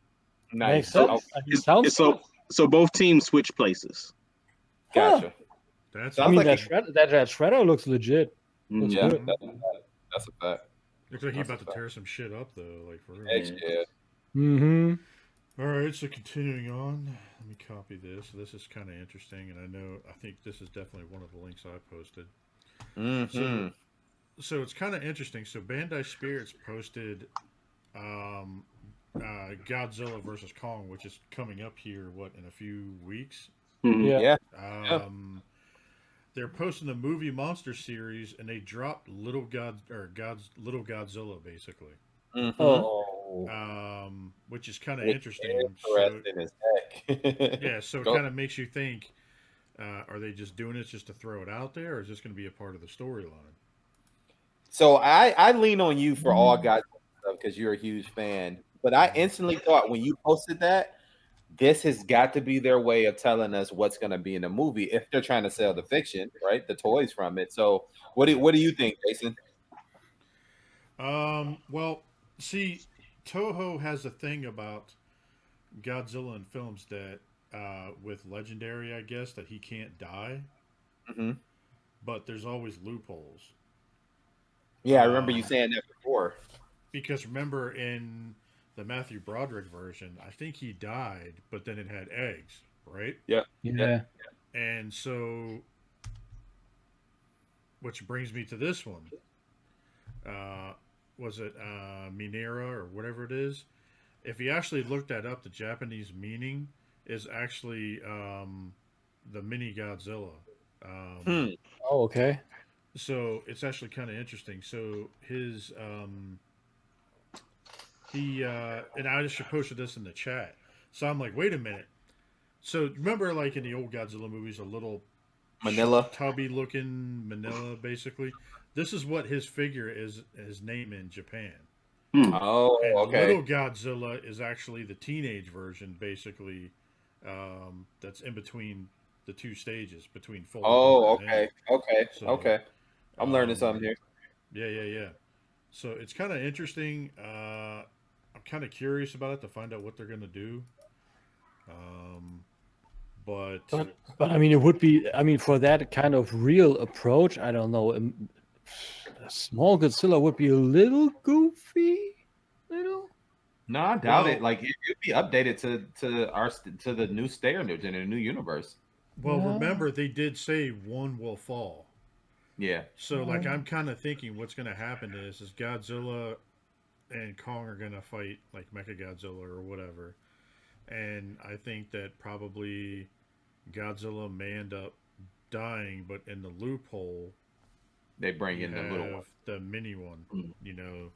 nice. sense. I mean, so so both teams switch places. gotcha. That's I mean, like that, a- shredder, that that shredder looks legit. Mhm. Yeah, that- that's a fact. looks like he's about to tear some shit up though, like for real. Yeah. Mm-hmm. All right, so continuing on, let me copy this. This is kind of interesting, and I know I think this is definitely one of the links I posted. Mhm. So it's kind of interesting. So Bandai Spirits posted um, uh, Godzilla versus Kong, which is coming up here. What in a few weeks? Mhm. Yeah. Yeah. Um, They're posting the movie monster series, and they dropped Little God or God's Little Godzilla, basically, Mhm. Oh, um, which is kind of Which interesting. So, as heck. yeah, so it kind of makes you think: uh, Are they just doing this just to throw it out there, or is this going to be a part of the storyline? So I I lean on you for all Godzilla stuff because you're a huge fan. But I instantly thought when you posted that, this has got to be their way of telling us what's going to be in the movie if they're trying to sell the fiction, right? The toys from it. So what do what do you think, Jason? Um, well, see, Toho has a thing about Godzilla in films that, uh, with Legendary, I guess, that he can't die, hmm but there's always loopholes. Yeah, I remember you Um, saying that before. Because remember in the Matthew Broderick version, I think he died, but then it had eggs, right? yeah. yeah. And so, which brings me to this one. Uh, was it uh, Minilla or whatever it is? If you actually look that up, the Japanese meaning is actually um, the mini Godzilla. Um, Hmm. Oh, okay. So it's actually kind of interesting. So his um he uh and I just posted this in the chat. So I'm like, wait a minute. So remember like in the old Godzilla movies, a little Minilla. tubby looking Minilla basically. This is what his figure is his name in Japan. Oh, And okay. Little Godzilla is actually the teenage version, basically. Um, that's in between the two stages between full. Oh, and okay, okay, So, okay. I'm learning um, something here. Yeah, yeah, yeah. So it's kind of interesting. Uh, I'm kind of curious about it to find out what they're gonna do. Um, but But, but I mean, it would be. I mean, for that kind of real approach, I don't know. um, A small Godzilla would be a little goofy, little. No, I doubt Well- it. Like it would be updated to to our to the new standards in a new universe. well, Yeah. remember they did say one will fall. Yeah. So like I'm kind of thinking what's gonna happen is is Godzilla and Kong are gonna fight like Mecha Godzilla or whatever, and I think that probably Godzilla may end up dying, but in the loophole They bring in the little one. the mini one, Mm. you know,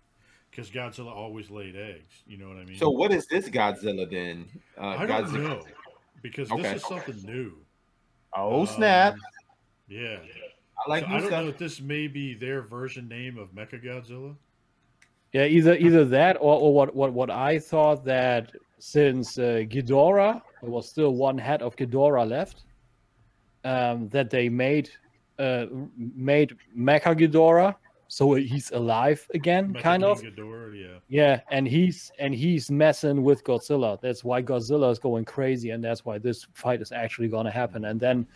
because Godzilla always laid eggs. You know what I mean? So what is this Godzilla then? Uh, I don't Godzilla- know because Okay. this is something new. Oh snap! Um, yeah, I like so I don't know if this may be their version name of Mecha Godzilla. Yeah, either either that or, or what what what I thought that since uh, Ghidorah there was still one head of Ghidorah left, um, that they made uh, made Mecha Ghidorah, so he's alive again, Mecha kind of. Ghidorah, yeah. Yeah, and he's and he's messing with Godzilla. That's why Godzilla is going crazy, and that's why this fight is actually going to happen. And then,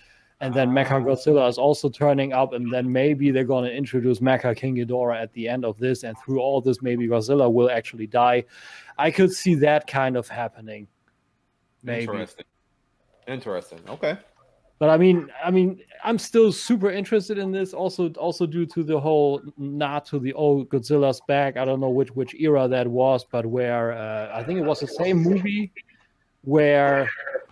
and then Mecha Godzilla is also turning up, and then maybe they're going to introduce Mecha King Ghidorah at the end of this, and through all this, maybe Godzilla will actually die. I could see that kind of happening, maybe. Interesting. Interesting. Okay. But I mean, I mean, I'm still super interested in this. Also, also due to the whole nod to the old Godzilla's back. I don't know which which era that was, but where uh, I think it was the same movie where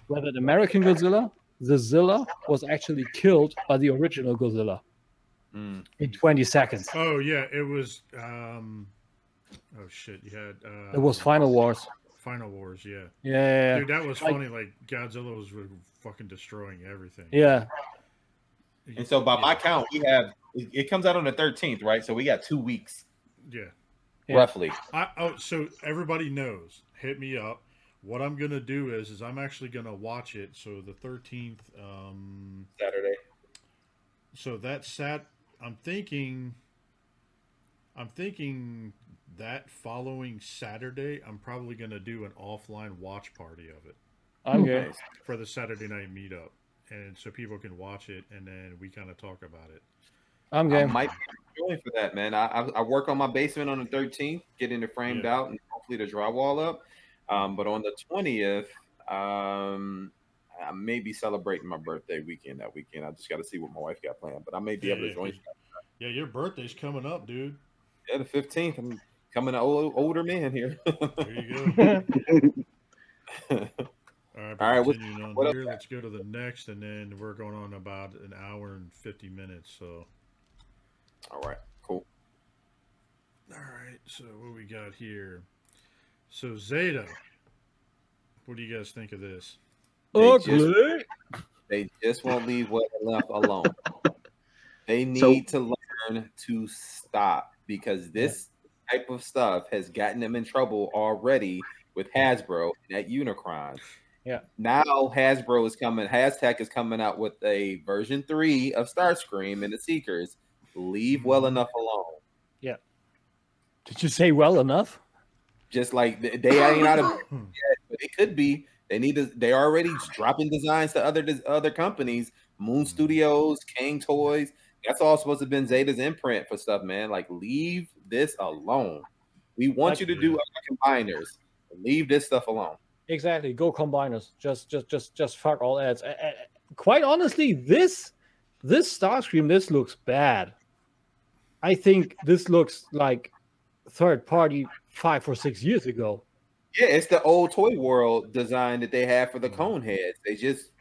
where that American Godzilla, the Zilla, was actually killed by the original Godzilla Mm. in 20 seconds. Oh yeah, it was. um Oh shit, you had. Uh, It was Final Wars. Final Wars, yeah. Yeah, Dude, that was Like- funny. Like Godzilla was re- fucking destroying everything. yeah. And so by my count, we have it it comes out on the 13th, right? So we got two weeks yeah. Yeah. roughly. I, oh, so everybody knows. Hit me up. What I'm gonna do is, is I'm actually gonna watch it. So the 13th. Um, Saturday. so that sat. I'm thinking. I'm thinking that following Saturday, I'm probably gonna do an offline watch party of it I'm good. For the Saturday night meetup, and so people can watch it, and then we kind of talk about it. I'm I game. might be going for that, man. I, I I work on my basement on the 13th, getting it framed Yeah. out and hopefully the drywall up. Um, but on the 20th, um, I may be celebrating my birthday weekend that weekend. I just got to see what my wife got planned, but I may be Yeah, able to join. Yeah, your birthday's coming up, dude. Yeah, the 15th. I'm coming an old, older man here. There you go. <laughs> All right, All right, what- on what here, let's go to the next, and then we're going on about an hour and fifty minutes. So, All right, cool. all right. So what we got here? So Zeta, what do you guys think of this? They just, they just won't leave what left alone. They need So- to learn to stop because this type of stuff has gotten them in trouble already with Hasbro and at Unicron. Yeah. Now Hasbro is coming, Hashtag is coming out with a version three of Starscream and the Seekers. Leave well Mhm. enough alone. Yeah. Did you say well enough? Just like they they oh, ain't out of yet, but it could be. They need to. They already dropping designs to other other companies, Moon mm-hmm. Studios, King Toys. That's all supposed to have been Zeta's imprint for stuff, man. Like, leave this alone. We want you to do other combiners. Leave this stuff alone. Exactly. Go combiners. Just, just, just, just fuck all ads. A- a- quite honestly, this, this Starscream, this looks bad. I think this looks like third party five or six years ago. Yeah, it's the old Toy World design that they had for the mm-hmm. cone heads. They just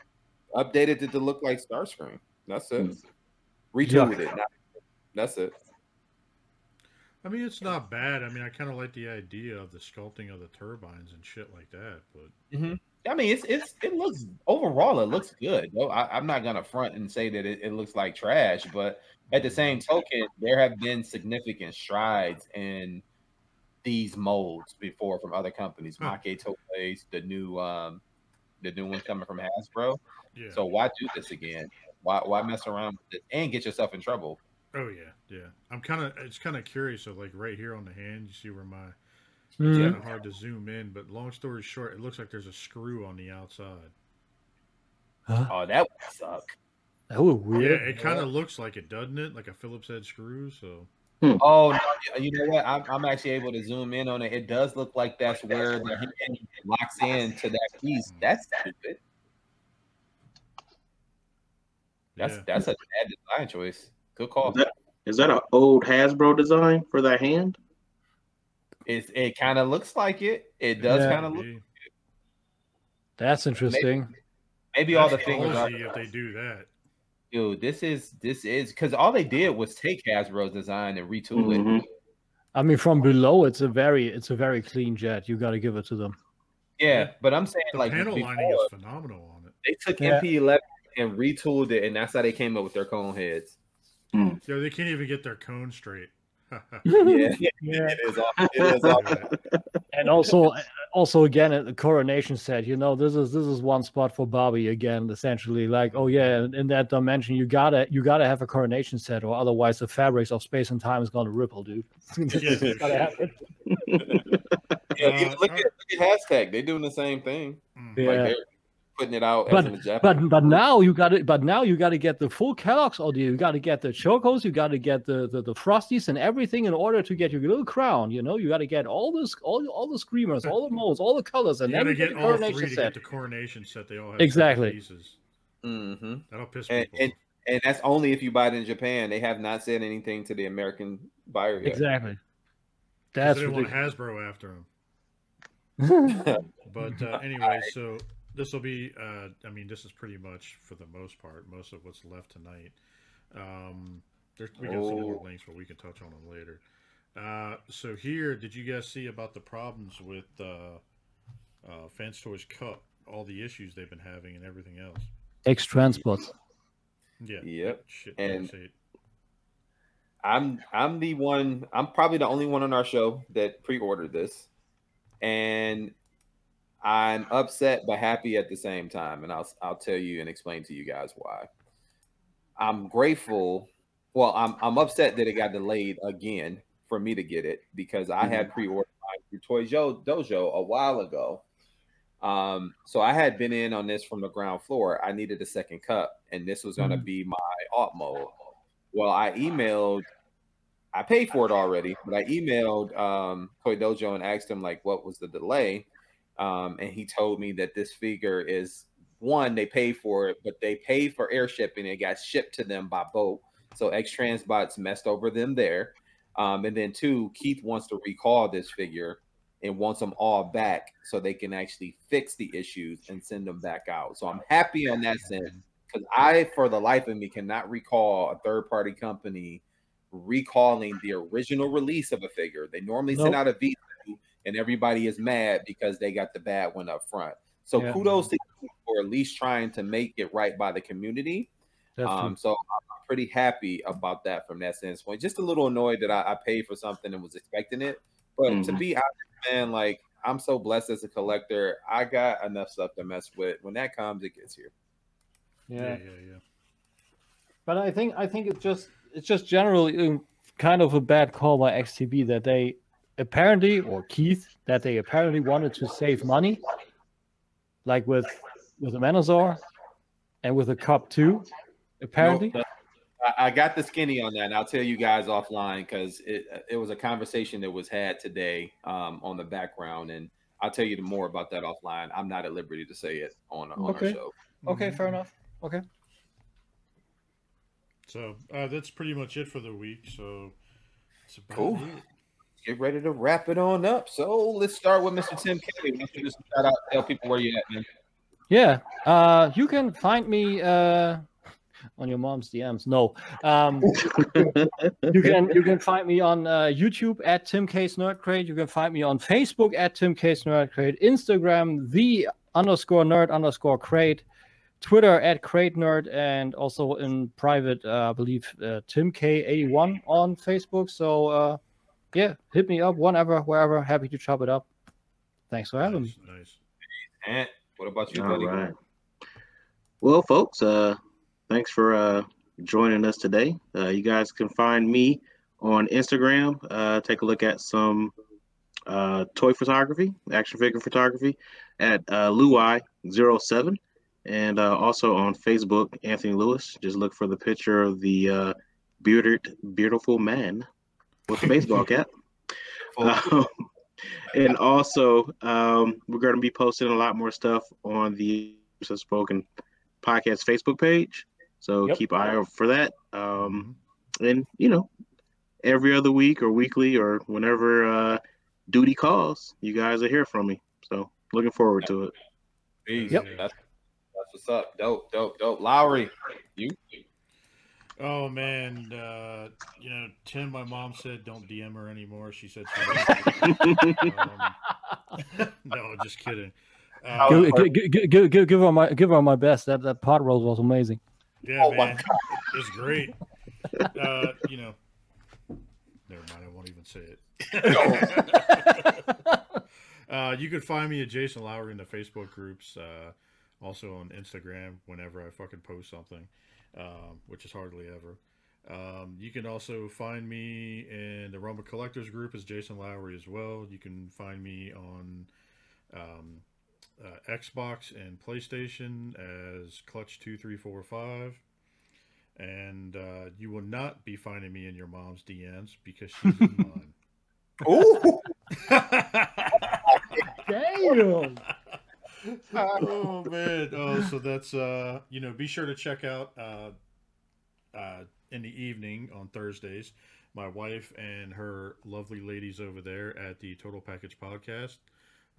updated it to look like Starscream. That's it. Mm. Retooled it. That's it. I mean, it's not bad. I mean, I kind of like the idea of the sculpting of the turbines and shit like that. But mm-hmm. I mean, it's it's it looks overall it looks good. Though I, I'm not gonna front and say that it, it looks like trash, but at the mm-hmm. same token, there have been significant strides in these molds before from other companies. Huh. Make Toys, the new um the new one coming from Hasbro. yeah. So why do this again? Why why mess around with it and get yourself in trouble? oh yeah, yeah. I'm kind of. It's kind of curious. So like right here on the hand, you see where my. It's Mhm. kind of hard to zoom in, but long story short, it looks like there's a screw on the outside. Oh, that would suck. That was weird. Yeah, it kind of looks like it, doesn't it? Like a Phillips head screw. So Hmm. Oh, no, you know what? I'm, I'm actually able to zoom in on it. It does look like that's where the hand locks in to that piece. That's stupid. That's yeah. that's a bad design choice. Good call. Is that is that an old Hasbro design for that hand? It's, it kind of looks like it. It does Yeah. kind of look. Maybe- That's interesting. Maybe all the That's fingers are. ballsy if they do that. Dude, this is this is because all they did was take Hasbro's design and retool it. Mhm. I mean, from below, it's a very, it's a very clean jet. You got to give it to them. Yeah, but I'm saying The like panel before, lining is phenomenal on it. they took Yeah. MP11 and retooled it, and that's how they came up with their cone heads. Yo, they can't even get their cone straight. Yeah, <laughs> yeah, it is. Awful. It is <laughs> awful. and also also again at the coronation set you know this is this is one spot for bobby again essentially like oh yeah in, in that dimension you gotta you gotta have a coronation set or otherwise the fabrics of space and time is gonna ripple dude <laughs> Yeah. Yeah, Uh, look at look at hashtag. They're doing the same thing. Like yeah they're putting it out But- as an Jap- but but now you got it but now you got to get the full Kellogg's audio. You got to get the chocos. You got to get the, the the frosties and everything in order to get your little crown. You know, you got to get all this all all the screamers, all the molds, all the colors, and You then you get get the all coronation three to set. get the coronation set. They all have Exactly. separate pieces. Mhm. That'll piss And, people. and and that's only if you buy it in Japan. They have not said anything to the American buyer yet. Exactly. off. That's they didn't want. Hasbro after them. <laughs> But uh, anyway, so this will be. Uh, I mean, this is pretty much for the most part most of what's left tonight. Um, there's we got some more Oh. links, but we can touch on them later. Uh, so here, did you guys see about the problems with uh, uh, Fans Toys Cup, all the issues they've been having and everything else. X Transbots. Yeah. Yep. Shit. And- I'm I'm the one. I'm probably the only one on our show that pre-ordered this, and I'm upset but happy at the same time. And I'll I'll tell you and explain to you guys why. I'm grateful. Well, I'm I'm upset that it got delayed again for me to get it because I had pre-ordered through Toy Jo- Dojo a while ago. Um, so I had been in on this from the ground floor. I needed a second cup, and this was going to Mhm. be my alt mode. Well, I emailed. I paid for it already, but I emailed um, Toy Dojo and asked him like, what was the delay? Um, and he told me that this figure is one they paid for it, but they paid for air shipping. It got shipped to them by boat, so X Transbots messed over them there. Um, and then two, Keith wants to recall this figure and wants them all back so they can actually fix the issues and send them back out. So I'm happy on that sense because I, for the life of me, cannot recall a third party company recalling the original release of a figure. They normally send out a V2 and everybody is mad because they got the bad one up front. So Yeah. kudos to you for at least trying to make it right by the community. That's Um, so I'm pretty happy about that from that standpoint. Just a little annoyed that I, I paid for something and was expecting it. But to Mhm. be honest, man, like I'm so blessed as a collector. I got enough stuff to mess with. When that comes, it gets here. Yeah, yeah. yeah, yeah. But I think I think it's just it's just generally uh, kind of a bad call by XTB that they apparently or Keith that they apparently wanted to save money, like with with a Manazor and with a Cup too. Apparently, Nope, that- I, I got the skinny on that, and I'll tell you guys offline because it it was a conversation that was had today um, on the background, and I'll tell you more about that offline. I'm not at liberty to say it on on Okay. our show. okay, fair enough. Okay, So uh, that's pretty much it for the week. So it's about Cool. it. Get ready to wrap it on up. So let's start with Mr. Tim Kay. Why don't you just shout out, tell people where you at, man? yeah. Uh, you can find me uh on your mom's DMs. No, um, <laughs> you can you can find me on uh, YouTube at Tim Kay's Nerd Crate. You can find me on Facebook at Tim Kay's Nerd Crate. Instagram the underscore nerd underscore crate. Twitter at Crate Nerd, and also in private, uh, I believe uh, Tim K81 on Facebook. So uh, yeah, hit me up whenever, wherever. Happy to chop it up. Thanks for having me. Nice, nice. And what about you, All buddy? right. Well, folks, uh, thanks for uh, joining us today. Uh, you guys can find me on Instagram. Uh, take a look at some uh, toy photography, action figure photography at uh, Luai07. And uh, also on Facebook, Anthony Lewis. Just look for the picture of the uh, bearded, beautiful man with the baseball cap. <laughs> Um, and also, um, we're going to be posting a lot more stuff on the Spoken Podcast Facebook page. So Yep. keep an eye out for that. Um, and, you know, every other week or weekly or whenever uh, duty calls, you guys will hear from me. So looking forward to it. Peace. Yep. That's, that's what's up. Dope, dope, dope. Lowery, you? Oh man, uh, you know, Tim, my mom said don't DM her anymore. She said she <laughs> um, <laughs> no, just kidding. Uh, Give, give, give, give, give, give her my give her my best. That that pot roast was amazing. yeah, Oh, my man, it's great. Uh, you know, never mind. I won't even say it. <laughs> uh, you can find me at Jason Lowery in the Facebook groups. Uh, also on Instagram whenever I fucking post something, um, which is hardly ever. Um, you can also find me in the Realm of Collectors group as Jason Lowery as well. You can find me on um, uh, Xbox and PlayStation as Clutch two three four five, and uh, you will not be finding me in your mom's DMs because she's in <laughs> mine. Ooh. <laughs> Damn. Oh man! Oh, so that's uh, you know, be sure to check out uh, uh, in the evening on Thursdays. My wife and her lovely ladies over there at the Total Package Podcast.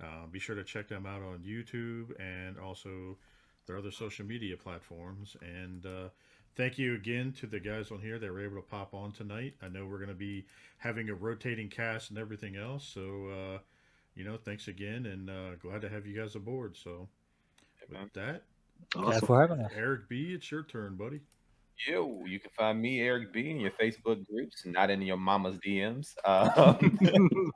Uh, be sure to check them out on YouTube and also their other social media platforms. And uh, thank you again to the guys on here that were able to pop on tonight. I know we're going to be having a rotating cast and everything else, so uh, you know, thanks again, and uh, glad to have you guys aboard. So, man. with that, Awesome. for having us. Eric B, it's your turn, buddy. Yo, you can find me, Eric B, in your Facebook groups, not in your mama's DMs. <laughs> Um, <laughs>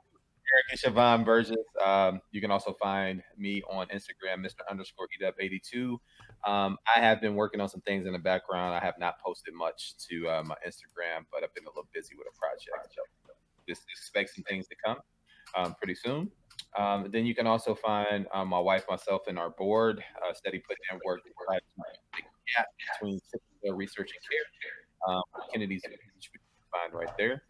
Eric and Siobhan Burgess. Um, you can also find me on Instagram, Mr. underscore EDUP82. Um, I have been working on some things in the background. I have not posted much to uh, my Instagram, but I've been a little busy with a project. So just expect some things to come um, pretty soon. Um, then you can also find um, my wife, myself, and our board uh, steady putting in work the gap between research and care. Um, Kennedy's find right there.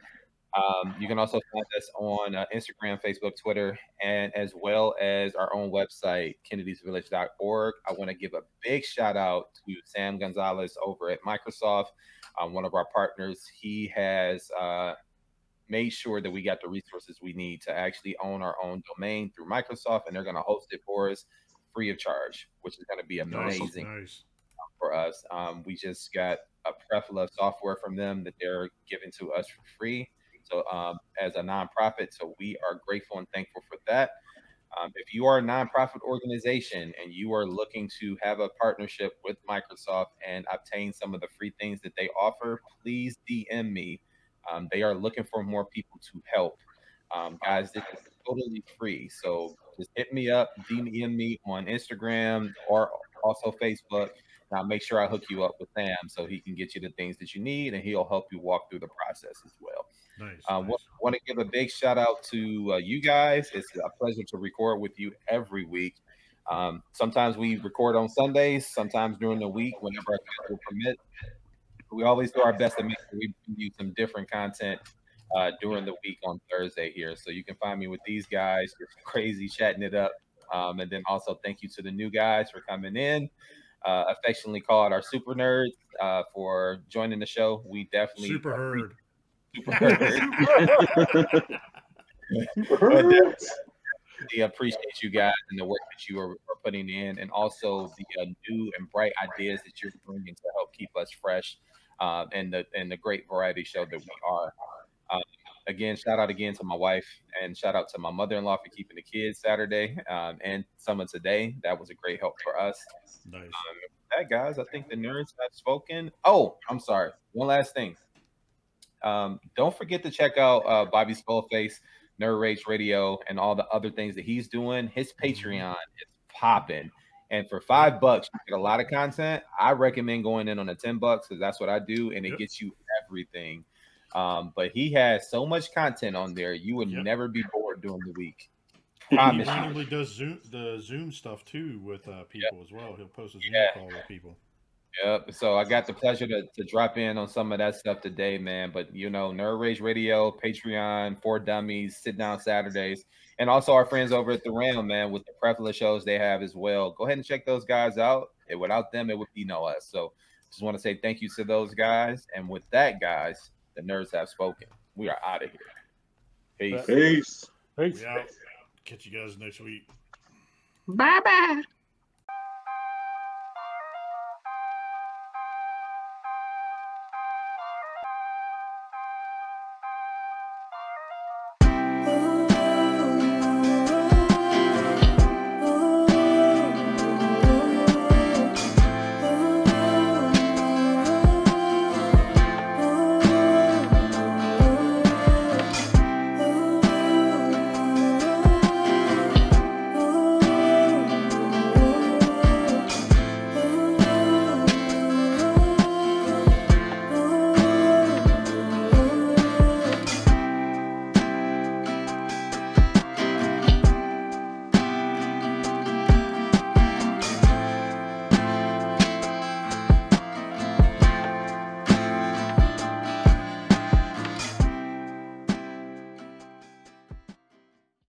Um, you can also find us on uh, Instagram, Facebook, Twitter, and as well as our own website, kennedysvillage.org. I want to give a big shout out to Sam Gonzalez over at Microsoft, um, one of our partners. He has uh, made sure that we got the resources we need to actually own our own domain through Microsoft, and they're going to host it for us free of charge, which is going to be amazing Nice. for us. Um, we just got a plethora of software from them that they're giving to us for free. So, um, as a nonprofit, so we are grateful and thankful for that. Um, if you are a nonprofit organization and you are looking to have a partnership with Microsoft and obtain some of the free things that they offer, please DM me. Um, they are looking for more people to help. Um, guys, this is totally free. So just hit me up, DM me on Instagram or also Facebook. And I'll make sure I hook you up with Sam so he can get you the things that you need and he'll help you walk through the process as well. Nice. Um, nice. want to give a big shout out to uh, you guys. It's a pleasure to record with you every week. Um, sometimes we record on Sundays, sometimes during the week, whenever our schedule permit. We always do our best to make sure we bring you some different content uh, during the week on Thursday here. So you can find me with these guys, just <laughs> crazy chatting it up. Um, and then also thank you to the new guys for coming in. Uh, affectionately called our super nerds uh, for joining the show. We definitely Super herd. super nerds. <laughs> We appreciate you guys and the work that you are, are putting in, and also the uh, new and bright ideas that you're bringing to help keep us fresh, uh, and the and the great variety show that we are. Um, again, shout out again to my wife, and shout out to my mother-in-law for keeping the kids Saturday um, and some of today. That was a great help for us. Nice. That guys, I think the nerds have spoken. Oh, I'm sorry. One last thing. Um, don't forget to check out uh, Bobby Skullface, Nerd Rage Radio, and all the other things that he's doing. His Patreon is popping. And for five bucks, you get a lot of content. I recommend going in on the 10 bucks because that's what I do, and it Yep. gets you everything. Um, but he has so much content on there, you would Yep. never be bored during the week. <clears throat> He Promise randomly does Zoom the Zoom stuff too with uh, people as well. He'll post a Zoom Yeah. call with people. Yep. So I got the pleasure to, to drop in on some of that stuff today, man. But you know, Nerd Rage Radio, Patreon, Four Dummies, Sit Down Saturdays, and also our friends over at the Ram, man, with the plethora of shows they have as well. Go ahead and check those guys out. And without them, it would be no us. So just want to say thank you to those guys. And with that, guys, the nerds have spoken. We are out of here. Peace. Peace. Peace. Catch you guys next week. Bye bye.